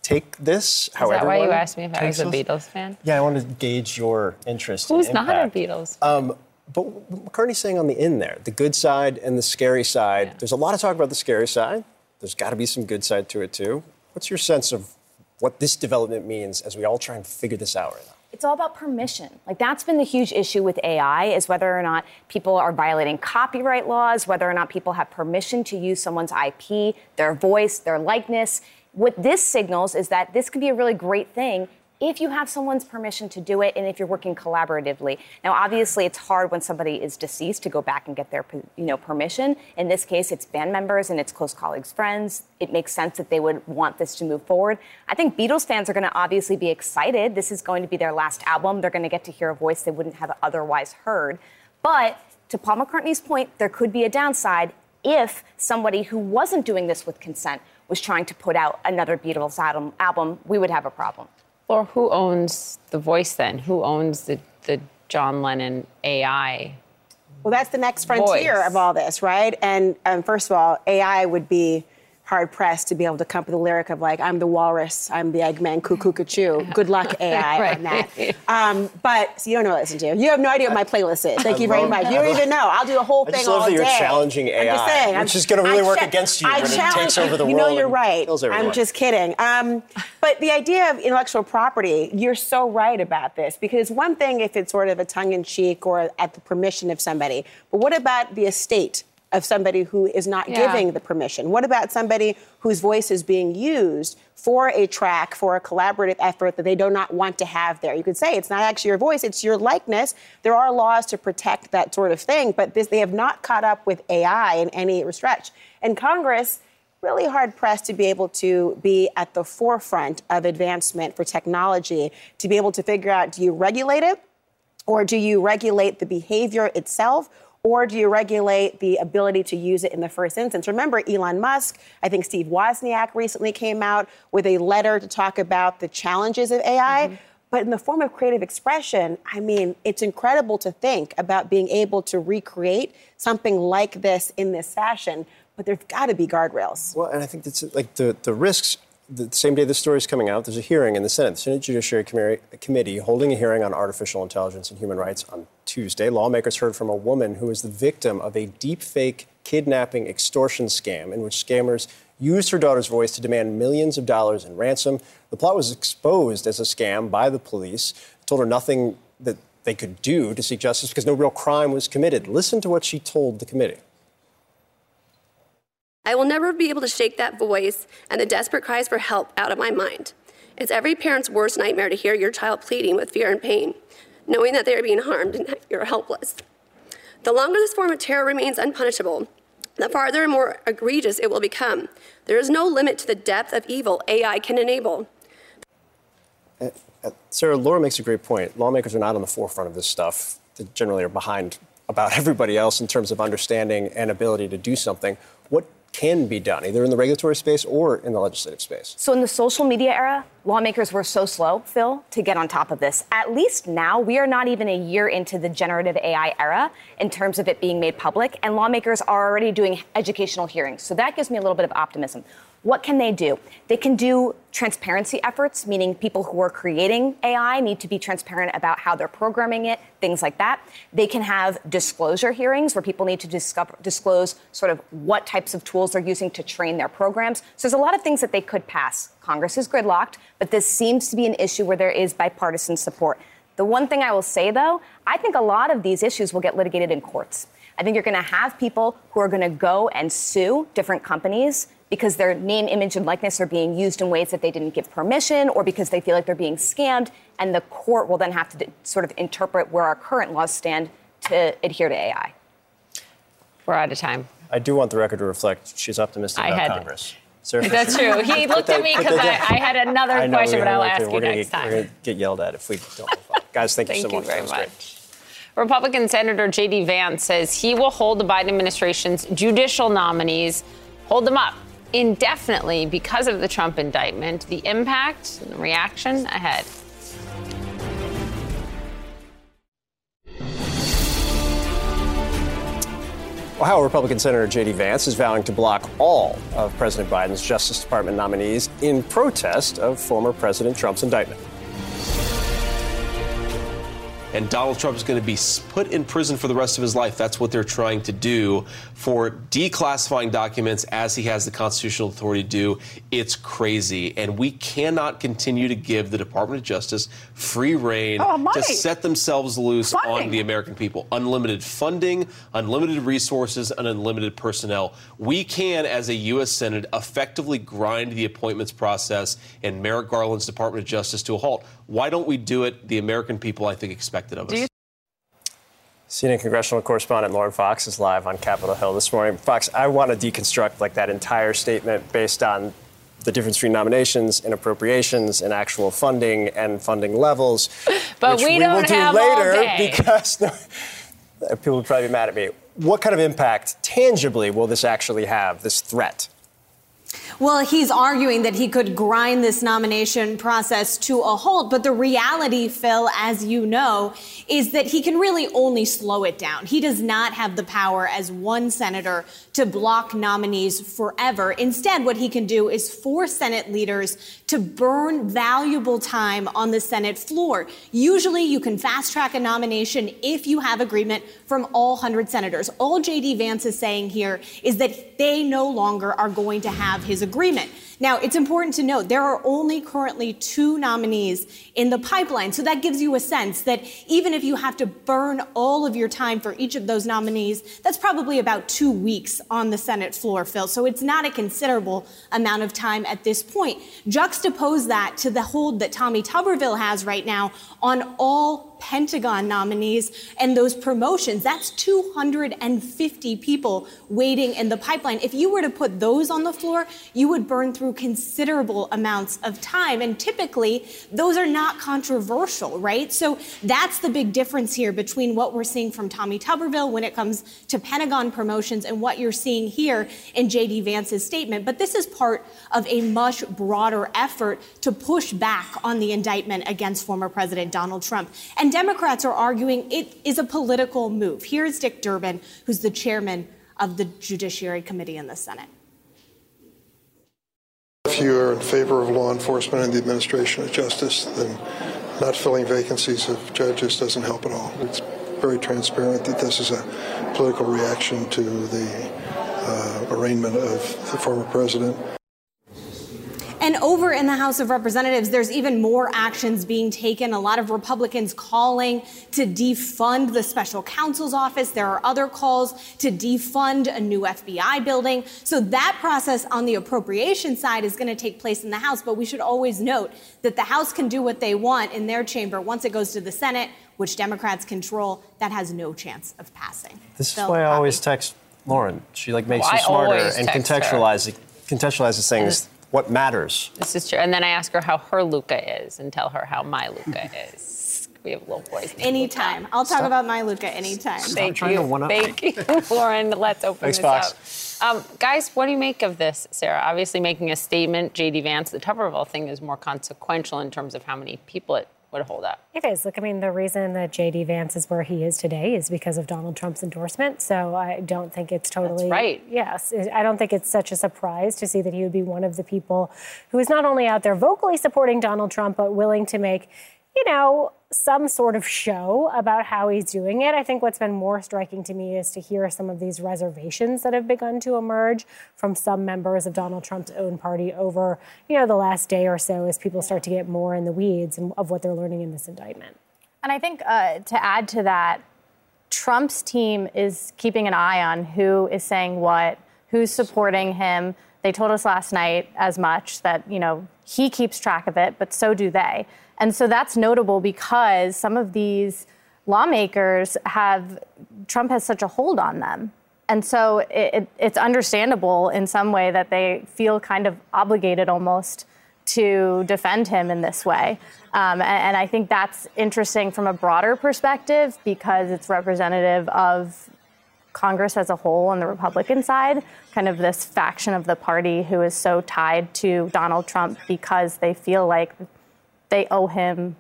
take this. Is how that why you asked me if I was a. Beatles fan? Yeah, I want to gauge your interest. Who's and not a. Beatles? Um, but what McCartney's saying on the in there, the good side and the scary side. There's a lot of talk about the scary side. There's got to be some good side to it too. What's your sense of what this development means as we all try and figure this out right now? It's all about permission. Like that's been the huge issue with AI is whether or not people are violating copyright laws, whether or not people have permission to use someone's IP, their voice, their likeness. What this signals is that this could be a really great thing if you have someone's permission to do it and if you're working collaboratively. Now, obviously, it's hard when somebody is deceased to go back and get their you know permission. In this case, it's band members and it's close colleagues, friends. It makes sense that they would want this to move forward. I think Beatles fans are going to obviously be excited. This is going to be their last album. They're going to get to hear a voice they wouldn't have otherwise heard. But to Paul McCartney's point, there could be a downside if somebody who wasn't doing this with consent was trying to put out another Beatles album, we would have a problem. Or who owns the voice then? Who owns the, the John Lennon AI? Well, that's the next frontier Voice. of all this, right? And um, first of all, AI would be hard pressed to be able to come up with a lyric of like, "I'm the walrus, I'm the Eggman, cuckoo, cuckoo." Good luck, AI, on that. Um, but so you don't know what I listen to. You have no idea what my playlist is. Thank I you very much. You I don't love- even know. I'll do a whole I thing just all love that you're day. challenging I'm just AI, saying, which I'm- is gonna really I work cha- against you I when it challenge- takes over the You know, world you're right. I'm just kidding. Um, but the idea of intellectual property, you're so right about this because one thing if it's sort of a tongue in cheek or at the permission of somebody, but what about the estate? Of somebody who is not Yeah. giving the permission? What about somebody whose voice is being used for a track, for a collaborative effort that they do not want to have there? You could say it's not actually your voice, it's your likeness. There are laws to protect that sort of thing, but this, they have not caught up with AI in any stretch. And Congress, really hard pressed to be able to be at the forefront of advancement for technology, to be able to figure out do you regulate it? Or do you regulate the behavior itself? Or do you regulate the ability to use it in the first instance? Remember, Elon Musk, I think Steve Wozniak recently came out with a letter to talk about the challenges of AI. Mm-hmm. But in the form of creative expression, I mean, it's incredible to think about being able to recreate something like this in this fashion. But there's got to be guardrails. Well, and I think that's like the, the risks. The same day the story is coming out, there's a hearing in the Senate. The Senate Judiciary Committee, holding a hearing on artificial intelligence and human rights on Tuesday. Lawmakers heard from a woman who was the victim of a deepfake kidnapping extortion scam in which scammers used her daughter's voice to demand millions of dollars in ransom. The plot was exposed as a scam by the police. Told her nothing that they could do to seek justice because no real crime was committed. Listen to what she told the committee. I will never be able to shake that voice and the desperate cries for help out of my mind. It's every parent's worst nightmare to hear your child pleading with fear and pain, knowing that they are being harmed and that you're helpless. The longer this form of terror remains unpunishable, the farther and more egregious it will become. There is no limit to the depth of evil AI can enable. Uh, Sara, Laura makes a great point. Lawmakers are not on the forefront of this stuff. They generally are behind about everybody else in terms of understanding and ability to do something. What can be done, either in the regulatory space or in the legislative space? So, in the social media era, lawmakers were so slow, Phil, to get on top of this. At least now, we are not even a year into the generative AI era in terms of it being made public, and lawmakers are already doing educational hearings. So, that gives me a little bit of optimism. What can they do? They can do transparency efforts, meaning people who are creating AI need to be transparent about how they're programming it, things like that. They can have disclosure hearings where people need to discover, disclose sort of what types of tools they're using to train their programs. So there's a lot of things that they could pass. Congress is gridlocked, but this seems to be an issue where there is bipartisan support. The one thing I will say, though, I think a lot of these issues will get litigated in courts. I think you're going to have people who are going to go and sue different companies because their name, image, and likeness are being used in ways that they didn't give permission or because they feel like they're being scammed. And the court will then have to d- sort of interpret where our current laws stand to adhere to AI. We're out of time. I do want the record to reflect she's optimistic I about had- Congress. Sarah That's true. He Put looked at me because I, I had another I question, but I'll gonna ask get- you we're next get, time. We're going to get yelled at if we don't. move on. Guys, thank, you so Thank you much. very That was much. Republican Senator J.D. Vance says he will hold the Biden administration's judicial nominees, hold them up indefinitely because of the Trump indictment. The impact and reaction ahead. Ohio Republican Senator J.D. Vance is vowing to block all of President Biden's Justice Department nominees in protest of former President Trump's indictment. And Donald Trump is going to be put in prison for the rest of his life. That's what they're trying to do for declassifying documents as he has the constitutional authority to do. It's crazy. And we cannot continue to give the Department of Justice free reign Oh, to set themselves loose Funding. on the American people. Unlimited funding, unlimited resources, and unlimited personnel. We can, as a U.S. Senate, effectively grind the appointments process and Merrick Garland's Department of Justice to a halt. Why don't we do it? The American people, I think, expect it of us. CNN congressional correspondent Lauren Fox is live on Capitol Hill this morning. Fox, I want to deconstruct like that entire statement based on the difference between nominations and appropriations and actual funding and funding levels. But which we we will do later because People would probably be mad at me. What kind of impact, tangibly, will this actually have, this threat? Well, he's arguing that he could grind this nomination process to a halt. But the reality, Phil, as you know, is that he can really only slow it down. He does not have the power as one senator to block nominees forever. Instead, what he can do is force Senate leaders to burn valuable time on the Senate floor. Usually, you can fast track a nomination if you have agreement from all 100 senators. All J.D. Vance is saying here is that they no longer are going to have his agreement agreement. Now, it's important to note there are only currently two nominees in the pipeline. So that gives you a sense that even if you have to burn all of your time for each of those nominees, that's probably about two weeks on the Senate floor, Phil. So it's not a considerable amount of time at this point. Juxtapose that to the hold that Tommy Tuberville has right now on all Pentagon nominees and those promotions. That's 250 people waiting in the pipeline. If you were to put those on the floor, you would burn through considerable amounts of time. And typically, those are not controversial, right? So that's the big difference here between what we're seeing from Tommy Tuberville when it comes to Pentagon promotions and what you're seeing here in J.D. Vance's statement. But this is part of a much broader effort to push back on the indictment against former President Donald Trump. And Democrats are arguing it is a political move. Here's Dick Durbin, who's the chairman of the Judiciary Committee in the Senate. If you are in favor of law enforcement and the administration of justice, then not filling vacancies of judges doesn't help at all. It's very transparent that this is a political reaction to the uh, arraignment of the former president. And over in the House of Representatives, there's even more actions being taken. A lot of Republicans calling to defund the special counsel's office. There are other calls to defund a new FBI building. So that process on the appropriation side is going to take place in the House. But we should always note that the House can do what they want in their chamber. Once it goes to the Senate, which Democrats control, that has no chance of passing. This is why I Poppy. always text Lauren. She like makes Oh, you smarter and contextualizes contextualizes things what matters. This is true. And then I ask her how her Luca is and tell her how my Luca is. We have little boys. named Anytime. I'll talk about my Luca anytime. Thank trying to you. one-up Thank you, Lauren. Let's open Thanks, this Fox. up. Um, guys, what do you make of this, Sarah? Obviously, making a statement, J.D. Vance, the Tuberville thing is more consequential in terms of how many people it would hold up. It is. Look, I mean, the reason that J.D. Vance is where he is today is because of Donald Trump's endorsement. So I don't think it's totally right. Yes, I don't think it's such a surprise to see that he would be one of the people who is not only out there vocally supporting Donald Trump, but willing to make, you know, some sort of show about how he's doing it. I think what's been more striking to me is to hear some of these reservations that have begun to emerge from some members of Donald Trump's own party over, you know, the last day or so as people start to get more in the weeds of what they're learning in this indictment. And I think uh, to add to that, Trump's team is keeping an eye on who is saying what, who's supporting him. They told us last night as much that, you know, he keeps track of it, but so do they. And so that's notable because some of these lawmakers have, Trump has such a hold on them. And so it, it, it's understandable in some way that they feel kind of obligated almost to defend him in this way. Um, and, and I think that's interesting from a broader perspective because it's representative of Congress as a whole on the Republican side, kind of this faction of the party who is so tied to Donald Trump because they feel like they owe him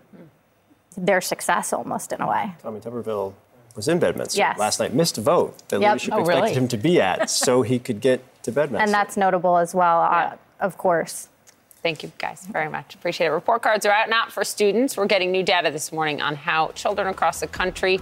their success almost in a way. Tommy Tuberville was in Bedminster Yes. last night, missed a vote that Yep. leadership Oh, expected really? him to be at so he could get to Bedminster. And that's notable as well, uh, of course. Thank you guys very much. Appreciate it. Report cards are out now for students. We're getting new data this morning on how children across the country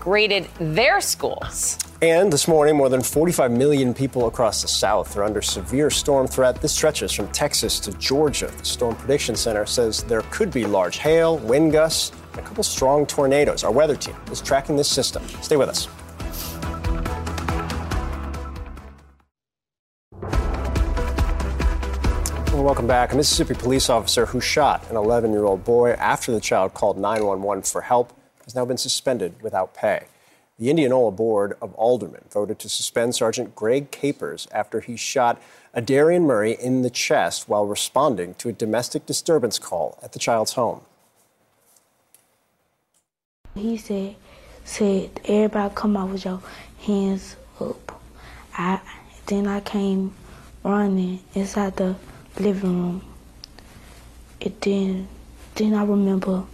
graded their schools. And this morning, more than 45 million people across the South are under severe storm threat. This stretches from Texas to Georgia. The Storm Prediction Center says there could be large hail, wind gusts, and a couple strong tornadoes. Our weather team is tracking this system. Stay with us. Welcome back. A Mississippi police officer who shot an 11 year old boy after the child called 911 for help has now been suspended without pay. The Indianola Board of Aldermen voted to suspend Sergeant Greg Capers after he shot Aderrien Murray in the chest while responding to a domestic disturbance call at the child's home. He said, said, "Everybody come out with your hands up." I then I came running inside the living room. It then then I remember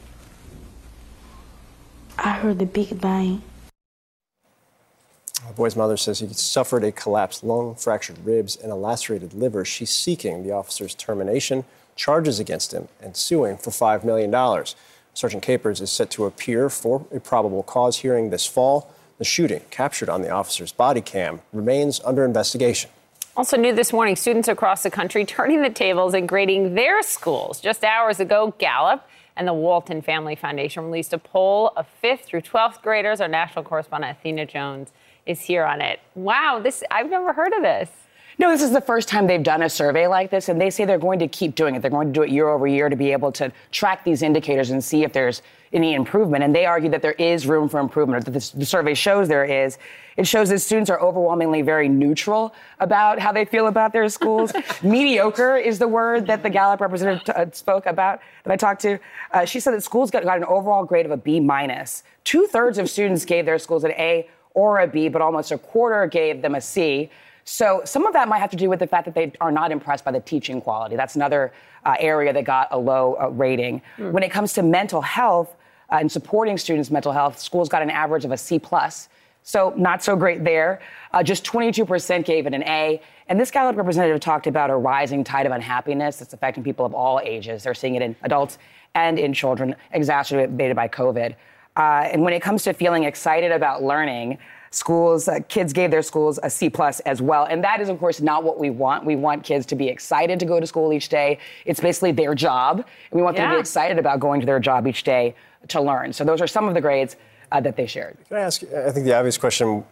I heard the big bang. The boy's mother says he suffered a collapsed lung, fractured ribs, and a lacerated liver. She's seeking the officer's termination, charges against him, and suing for $5 million. Sergeant Capers is set to appear for a probable cause hearing this fall. The shooting, captured on the officer's body cam, remains under investigation. Also new this morning, students across the country turning the tables and grading their schools. Just hours ago, Gallup and the Walton Family Foundation released a poll of 5th through 12th graders. Our national correspondent Athena Jones is here on it. Wow, this I've never heard of this. No, this is the first time they've done a survey like this, and they say they're going to keep doing it. They're going to do it year over year to be able to track these indicators and see if there's any improvement. And they argue that there is room for improvement, or that the survey shows there is. It shows that students are overwhelmingly very neutral about how they feel about their schools. Mediocre is the word that the Gallup representative t- uh, spoke about that I talked to. Uh, she said that schools got, got an overall grade of a B minus. Two thirds of students gave their schools an A or a B, but almost a quarter gave them a C. So some of that might have to do with the fact that they are not impressed by the teaching quality. That's another uh, area that got a low uh, rating. Mm. When it comes to mental health uh, and supporting students' mental health, schools got an average of a C plus. So not so great there. Uh, just 22% gave it an A. And this Gallup representative talked about a rising tide of unhappiness that's affecting people of all ages. They're seeing it in adults and in children, exacerbated by COVID. Uh, and when it comes to feeling excited about learning, schools uh, kids gave their schools a c plus as well and that is of course not what we want we want kids to be excited to go to school each day it's basically their job and we want yeah. them to be excited about going to their job each day to learn so those are some of the grades uh, that they shared can i ask i think the obvious question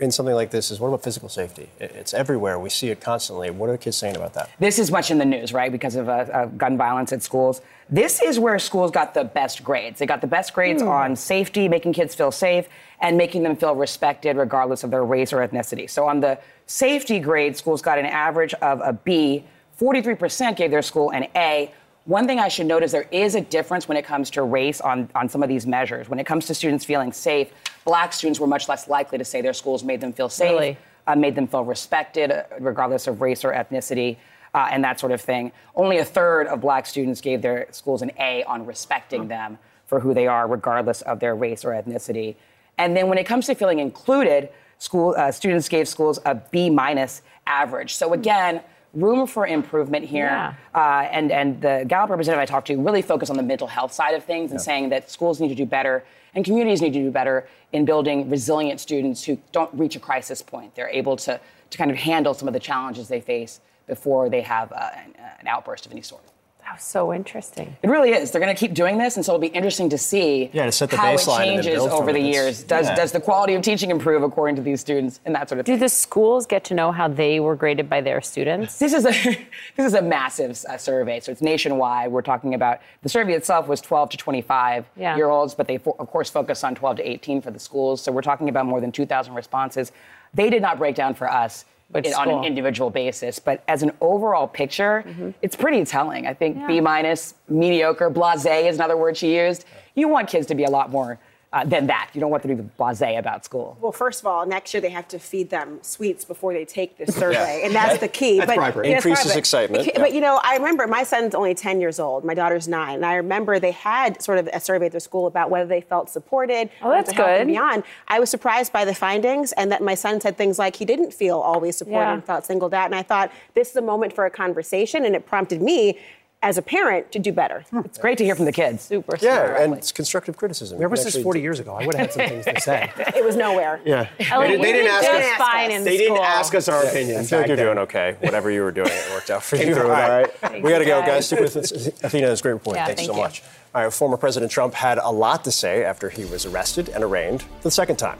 in something like this is what about physical safety? It's everywhere. We see it constantly. What are the kids saying about that? This is much in the news, right? Because of uh, uh, gun violence at schools. This is where schools got the best grades. They got the best grades mm. on safety, making kids feel safe, and making them feel respected regardless of their race or ethnicity. So on the safety grade, schools got an average of a B. 43% gave their school an A. One thing I should note is there is a difference when it comes to race on, on some of these measures. When it comes to students feeling safe, black students were much less likely to say their schools made them feel safe, really? uh, made them feel respected, uh, regardless of race or ethnicity. Uh, and that sort of thing. Only a third of black students gave their schools an A on respecting them for who they are, regardless of their race or ethnicity. And then when it comes to feeling included, school uh, students gave schools a B minus average. So again, room for improvement here. Yeah. Uh, and, and the Gallup representative I talked to really focused on the mental health side of things and yeah. saying that schools need to do better and communities need to do better in building resilient students who don't reach a crisis point. They're able to, to kind of handle some of the challenges they face before they have uh, an, an outburst of any sort. That was so interesting. It really is. They're going to keep doing this, and so it'll be interesting to see yeah, to set the how it changes over the years. Does yeah. does the quality of teaching improve according to these students, and that sort of Do thing. Do the schools get to know how they were graded by their students? This is a this is a massive uh, survey, so it's nationwide. We're talking about the survey itself was 12 to 25 yeah. year olds, but they of course focus on 12 to 18 for the schools. So we're talking about more than 2,000 responses. They did not break down for us it, on an individual basis. But as an overall picture, mm-hmm. it's pretty telling. I think yeah. B minus, mediocre, blase is another word she used. You want kids to be a lot more uh, than that. You don't want them to be blasé about school. Well, first of all, next year they have to feed them sweets before they take this survey, yeah. and that's the key. That's but increases excitement. Yeah. But you know, I remember my son's only 10 years old. My daughter's nine, and I remember they had sort of a survey at their school about whether they felt supported. Oh, that's good. Beyond, I was surprised by the findings, and that my son said things like he didn't feel always supported yeah. and felt singled out. And I thought this is a moment for a conversation, and it prompted me as a parent to do better. Hmm. It's great to hear from the kids. Super. Yeah, and it's constructive criticism. Where was this 40 years ago? I would have had some things to say. it was nowhere. Yeah. Elie, they, they didn't ask us. Fine in they school. didn't ask us our yeah, opinion. I feel like you're doing okay. Whatever you were doing, it worked out for you. All right. We got to go, guys. Stick with Athena. It's a great report. Yeah, Thanks thank so you. much. All right. Former President Trump had a lot to say after he was arrested and arraigned for the second time.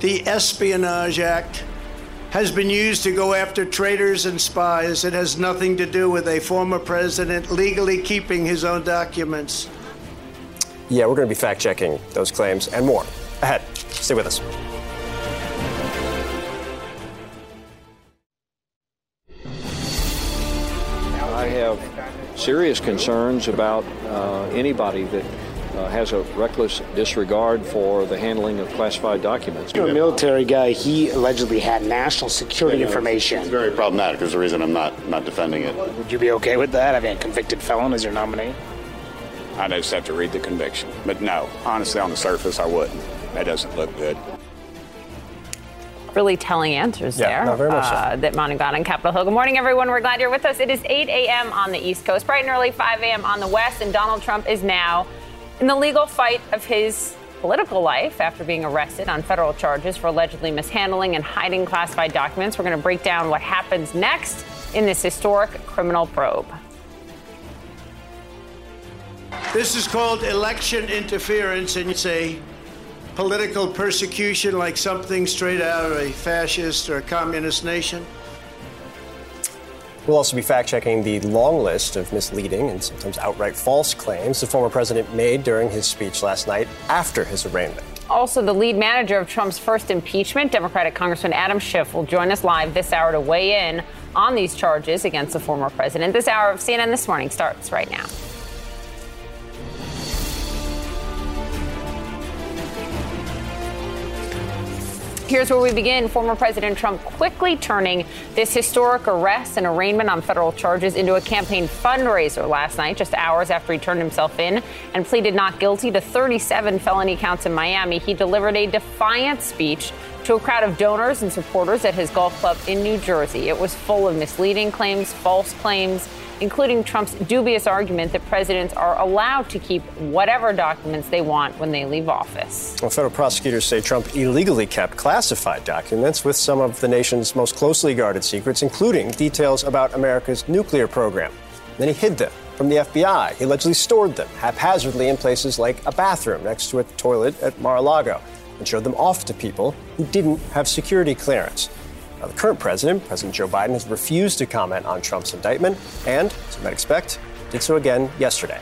The Espionage Act has been used to go after traitors and spies. It has nothing to do with a former president legally keeping his own documents. Yeah, we're going to be fact checking those claims and more ahead. Stay with us. I have serious concerns about uh, anybody that uh, has a reckless disregard for the handling of classified documents. You're a military guy. He allegedly had national security Yeah, no, information. It's very problematic. There's a reason I'm not not defending it. Would you be okay with that? Having a convicted felon as your nominee? I'd just have to read the conviction. But no, honestly, on the surface, I wouldn't. That doesn't look good. really telling answers Yeah, there no, very much so. uh, that Manu got on Capitol Hill. Good morning, everyone. We're glad you're with us. It is 8 a.m. on the East Coast, bright and early 5 a.m. on the West, and Donald Trump is now in the legal fight of his political life after being arrested on federal charges for allegedly mishandling and hiding classified documents. We're going to break down what happens next in this historic criminal probe. This is called election interference, and it's a political persecution like something straight out of a fascist or a communist nation. We'll also be fact checking the long list of misleading and sometimes outright false claims the former president made during his speech last night after his arraignment. Also, the lead manager of Trump's first impeachment, Democratic Congressman Adam Schiff, will join us live this hour to weigh in on these charges against the former president. This hour of CNN This Morning starts right now. Here's where we begin. Former President Trump quickly turning this historic arrest and arraignment on federal charges into a campaign fundraiser last night, just hours after he turned himself in and pleaded not guilty to 37 felony counts in Miami. He delivered a defiant speech to a crowd of donors and supporters at his golf club in New Jersey. It was full of misleading claims, false claims, including Trump's dubious argument that presidents are allowed to keep whatever documents they want when they leave office. Well, federal prosecutors say Trump illegally kept classified documents with some of the nation's most closely guarded secrets, including details about America's nuclear program. Then he hid them from the FBI. He allegedly stored them haphazardly in places like a bathroom next to a toilet at Mar a Lago and showed them off to people who didn't have security clearance. Now, the current president, President Joe Biden, has refused to comment on Trump's indictment and, as you might expect, did so again yesterday.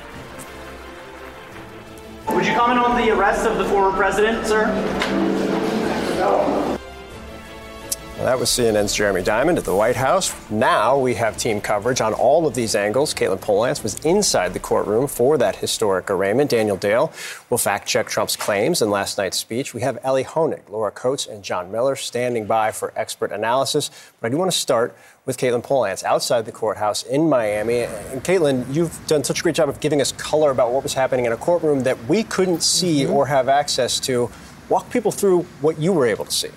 Would you comment on the arrest of the former president, sir? Well, that was CNN's Jeremy Diamond at the White House. Now we have team coverage on all of these angles. Katelyn Polantz was inside the courtroom for that historic arraignment. Daniel Dale will fact check Trump's claims in last night's speech. We have Elie Honig, Laura Coates, and John Miller standing by for expert analysis. But I do want to start with Katelyn Polantz outside the courthouse in Miami. And Katelyn, you've done such a great job of giving us color about what was happening in a courtroom that we couldn't see or have access to. Walk people through what you were able to see.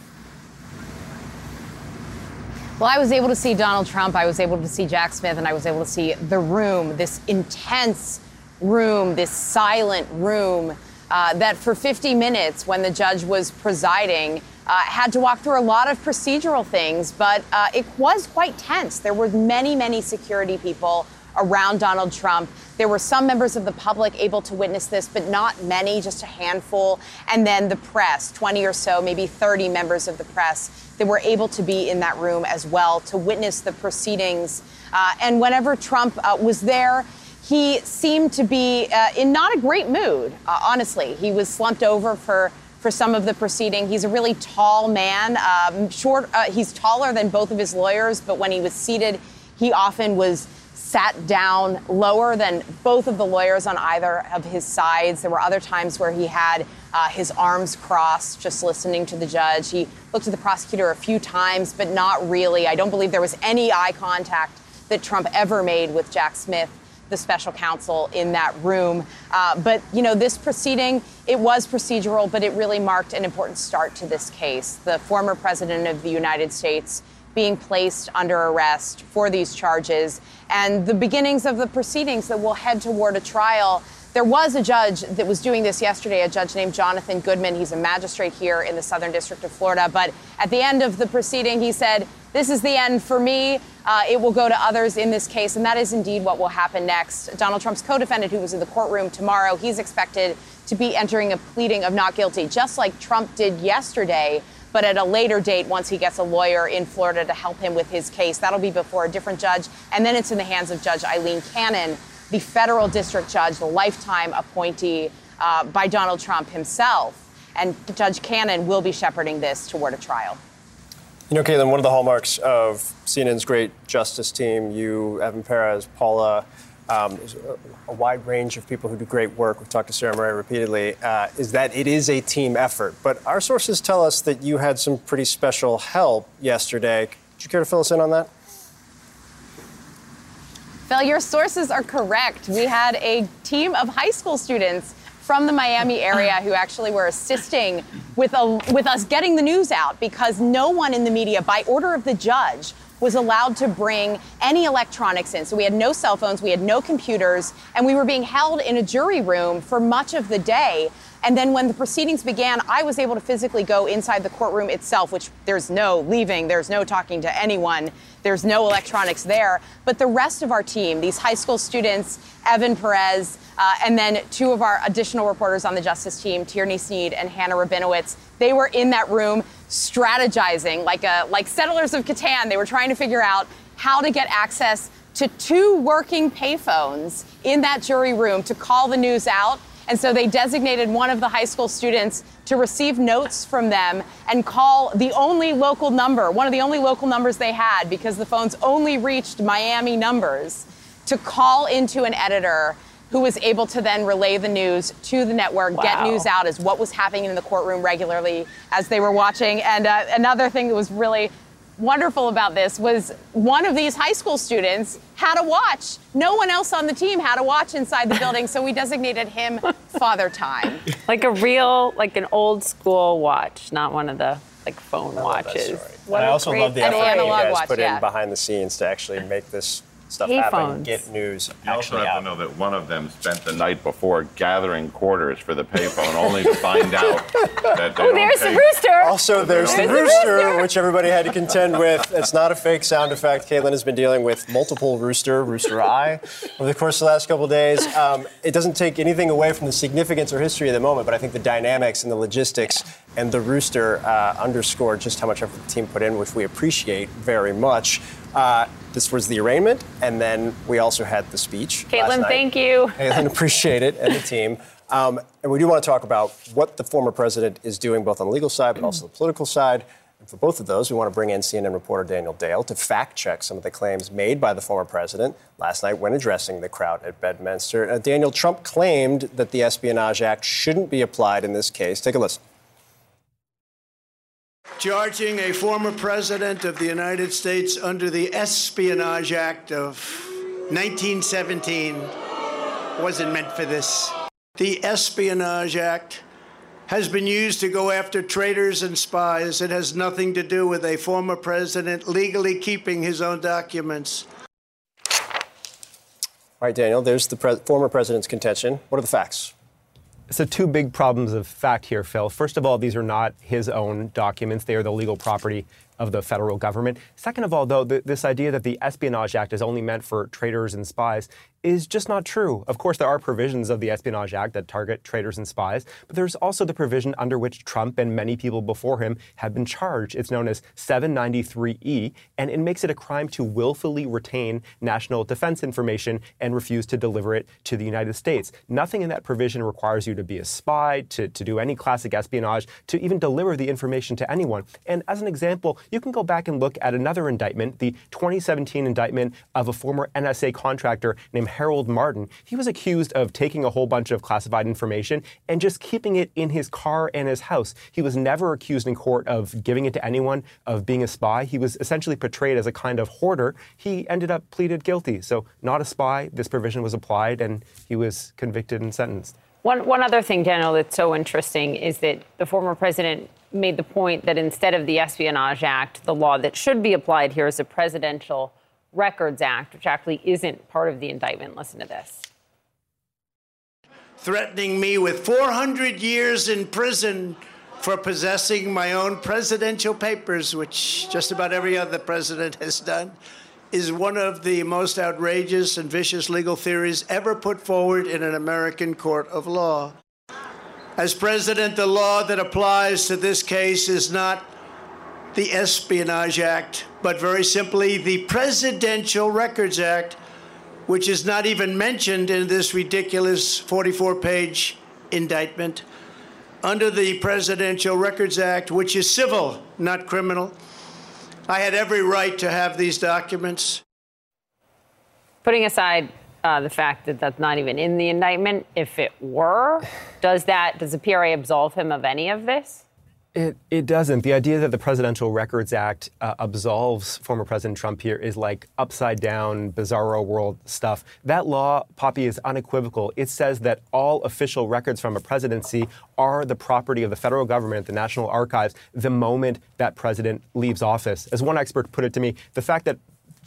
Well, I was able to see Donald Trump, I was able to see Jack Smith, and I was able to see the room, this intense room, this silent room uh, that for 50 minutes, when the judge was presiding, uh, had to walk through a lot of procedural things, but uh, it was quite tense. There were many, many security people around Donald Trump. There were some members of the public able to witness this, but not many, just a handful. And then the press, 20 or so, maybe 30 members of the press that were able to be in that room as well to witness the proceedings. Uh, and whenever Trump uh, was there, he seemed to be uh, in not a great mood, uh, honestly. He was slumped over for for some of the proceeding. He's a really tall man, um, short. Uh, he's taller than both of his lawyers, but when he was seated, he often was sat down lower than both of the lawyers on either of his sides. There were other times where he had uh, his arms crossed, just listening to the judge. He looked at the prosecutor a few times, but not really. I don't believe there was any eye contact that Trump ever made with Jack Smith the special counsel in that room. Uh, but, you know, this proceeding, it was procedural, but it really marked an important start to this case. The former president of the United States being placed under arrest for these charges and the beginnings of the proceedings that will head toward a trial. There was a judge that was doing this yesterday, a judge named Jonathan Goodman. He's a magistrate here in the Southern District of Florida. But at the end of the proceeding, he said, This is the end for me. Uh, it will go to others in this case. And that is indeed what will happen next. Donald Trump's co defendant, who was in the courtroom tomorrow, he's expected to be entering a pleading of not guilty, just like Trump did yesterday but at a later date once he gets a lawyer in Florida to help him with his case. That'll be before a different judge. And then it's in the hands of Judge Aileen Cannon, the federal district judge, the lifetime appointee uh, by Donald Trump himself. And Judge Cannon will be shepherding this toward a trial. You know, Katelyn, one of the hallmarks of CNN's great justice team, you, Evan Perez, Paula, um, a, wide range of people who do great work. We've talked to Sara Murray repeatedly. Uh, is that it is a team effort, but our sources tell us that you had some pretty special help yesterday. Would you care to fill us in on that? Phil, your sources are correct. We had a team of high school students from the Miami area who actually were assisting with, a, with us getting the news out because no one in the media, by order of the judge, was allowed to bring any electronics in. So we had no cell phones, we had no computers, and we were being held in a jury room for much of the day. And then when the proceedings began, I was able to physically go inside the courtroom itself, which there's no leaving, there's no talking to anyone, there's no electronics there. But the rest of our team, these high school students, Evan Perez, uh, and then two of our additional reporters on the justice team, Tierney Sneed and Hannah Rabinowitz, they were in that room strategizing like a like settlers of Catan. They were trying to figure out how to get access to two working payphones in that jury room to call the news out and so they designated one of the high school students to receive notes from them and call the only local number, one of the only local numbers they had because the phones only reached Miami numbers, to call into an editor who was able to then relay the news to the network, wow. get news out as what was happening in the courtroom regularly as they were watching. And uh, another thing that was really wonderful about this was one of these high school students had a watch. No one else on the team had a watch inside the building, so we designated him Father Time. Like a real, like an old school watch, not one of the like phone watches. I also love the effort you guys watch, put yeah. in behind the scenes to actually make this stuff happen, get news. You also have out. to know that one of them spent the night before gathering quarters for the payphone, only to find out that they oh, there's the rooster. Also, there's, there's the, rooster, the rooster, which everybody had to contend with. It's not a fake sound effect. Katelyn has been dealing with multiple rooster, rooster eye, over the course of the last couple of days. Um, it doesn't take anything away from the significance or history of the moment, but I think the dynamics and the logistics and the rooster uh, underscore just how much effort the team put in, which we appreciate very much. Uh, this was the arraignment, and then we also had the speech. Katelyn, thank you. Katelyn, appreciate it, and the team. Um, and we do want to talk about what the former president is doing, both on the legal side, but also the political side. And for both of those, we want to bring in CNN reporter Daniel Dale to fact check some of the claims made by the former president last night when addressing the crowd at Bedminster. Uh, Daniel Trump claimed that the Espionage Act shouldn't be applied in this case. Take a listen charging a former president of the United States under the Espionage Act of 1917 wasn't meant for this. The Espionage Act has been used to go after traitors and spies. It has nothing to do with a former president legally keeping his own documents. All right, Daniel, there's the pre- former president's contention. What are the facts? So, two big problems of fact here, Phil. First of all, these are not his own documents, they are the legal property of the federal government. Second of all, though, th- this idea that the Espionage Act is only meant for traitors and spies is just not true. Of course, there are provisions of the Espionage Act that target traitors and spies, but there's also the provision under which Trump and many people before him have been charged. It's known as 793E, and it makes it a crime to willfully retain national defense information and refuse to deliver it to the United States. Nothing in that provision requires you to be a spy, to, to do any classic espionage, to even deliver the information to anyone. And as an example, you can go back and look at another indictment, the 2017 indictment of a former NSA contractor named Harold Martin. He was accused of taking a whole bunch of classified information and just keeping it in his car and his house. He was never accused in court of giving it to anyone, of being a spy. He was essentially portrayed as a kind of hoarder. He ended up pleaded guilty. So, not a spy. This provision was applied and he was convicted and sentenced. One, one other thing, Daniel, that's so interesting is that the former president made the point that instead of the Espionage Act, the law that should be applied here is a Presidential Records Act, which actually isn't part of the indictment. Listen to this. Threatening me with 400 years in prison for possessing my own presidential papers, which just about every other president has done, is one of the most outrageous and vicious legal theories ever put forward in an American court of law. As president, the law that applies to this case is not the Espionage Act, but very simply the Presidential Records Act, which is not even mentioned in this ridiculous 44 page indictment. Under the Presidential Records Act, which is civil, not criminal, I had every right to have these documents. Putting aside uh, the fact that that's not even in the indictment. If it were, does that does the PRA absolve him of any of this? It, it doesn't. The idea that the Presidential Records Act uh, absolves former President Trump here is like upside down, bizarro world stuff. That law, Poppy, is unequivocal. It says that all official records from a presidency are the property of the federal government, the National Archives, the moment that president leaves office. As one expert put it to me, the fact that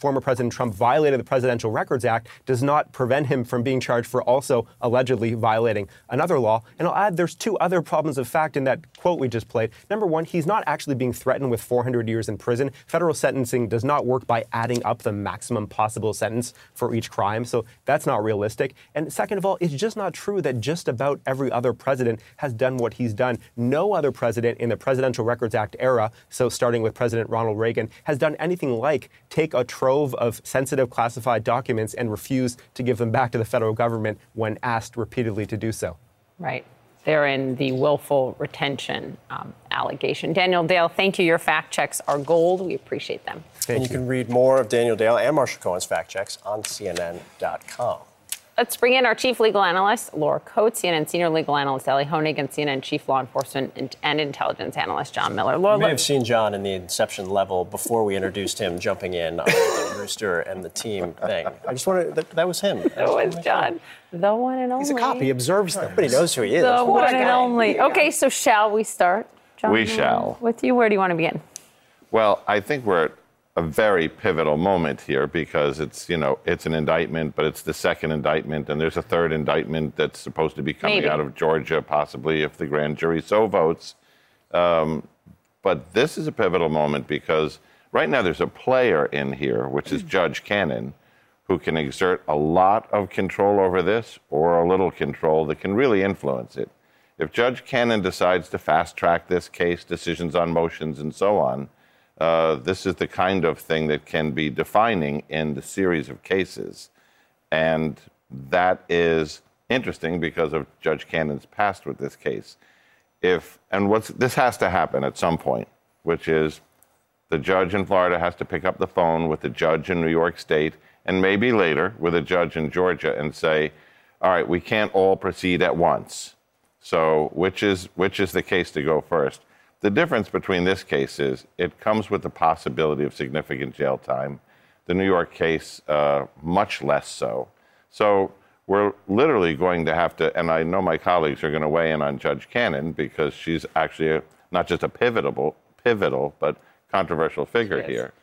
former President Trump violated the Presidential Records Act does not prevent him from being charged for also allegedly violating another law. And I'll add there's two other problems of fact in that quote we just played. Number one, he's not actually being threatened with 400 years in prison. Federal sentencing does not work by adding up the maximum possible sentence for each crime, so that's not realistic. And second of all, it's just not true that just about every other president has done what he's done. No other president in the Presidential Records Act era, so starting with President Ronald Reagan, has done anything like take a trove of sensitive classified documents and refuse to give them back to the federal government when asked repeatedly to do so. Right. They're in the willful retention um, allegation. Daniel Dale, thank you. Your fact checks are gold. We appreciate them. and you, can read more of Daniel Dale and Marshall Cohen's fact checks on CNN.com. Let's bring in our chief legal analyst, Laura Coates, CNN senior legal analyst, Elie Honig, and CNN chief law enforcement and intelligence analyst, John Miller. Laura, you may have seen John in the Inception level before we introduced him jumping in on the Rooster and the team thing. I just wanted, that, that was him. That was John. The one and only. He's a cop. He observes them. Everybody knows who he is. The one and only. Okay, so shall we start? John We Miller, shall. With you, where do you want to begin? Well, I think we're at a very pivotal moment here because it's, you know, it's an indictment, but it's the second indictment, and there's a third indictment that's supposed to be coming Maybe. out of Georgia, possibly if the grand jury so votes. Um, but this is a pivotal moment because right now there's a player in here, which is Judge Cannon, who can exert a lot of control over this or a little control that can really influence it. If Judge Cannon decides to fast track this case, decisions on motions, and so on, uh, this is the kind of thing that can be defining in the series of cases. And that is interesting because of Judge Cannon's past with this case. If and what's this has to happen at some point, which is the judge in Florida has to pick up the phone with the judge in New York State and maybe later with a judge in Georgia and say, "All right, we can't all proceed at once. So, which is which is the case to go first?" The difference between this case is it comes with the possibility of significant jail time. The New York case, uh, much less so. So we're literally going to have to, and I know my colleagues are going to weigh in on Judge Cannon because she's actually a, not just a pivotal, pivotal, but controversial figure here.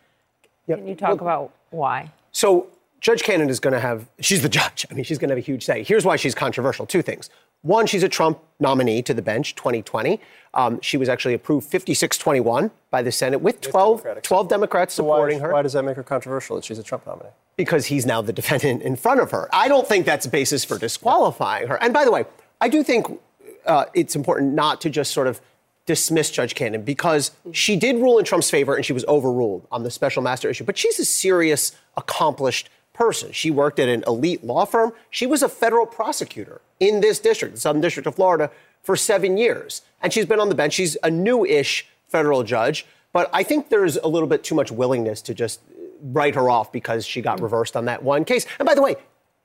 Can you talk about why? So Judge Cannon is going to have, she's the judge. I mean, she's going to have a huge say. Here's why she's controversial two things. One, she's a Trump nominee to the bench 2020. Um, she was actually approved 56 21 by the Senate with 12, 12 Democrats So why, supporting her. why does that make her controversial that she's a Trump nominee? because he's now the defendant in front of her. I don't think that's a basis for disqualifying her. And by the way, I do think uh, it's important not to just sort of dismiss Judge Cannon because she did rule in Trump's favor and she was overruled on the special master issue. But she's a serious, accomplished person. She worked at an elite law firm. She was a federal prosecutor in this district, the Southern District of Florida, for seven years. And she's been on the bench. She's a new ish federal judge. But I think there's a little bit too much willingness to just write her off because she got reversed on that one case. And by the way,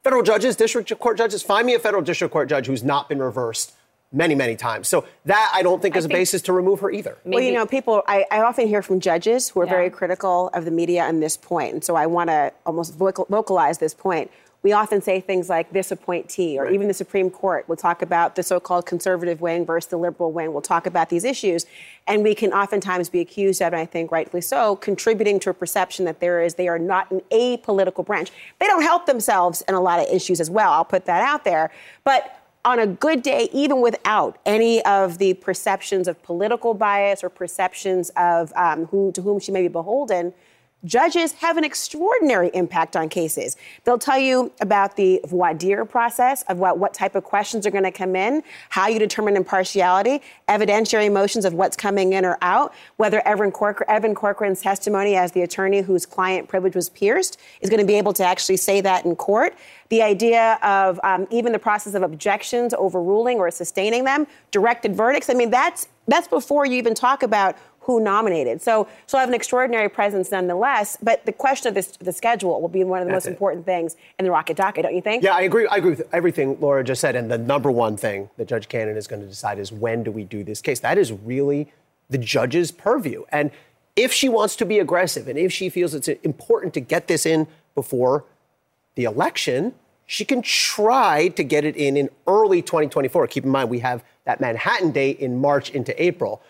federal judges, district court judges, find me a federal district court judge who's not been reversed many, many times. So that I don't think is a basis to remove her either. Well, you know, people, I, I often hear from judges who are very critical of the media on this point. And so I want to almost vocal, vocalize this point. We often say things like this appointee, or even the Supreme Court will talk about the so called conservative wing versus the liberal wing. We'll talk about these issues. And we can oftentimes be accused of, and I think rightfully so, contributing to a perception that there is, they are not an apolitical branch. They don't help themselves in a lot of issues as well. I'll put that out there. But on a good day, even without any of the perceptions of political bias or perceptions of um, who to whom she may be beholden, judges have an extraordinary impact on cases. They'll tell you about the voir dire process of what, what type of questions are going to come in, how you determine impartiality, evidentiary motions of what's coming in or out, whether Evan, Evan Corcoran's testimony as the attorney whose client privilege was pierced is going to be able to actually say that in court. The idea of um, even the process of objections, overruling or sustaining them, directed verdicts. I mean, that's that's before you even talk about who nominated. So she'll have an extraordinary presence nonetheless. But the question of this, the schedule will be one of the That's most it. important things in the Rocket Docket, don't you think? Yeah, I agree. I agree with everything Laura just said. And the number one thing that Judge Cannon is going to decide is when do we do this case? That is really the judge's purview. And if she wants to be aggressive and if she feels it's important to get this in before the election, she can try to get it in in early 2024. Keep in mind, we have that Manhattan date in March into April.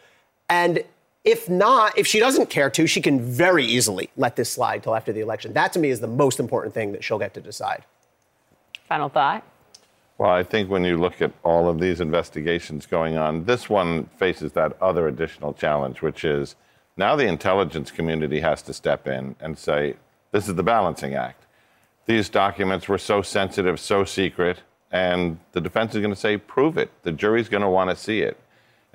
And if not, if she doesn't care to, she can very easily let this slide till after the election. That to me is the most important thing that she'll get to decide. Final thought. Well, I think when you look at all of these investigations going on, this one faces that other additional challenge, which is now the intelligence community has to step in and say, this is the balancing act. These documents were so sensitive, so secret, and the defense is going to say, prove it. The jury's going to want to see it.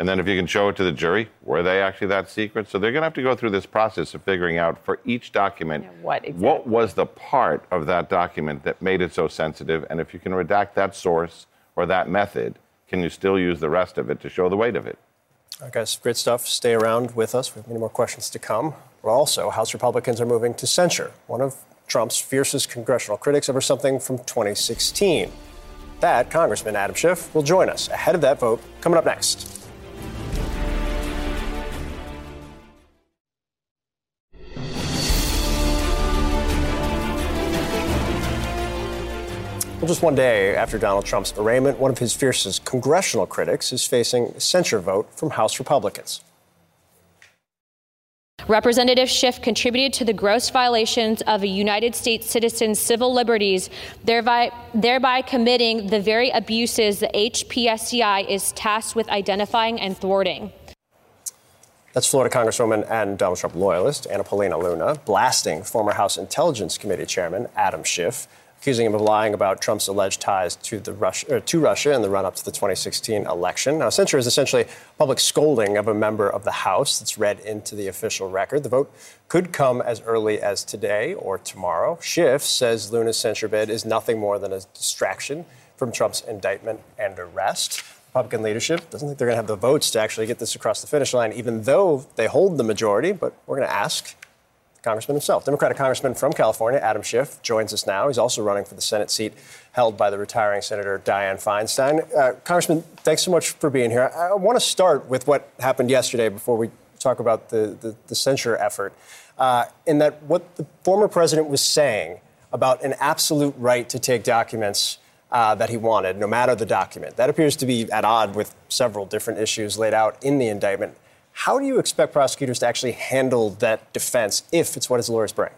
And then if you can show it to the jury, were they actually that secret? So they're going to have to go through this process of figuring out for each document what what was the part of that document that made it so sensitive? And if you can redact that source or that method, can you still use the rest of it to show the weight of it? All right, guys, great stuff. Stay around with us. We have many more questions to come. We're also, House Republicans are moving to censure one of Trump's fiercest congressional critics over something from 2016. That Congressman Adam Schiff will join us ahead of that vote coming up next. Well, just one day after Donald Trump's arraignment, one of his fiercest congressional critics is facing a censure vote from House Republicans. Representative Schiff contributed to the gross violations of a United States citizen's civil liberties, thereby, thereby committing the very abuses the HPSCI is tasked with identifying and thwarting. That's Florida Congresswoman and Donald Trump loyalist Anna Paulina Luna blasting former House Intelligence Committee Chairman Adam Schiff, accusing him of lying about Trump's alleged ties to, the Russia, to Russia in the run up to the 2016 election. Now, censure is essentially public scolding of a member of the House that's read into the official record. The vote could come as early as today or tomorrow. Schiff says Luna's censure bid is nothing more than a distraction from Trump's indictment and arrest. Republican leadership doesn't think they're going to have the votes to actually get this across the finish line, even though they hold the majority. But we're going to ask congressman himself. Democratic congressman from California, Adam Schiff, joins us now. He's also running for the Senate seat held by the retiring Senator Dianne Feinstein. Uh, congressman, thanks so much for being here. I, I want to start with what happened yesterday before we talk about the, the, the censure effort, uh, in that what the former president was saying about an absolute right to take documents uh, that he wanted, no matter the document. That appears to be at odd with several different issues laid out in the indictment. How do you expect prosecutors to actually handle that defense if it's what his lawyers bring?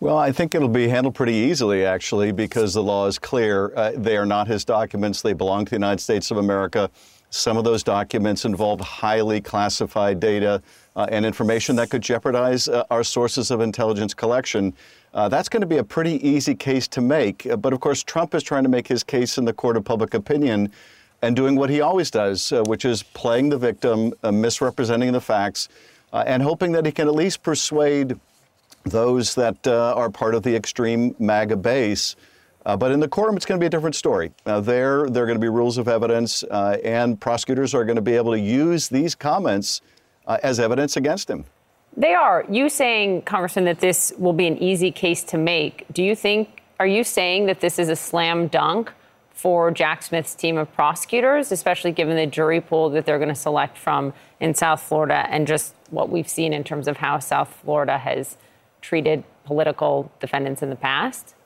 Well, I think it'll be handled pretty easily, actually, because the law is clear. Uh, they are not his documents, they belong to the United States of America. Some of those documents involve highly classified data uh, and information that could jeopardize uh, our sources of intelligence collection. Uh, that's going to be a pretty easy case to make. Uh, but of course, Trump is trying to make his case in the court of public opinion and doing what he always does, uh, which is playing the victim, uh, misrepresenting the facts, uh, and hoping that he can at least persuade those that uh, are part of the extreme MAGA base. Uh, but in the courtroom, it's going to be a different story. There, there are going to be rules of evidence, and prosecutors are going to be able to use these comments as evidence against him. They are. You saying, Congressman, that this will be an easy case to make. Do you think, are you saying that this is a slam dunk for Jack Smith's team of prosecutors, especially given the jury pool that they're going to select from in South Florida and just what we've seen in terms of how South Florida has treated political defendants in the past?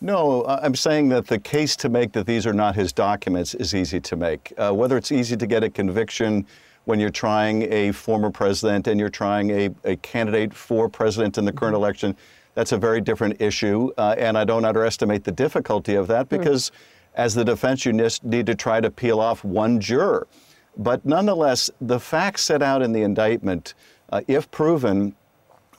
No, I'm saying that the case to make that these are not his documents is easy to make. Uh, whether it's easy to get a conviction when you're trying a former president and you're trying a, a candidate for president in the current election, that's a very different issue. Uh, and I don't underestimate the difficulty of that because, mm. as the defense, you need to try to peel off one juror. But nonetheless, the facts set out in the indictment, uh, if proven,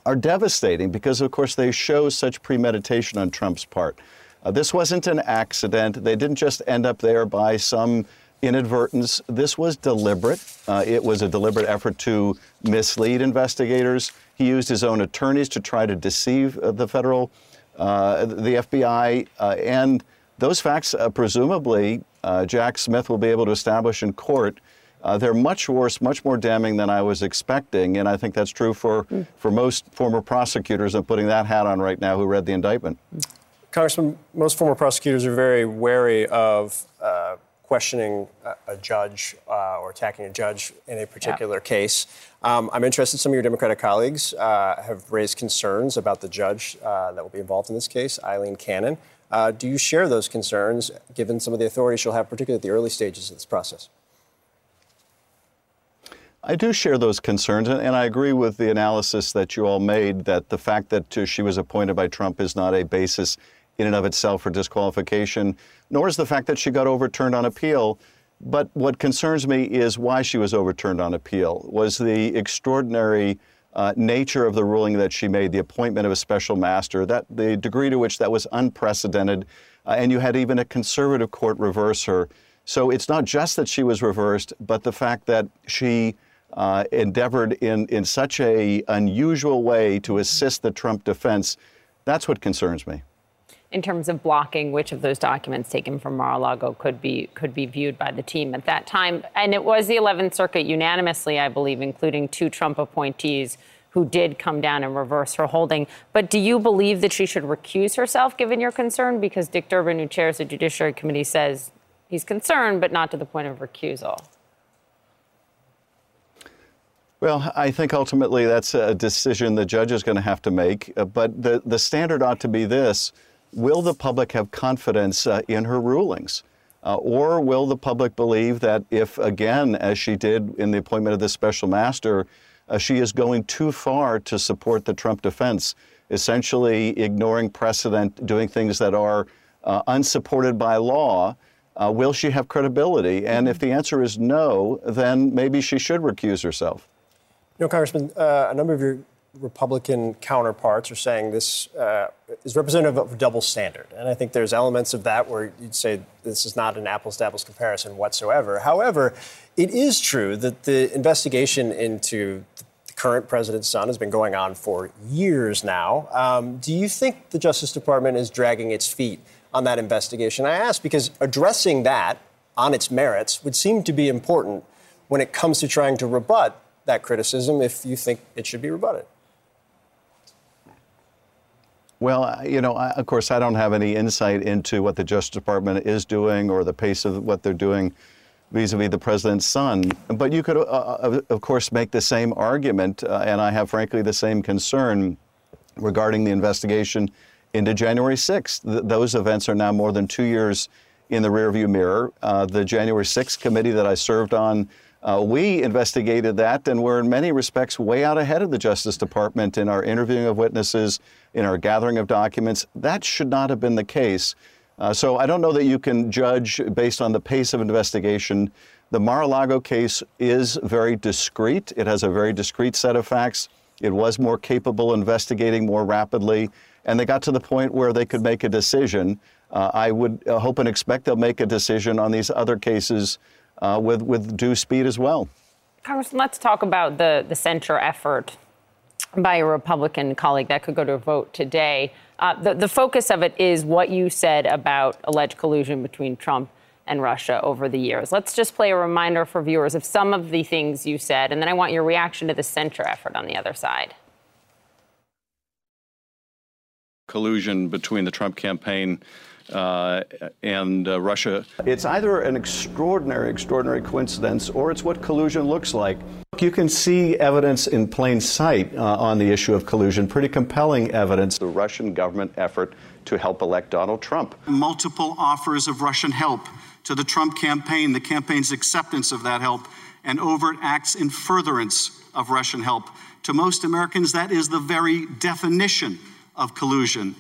are devastating because, of course, they show such premeditation on Trump's part. Uh, this wasn't an accident. They didn't just end up there by some inadvertence. This was deliberate. Uh, it was a deliberate effort to mislead investigators. He used his own attorneys to try to deceive uh, the federal, uh, the FBI, uh, and those facts uh, presumably uh, Jack Smith will be able to establish in court. Uh, they're much worse, much more damning than I was expecting, and I think that's true for, mm. for most former prosecutors. I'm putting that hat on right now who read the indictment. Congressman, most former prosecutors are very wary of uh, questioning a, a judge uh, or attacking a judge in a particular yeah. case. Um, I'm interested. Some of your Democratic colleagues uh, have raised concerns about the judge uh, that will be involved in this case, Aileen Cannon. Uh, do you share those concerns, given some of the authority she'll have, particularly at the early stages of this process? I do share those concerns, and I agree with the analysis that you all made that the fact that uh, she was appointed by Trump is not a basis in and of itself for disqualification, nor is the fact that she got overturned on appeal. But what concerns me is why she was overturned on appeal was the extraordinary uh, nature of the ruling that she made, the appointment of a special master, that the degree to which that was unprecedented, uh, and you had even a conservative court reverse her. So it's not just that she was reversed, but the fact that she uh, endeavored in, in such a unusual way to assist the Trump defense. That's what concerns me. In terms of blocking which of those documents taken from Mar-a-Lago could be could be viewed by the team at that time, and it was the 11th Circuit unanimously, I believe, including two Trump appointees who did come down and reverse her holding. But do you believe that she should recuse herself, given your concern? Because Dick Durbin, who chairs the Judiciary Committee, says he's concerned, but not to the point of recusal. Well, I think ultimately that's a decision the judge is going to have to make. Uh, but the, the standard ought to be this Will the public have confidence uh, in her rulings? Uh, or will the public believe that if, again, as she did in the appointment of the special master, uh, she is going too far to support the Trump defense, essentially ignoring precedent, doing things that are uh, unsupported by law? Uh, will she have credibility? And if the answer is no, then maybe she should recuse herself. You know, Congressman, uh, a number of your Republican counterparts are saying this uh, is representative of a double standard. And I think there's elements of that where you'd say this is not an apples to apples comparison whatsoever. However, it is true that the investigation into the current president's son has been going on for years now. Um, do you think the Justice Department is dragging its feet on that investigation? I ask because addressing that on its merits would seem to be important when it comes to trying to rebut that criticism if you think it should be rebutted. Well, you know, I, of course, I don't have any insight into what the Justice Department is doing or the pace of what they're doing vis-a-vis the president's son. But you could, uh, uh of course, make the same argument, uh, and I have, frankly, the same concern regarding the investigation into January 6th. Th- those events are now more than two years in the rearview mirror. Uh, the January 6th committee that I served on uh, we investigated that and were in many respects way out ahead of the Justice Department in our interviewing of witnesses, in our gathering of documents. That should not have been the case. Uh, so I don't know that you can judge based on the pace of investigation. The Mar-a-Lago case is very discreet. It has a very discreet set of facts. It was more capable investigating more rapidly, and they got to the point where they could make a decision. Uh, I would uh, hope and expect they'll make a decision on these other cases uh, with, with due speed as well. Congressman, let's talk about the, the censure effort by a Republican colleague that could go to a vote today. Uh, the, the focus of it is what you said about alleged collusion between Trump and Russia over the years. Let's just play a reminder for viewers of some of the things you said, and then I want your reaction to the censure effort on the other side. Collusion between the Trump campaign uh, and uh, Russia. It's either an extraordinary, extraordinary coincidence or it's what collusion looks like. You can see evidence in plain sight uh, on the issue of collusion, pretty compelling evidence. The Russian government effort to help elect Donald Trump. Multiple offers of Russian help to the Trump campaign, the campaign's acceptance of that help, and overt acts in furtherance of Russian help. To most Americans, that is the very definition of collusion.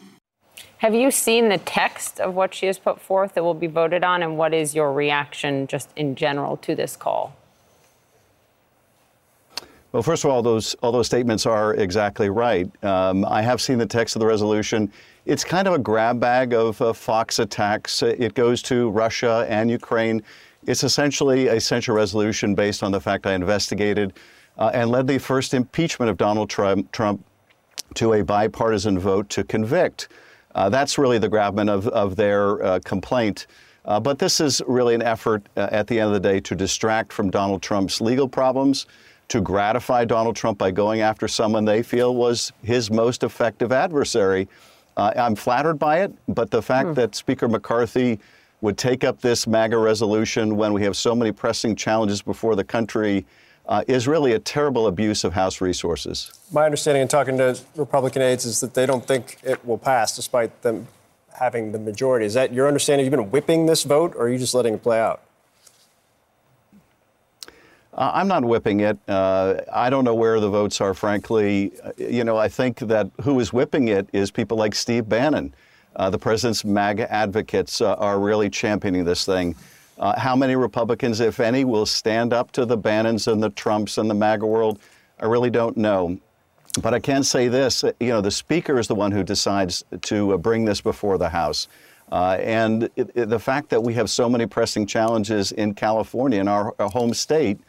Have you seen the text of what she has put forth that will be voted on, and what is your reaction just in general to this call? Well, first of all, those all those statements are exactly right. Um, I have seen the text of the resolution. It's kind of a grab bag of uh, Fox attacks. It goes to Russia and Ukraine. It's essentially a censure resolution based on the fact I investigated uh, and led the first impeachment of Donald Trump, Trump to a bipartisan vote to convict. Uh, that's really the gravamen of, of their uh, complaint. Uh, but this is really an effort uh, at the end of the day to distract from Donald Trump's legal problems, to gratify Donald Trump by going after someone they feel was his most effective adversary. Uh, I'm flattered by it, but the fact Hmm. that Speaker McCarthy would take up this MAGA resolution when we have so many pressing challenges before the country uh, is really a terrible abuse of House resources. My understanding in talking to Republican aides is that they don't think it will pass despite them having the majority. Is that your understanding? You've been whipping this vote, or are you just letting it play out? Uh, I'm not whipping it. Uh, I don't know where the votes are, frankly. You know, I think that who is whipping it is people like Steve Bannon. Uh, the president's MAGA advocates uh, are really championing this thing. Uh, how many Republicans, if any, will stand up to the Bannons and the Trumps and the MAGA world? I really don't know. But I can say this you know, the Speaker is the one who decides to uh, bring this before the House. Uh, and it, it- the fact that we have so many pressing challenges in California, in our, our home state,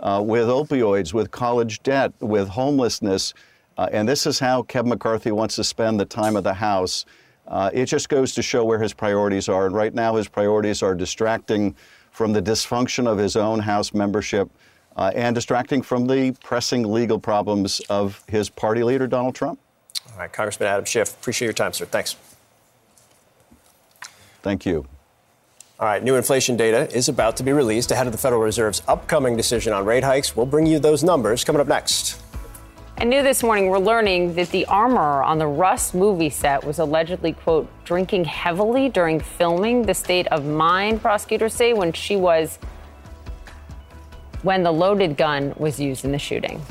uh, with opioids, with college debt, with homelessness, uh, and this is how Kevin McCarthy wants to spend the time of the House. Uh, it just goes to show where his priorities are. And right now, his priorities are distracting from the dysfunction of his own House membership uh, and distracting from the pressing legal problems of his party leader, Donald Trump. All right, Congressman Adam Schiff, appreciate your time, sir. Thanks. Thank you. All right, new inflation data is about to be released ahead of the Federal Reserve's upcoming decision on rate hikes. We'll bring you those numbers coming up next. And new this morning, we're learning that the armorer on the Rust movie set was allegedly, quote, drinking heavily during filming. The state of mind, prosecutors say, when she was, when the loaded gun was used in the shooting.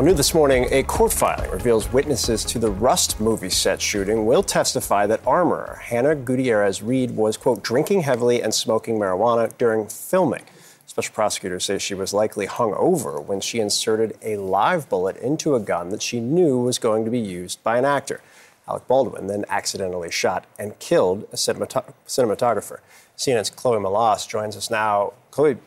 Well, new this morning, a court filing reveals witnesses to the Rust movie set shooting will testify that armorer Hannah Gutierrez Reed was, quote, drinking heavily and smoking marijuana during filming. Special prosecutors say she was likely hung over when she inserted a live bullet into a gun that she knew was going to be used by an actor. Alec Baldwin then accidentally shot and killed a cinemat- cinematographer. CNN's Chloe Melas joins us now. Chloe,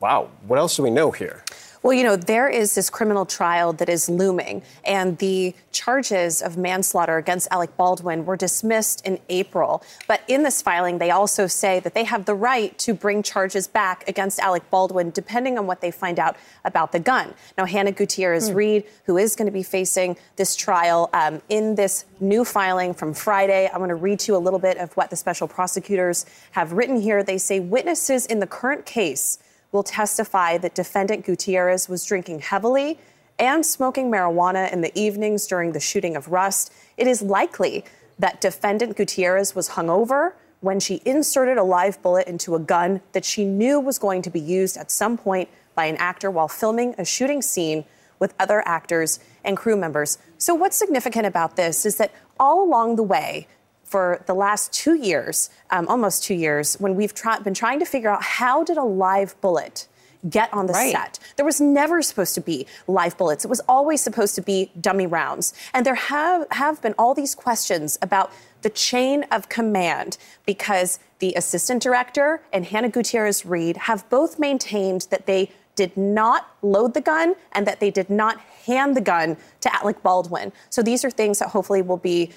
wow, what else do we know here? Well, you know, there is this criminal trial that is looming, and the charges of manslaughter against Alec Baldwin were dismissed in April. But in this filing, they also say that they have the right to bring charges back against Alec Baldwin, depending on what they find out about the gun. Now, Hannah Gutierrez Reed, who is going to be facing this trial um, in this new filing from Friday, I want to read to you a little bit of what the special prosecutors have written here. They say witnesses in the current case will testify that defendant Gutierrez was drinking heavily and smoking marijuana in the evenings during the shooting of Rust. It is likely that defendant Gutierrez was hungover when she inserted a live bullet into a gun that she knew was going to be used at some point by an actor while filming a shooting scene with other actors and crew members. So, what's significant about this is that all along the way, for the last two years, um, almost two years, when we've try- been trying to figure out how did a live bullet get on the Right. set. There was never supposed to be live bullets. It was always supposed to be dummy rounds. And there have, have been all these questions about the chain of command because the assistant director and Hannah Gutierrez Reed have both maintained that they did not load the gun and that they did not hand the gun to Alec Baldwin. So these are things that hopefully will be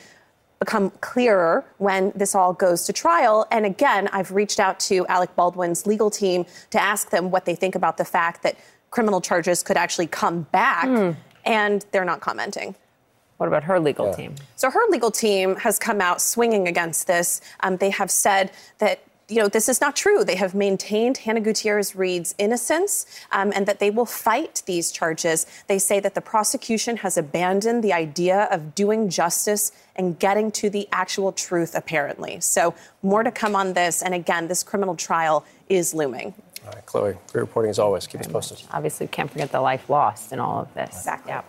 become clearer when this all goes to trial. And again, I've reached out to Alec Baldwin's legal team to ask them what they think about the fact that criminal charges could actually come back, and they're not commenting. What about her legal team? So her legal team has come out swinging against this. Um, they have said that. You know, this is not true. They have maintained Hannah Gutierrez Reed's innocence um, and that they will fight these charges. They say that the prosecution has abandoned the idea of doing justice and getting to the actual truth, apparently. So, more to come on this. And again, this criminal trial is looming. All right, Chloe, great reporting as always. Keep us posted. Obviously, can't forget the life lost in all of this. Exactly. Yeah.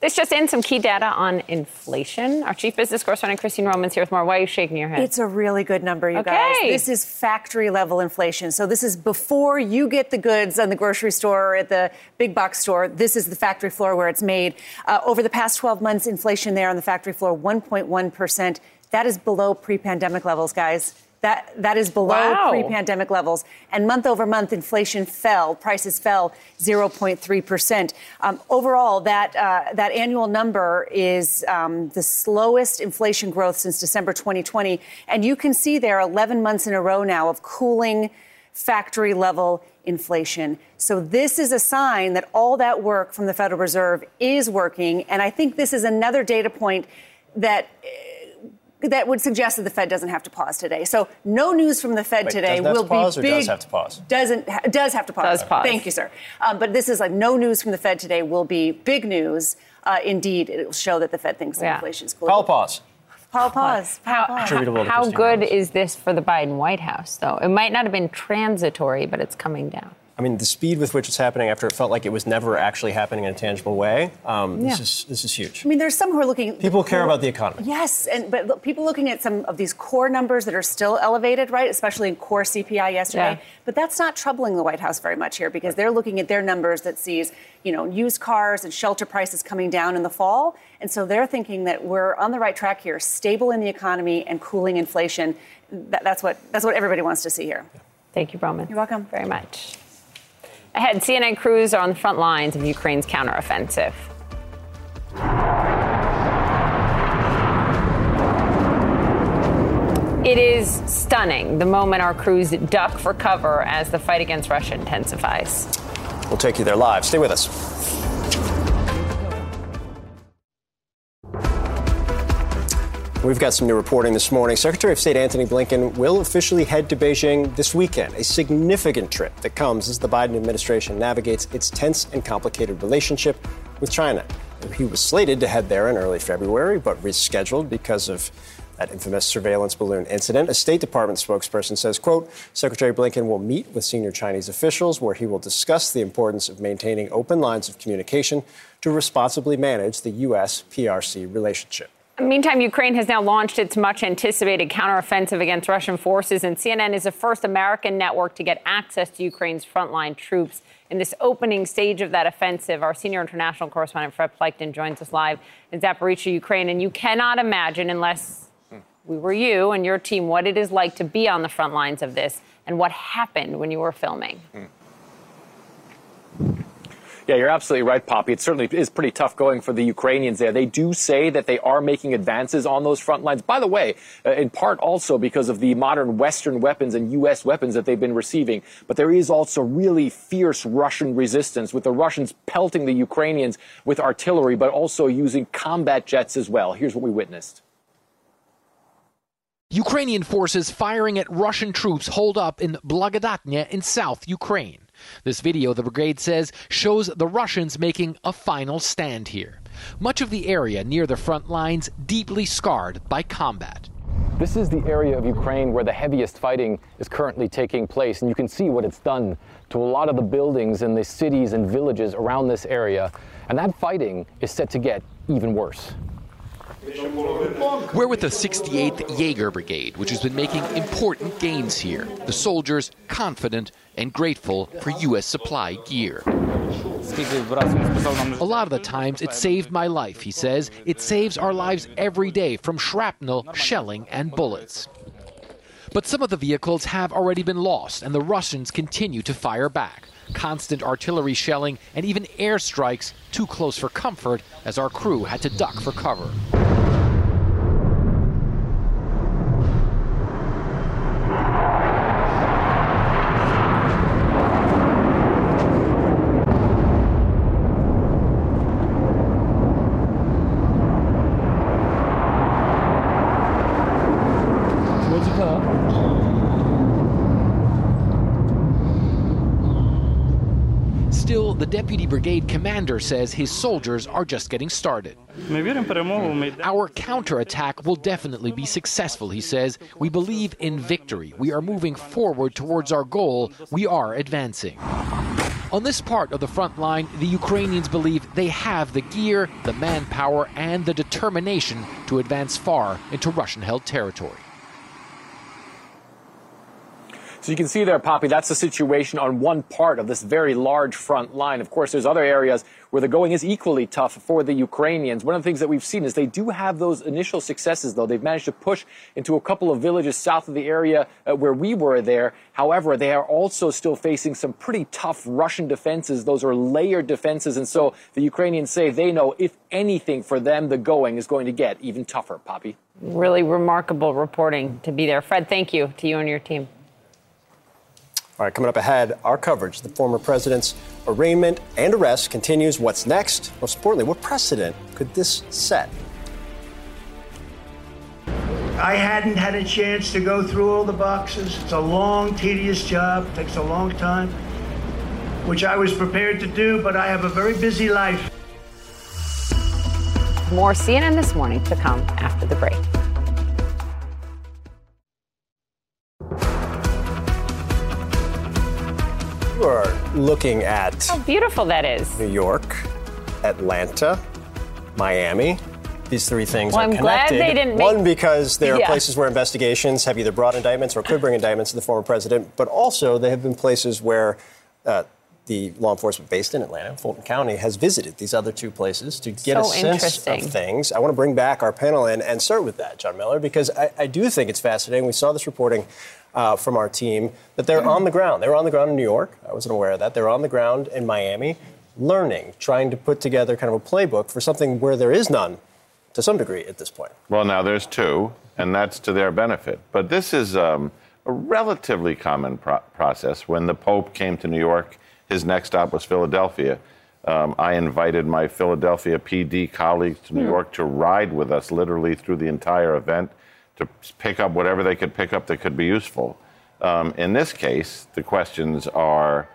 This just in some key data on inflation. Our chief business correspondent, Christine Romans, here with more. Why are you shaking your head? It's a really good number, you Okay. guys. This is factory level inflation. So this is before you get the goods on the grocery store or at the big box store. This is the factory floor where it's made. Uh, over the past 12 months, inflation there on the factory floor, 1.1%. That is below pre pandemic levels, guys. That, that is below Wow. pre pandemic levels. And month over month, inflation fell, prices fell 0.3%. Um, overall, that, uh, that annual number is um, the slowest inflation growth since December 2020. And you can see there 11 months in a row now of cooling factory level inflation. So this is a sign that all that work from the Federal Reserve is working. And I think this is another data point that that would suggest that the Fed doesn't have to pause today. So no news from the Fed Wait, today does that will pause be or does have to pause? Doesn't ha- does have to pause. Does pause. Thank you, sir. Um, but this is like no news from the Fed today will be big news. Uh, indeed, it will show that the Fed thinks Yeah. inflation is cool. Powell pause. Powell, pause. Powell, pause. Attributable How good Roberts. is this for the Biden White House, though? It might not have been transitory, but it's coming down. I mean, the speed with which it's happening after it felt like it was never actually happening in a tangible way. Um, This is this is huge. I mean, there's some who are looking. People care about the economy. Yes, and but look, people looking at some of these core numbers that are still elevated, right? Especially in core CPI yesterday. Yeah. But that's not troubling the White House very much here because they're looking at their numbers that sees, you know, used cars and shelter prices coming down in the fall, and so they're thinking that we're on the right track here, stable in the economy and cooling inflation. That, that's what that's what everybody wants to see here. Thank you, Broman. You're welcome. Very much. Ahead, CNN crews are on the front lines of Ukraine's counteroffensive. It is stunning the moment our crews duck for cover as the fight against Russia intensifies. We'll take you there live. Stay with us. We've got some new reporting this morning. Secretary of State Antony Blinken will officially head to Beijing this weekend, a significant trip that comes as the Biden administration navigates its tense and complicated relationship with China. He was slated to head there in early February, but rescheduled because of that infamous surveillance balloon incident. A State Department spokesperson says, quote, Secretary Blinken will meet with senior Chinese officials where he will discuss the importance of maintaining open lines of communication to responsibly manage the U.S. PRC relationship. Meantime, Ukraine has now launched its much anticipated counteroffensive against Russian forces, and CNN is the first American network to get access to Ukraine's frontline troops. In this opening stage of that offensive, our senior international correspondent Fred Pleitgen joins us live in Zaporizhia, Ukraine. And you cannot imagine, unless we were you and your team, what it is like to be on the front lines of this and what happened when you were filming. Hmm. Yeah, you're absolutely right, Poppy. It certainly is pretty tough going for the Ukrainians there. They do say that they are making advances on those front lines. By the way, uh, in part also because of the modern Western weapons and U.S. weapons that they've been receiving. But there is also really fierce Russian resistance with the Russians pelting the Ukrainians with artillery, but also using combat jets as well. Here's what we witnessed. Ukrainian forces firing at Russian troops holed up in Blagodatnya in South Ukraine. This video, the brigade says, shows the Russians making a final stand here. Much of the area near the front lines deeply scarred by combat. This is the area of Ukraine where the heaviest fighting is currently taking place, and you can see what it's done to a lot of the buildings and the cities and villages around this area. And that fighting is set to get even worse. We're with the 68th Jaeger Brigade, which has been making important gains here. The soldiers confident and grateful for U.S. supply gear. A lot of the times it saved my life, he says. It saves our lives every day from shrapnel, shelling, and bullets. But some of the vehicles have already been lost, and the Russians continue to fire back. Constant artillery shelling and even airstrikes too close for comfort as our crew had to duck for cover. Still, the deputy brigade commander says his soldiers are just getting started. Our counterattack will definitely be successful, he says. We believe in victory. We are moving forward towards our goal. We are advancing. On this part of the front line, the Ukrainians believe they have the gear, the manpower, and the determination to advance far into Russian held territory. So you can see there, Poppy, that's the situation on one part of this very large front line. Of course, there's other areas where the going is equally tough for the Ukrainians. One of the things that we've seen is they do have those initial successes, though. They've managed to push into a couple of villages south of the area uh, where we were there. However, they are also still facing some pretty tough Russian defenses. Those are layered defenses. And so the Ukrainians say they know, if anything, for them, the going is going to get even tougher, Poppy. Really remarkable reporting to be there. Fred, thank you to you and your team. All right, coming up ahead, our coverage. The former president's arraignment and arrest continues. What's next? Most importantly, what precedent could this set? I hadn't had a chance to go through all the boxes. It's a long, tedious job, it takes a long time, which I was prepared to do, but I have a very busy life. More CNN this morning to come after the break. You are looking at How beautiful that is. New York, Atlanta, Miami. These three things Well, are I'm glad connected. they didn't One, because there are Yeah. places where investigations have either brought indictments or could bring indictments to the former president, but also they have been places where uh, the law enforcement based in Atlanta, Fulton County, has visited these other two places to get a So sense of things. I want to bring back our panel in and start with that, John Miller, because I, I do think it's fascinating. We saw this reporting uh, from our team that they're on the ground. They were on the ground in New York. I wasn't aware of that. They're on the ground in Miami, learning, trying to put together kind of a playbook for something where there is none to some degree at this point. Well, now there's two, and that's to their benefit. But this is um, a relatively common pro- process. When the Pope came to New York, his next stop was Philadelphia. Um, I invited my Philadelphia PD colleagues to New Hmm. York to ride with us literally through the entire event to pick up whatever they could pick up that could be useful. Um, in this case, the questions are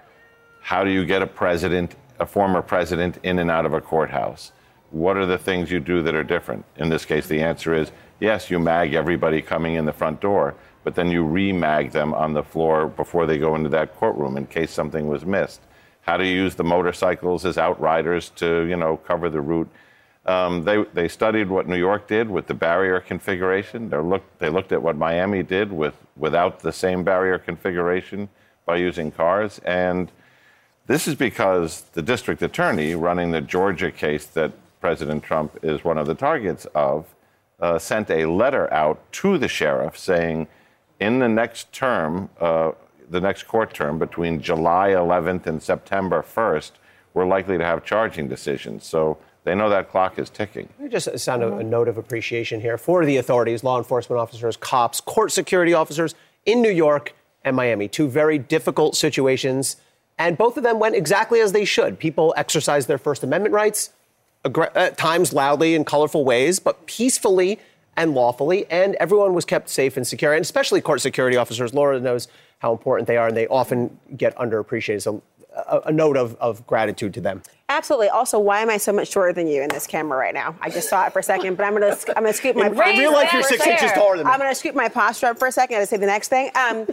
how do you get a president, a former president, in and out of a courthouse? What are the things you do that are different? In this case, the answer is yes, you mag everybody coming in the front door, but then you re-mag them on the floor before they go into that courtroom in case something was missed. How do you use the motorcycles as outriders to, you know, cover the route? Um, they, they studied what New York did with the barrier configuration. They looked, they looked at what Miami did with, without the same barrier configuration by using cars. And this is because the district attorney running the Georgia case that President Trump is one of the targets of uh, sent a letter out to the sheriff saying, in the next term, uh, the next court term between July 11th and September 1st, we're likely to have charging decisions. So they know that clock is ticking. Just sound a, a note of appreciation here for the authorities, law enforcement officers, cops, court security officers in New York and Miami. Two very difficult situations, and both of them went exactly as they should. People exercised their First Amendment rights, aggr- uh, at times loudly in colorful ways, but peacefully and lawfully, and everyone was kept safe and secure, and especially court security officers. Laura knows how important they are, and they often get underappreciated. So, a, a note of, of gratitude to them. Absolutely. Also, why am I so much shorter than you in this camera right now? I just saw it for a second, but I'm gonna I'm gonna scoop my. In real life, you're six inches taller than me. I'm gonna scoop my posture up for a second and say the next thing. Um,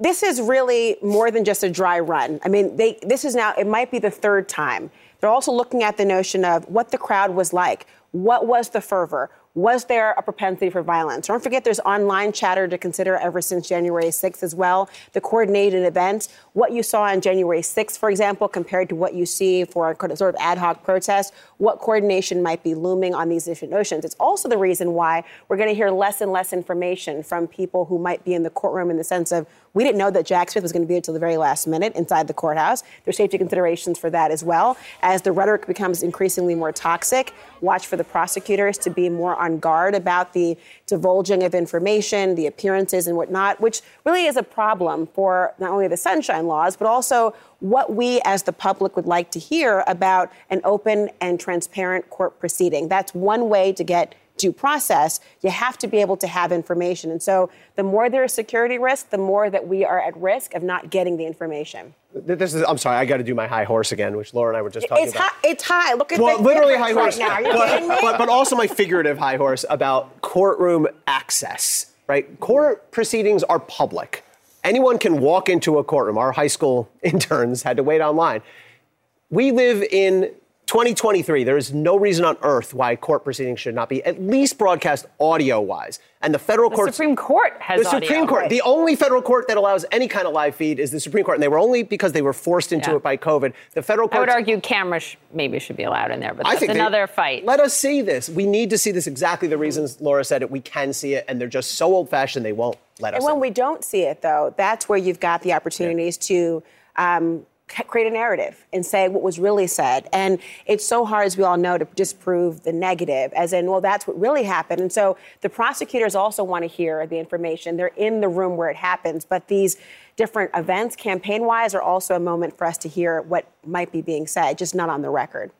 this is really more than just a dry run. I mean, they this is now it might be the third time. They're also looking at the notion of what the crowd was like. What was the fervor? Was there a propensity for violence? Don't forget there's online chatter to consider ever since January 6th as well. The coordinated events, what you saw on January 6th, for example, compared to what you see for a sort of ad hoc protest, what coordination might be looming on these different notions. It's also the reason why we're going to hear less and less information from people who might be in the courtroom in the sense of we didn't know that Jack Smith was going to be there until the very last minute inside the courthouse. There's safety considerations for that as well. As the rhetoric becomes increasingly more toxic, watch for the prosecutors to be more on guard about the divulging of information, the appearances and whatnot, which really is a problem for not only the sunshine laws, but also what we as the public would like to hear about an open and transparent court proceeding. That's one way to get due process, you have to be able to have information. And so the more there is security risk, the more that we are at risk of not getting the information. This is, I'm sorry, I got to do my high horse again, which Laura and I were just talking It's about. high, it's high. Look at well, the literally high horse, right now. But, but, but also my figurative high horse about courtroom access. Right, court proceedings are public. Anyone can walk into a courtroom. Our high school interns had to wait online. We live in 2023, there is no reason on earth why court proceedings should not be at least broadcast audio wise. And the federal The court. Supreme Court has The Supreme audio. Court. The only federal court that allows any kind of live feed is the Supreme Court. And they were only because they were forced into Yeah. it by COVID. The federal I would court. argue cameras sh- maybe should be allowed in there, but I that's think they- another fight. Let us see this. We need to see this exactly the reasons Laura said it. We can see it, and they're just so old fashioned they won't let us. And when in. we don't see it, though, that's where you've got the opportunities to um, c- create a narrative and say what was really said. And it's so hard, as we all know, to disprove the negative, as in, well, that's what really happened. And so the prosecutors also want to hear the information. They're in the room where it happens. But these different events, campaign wise, are also a moment for us to hear what might be being said, just not on the record.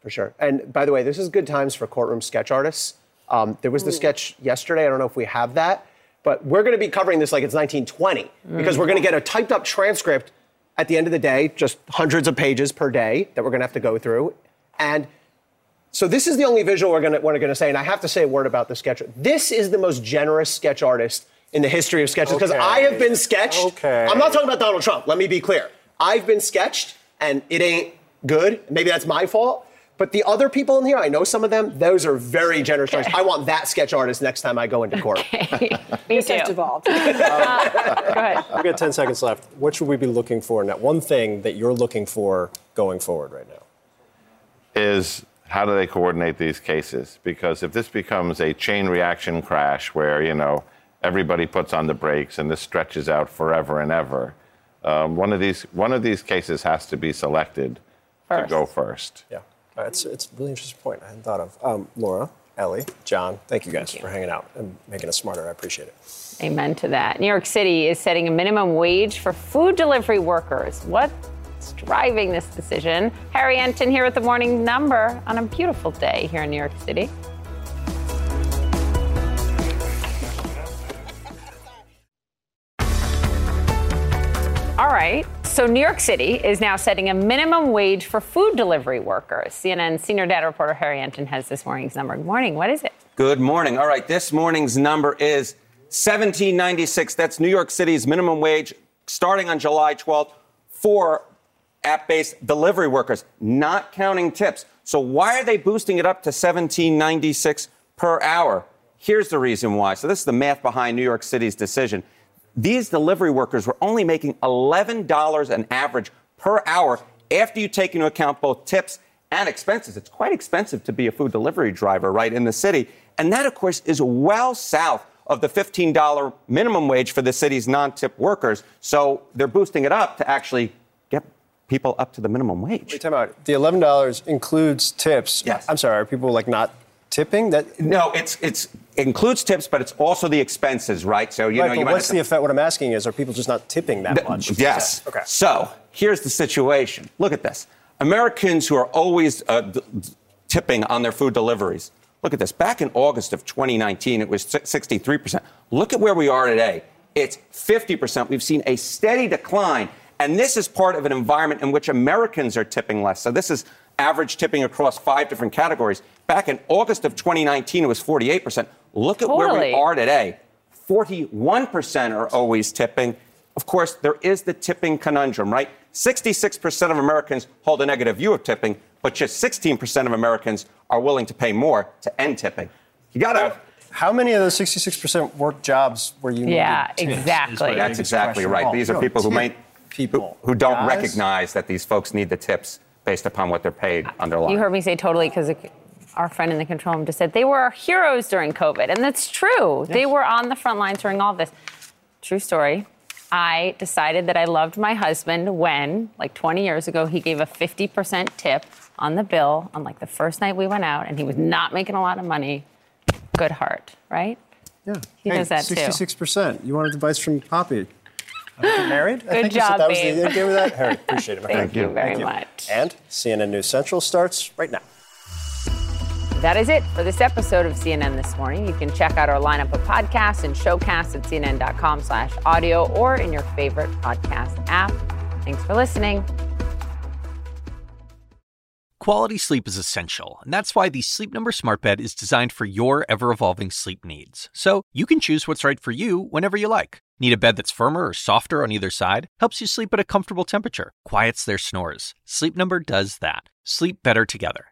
For sure. And by the way, this is good times for courtroom sketch artists. Um, there was the sketch yesterday. I don't know if we have that, but we're going to be covering this like it's 1920 because Mm. we're going to get a typed up transcript at the end of the day, just hundreds of pages per day that we're going to have to go through. And so this is the only visual we're going to, we're going to say. And I have to say a word about the sketch. This is the most generous sketch artist in the history of sketches because Okay. I have been sketched. Okay. I'm not talking about Donald Trump. Let me be clear. I've been sketched and it ain't good. Maybe that's my fault. But the other people in here, I know some of them, those are very generous choice. I want that sketch artist next time I go into court. Me This too. has devolved. Go ahead. I've got 10 seconds left. What should we be looking for in that One thing that you're looking for going forward right now. is how do they coordinate these cases? Because if this becomes a chain reaction crash where, you know, everybody puts on the brakes and this stretches out forever and ever, um, one, of these, one of these cases has to be selected to go first. Yeah. Uh, It's, it's a really interesting point I hadn't thought of. Um, Laura, Elie, John, thank you guys for hanging out and making us smarter. I appreciate it. Amen to that. New York City is setting a minimum wage for food delivery workers. What's driving this decision? Harry Enton here with the morning number on a beautiful day here in New York City. All right. So, New York City is now setting a minimum wage for food delivery workers. CNN senior data reporter Harry Enton has this morning's number. Good morning. What is it? Good morning. All right, this morning's number is 1796. That's New York City's minimum wage starting on July 12th for app-based delivery workers, not counting tips. So why are they boosting it up to 1796 per hour? Here's the reason why. So this is the math behind New York City's decision. These delivery workers were only making $11 an average per hour after you take into account both tips and expenses. It's quite expensive to be a food delivery driver, right, in the city. And that, of course, is well south of the $15 minimum wage for the city's non tip workers. So they're boosting it up to actually get people up to the minimum wage. Wait, time out. The $11 includes tips. Yes. I'm sorry, are people like not tipping? That No, it's it's includes tips, but it's also the expenses, right? So you right, know, you might what's the effect? What I'm asking is, are people just not tipping that Th- much? Yes. Okay. So here's the situation. Look at this. Americans who are always uh, d- d- tipping on their food deliveries. Look at this. Back in August of 2019, it was 63%. Look at where we are today. It's 50%. We've seen a steady decline. And this is part of an environment in which Americans are tipping less. So this is average tipping across five different categories. Back in August of 2019, it was 48%. Look at where we are today. 41% are always tipping. Of course, there is the tipping conundrum, right? 66% of Americans hold a negative view of tipping, but just 16% of Americans are willing to pay more to end tipping. You gotta. How many of those 66% work jobs where you Yeah, exactly. That's exactly right. Oh, These are people who tip might people who don't Guys? recognize that these folks need the tips based upon what they're paid uh, under law. You heard me say totally because our friend in the control room just said they were our heroes during COVID. And that's true. They were on the front lines during all of this. True story. I decided that I loved my husband when, like 20 years ago, he gave a 50% tip on the bill on like the first night we went out and he was not making a lot of money. Good heart, right? Yeah. He hey, does that too. 66%. You wanted advice from Poppy. Get married? I Good think you said job, that was babe. the end game of that. Harry, appreciate it. my Thank friend. you very much. And CNN News Central starts right now. That is it for this episode of CNN This Morning. You can check out our lineup of podcasts and showcasts at cnn.com slash audio or in your favorite podcast app. Thanks for listening. Quality sleep is essential, and that's why the Sleep Number Smart Bed is designed for your ever evolving sleep needs. So you can choose what's right for you whenever you like. Need a bed that's firmer or softer on either side? Helps you sleep at a comfortable temperature, quiets their snores. Sleep Number does that. Sleep better together.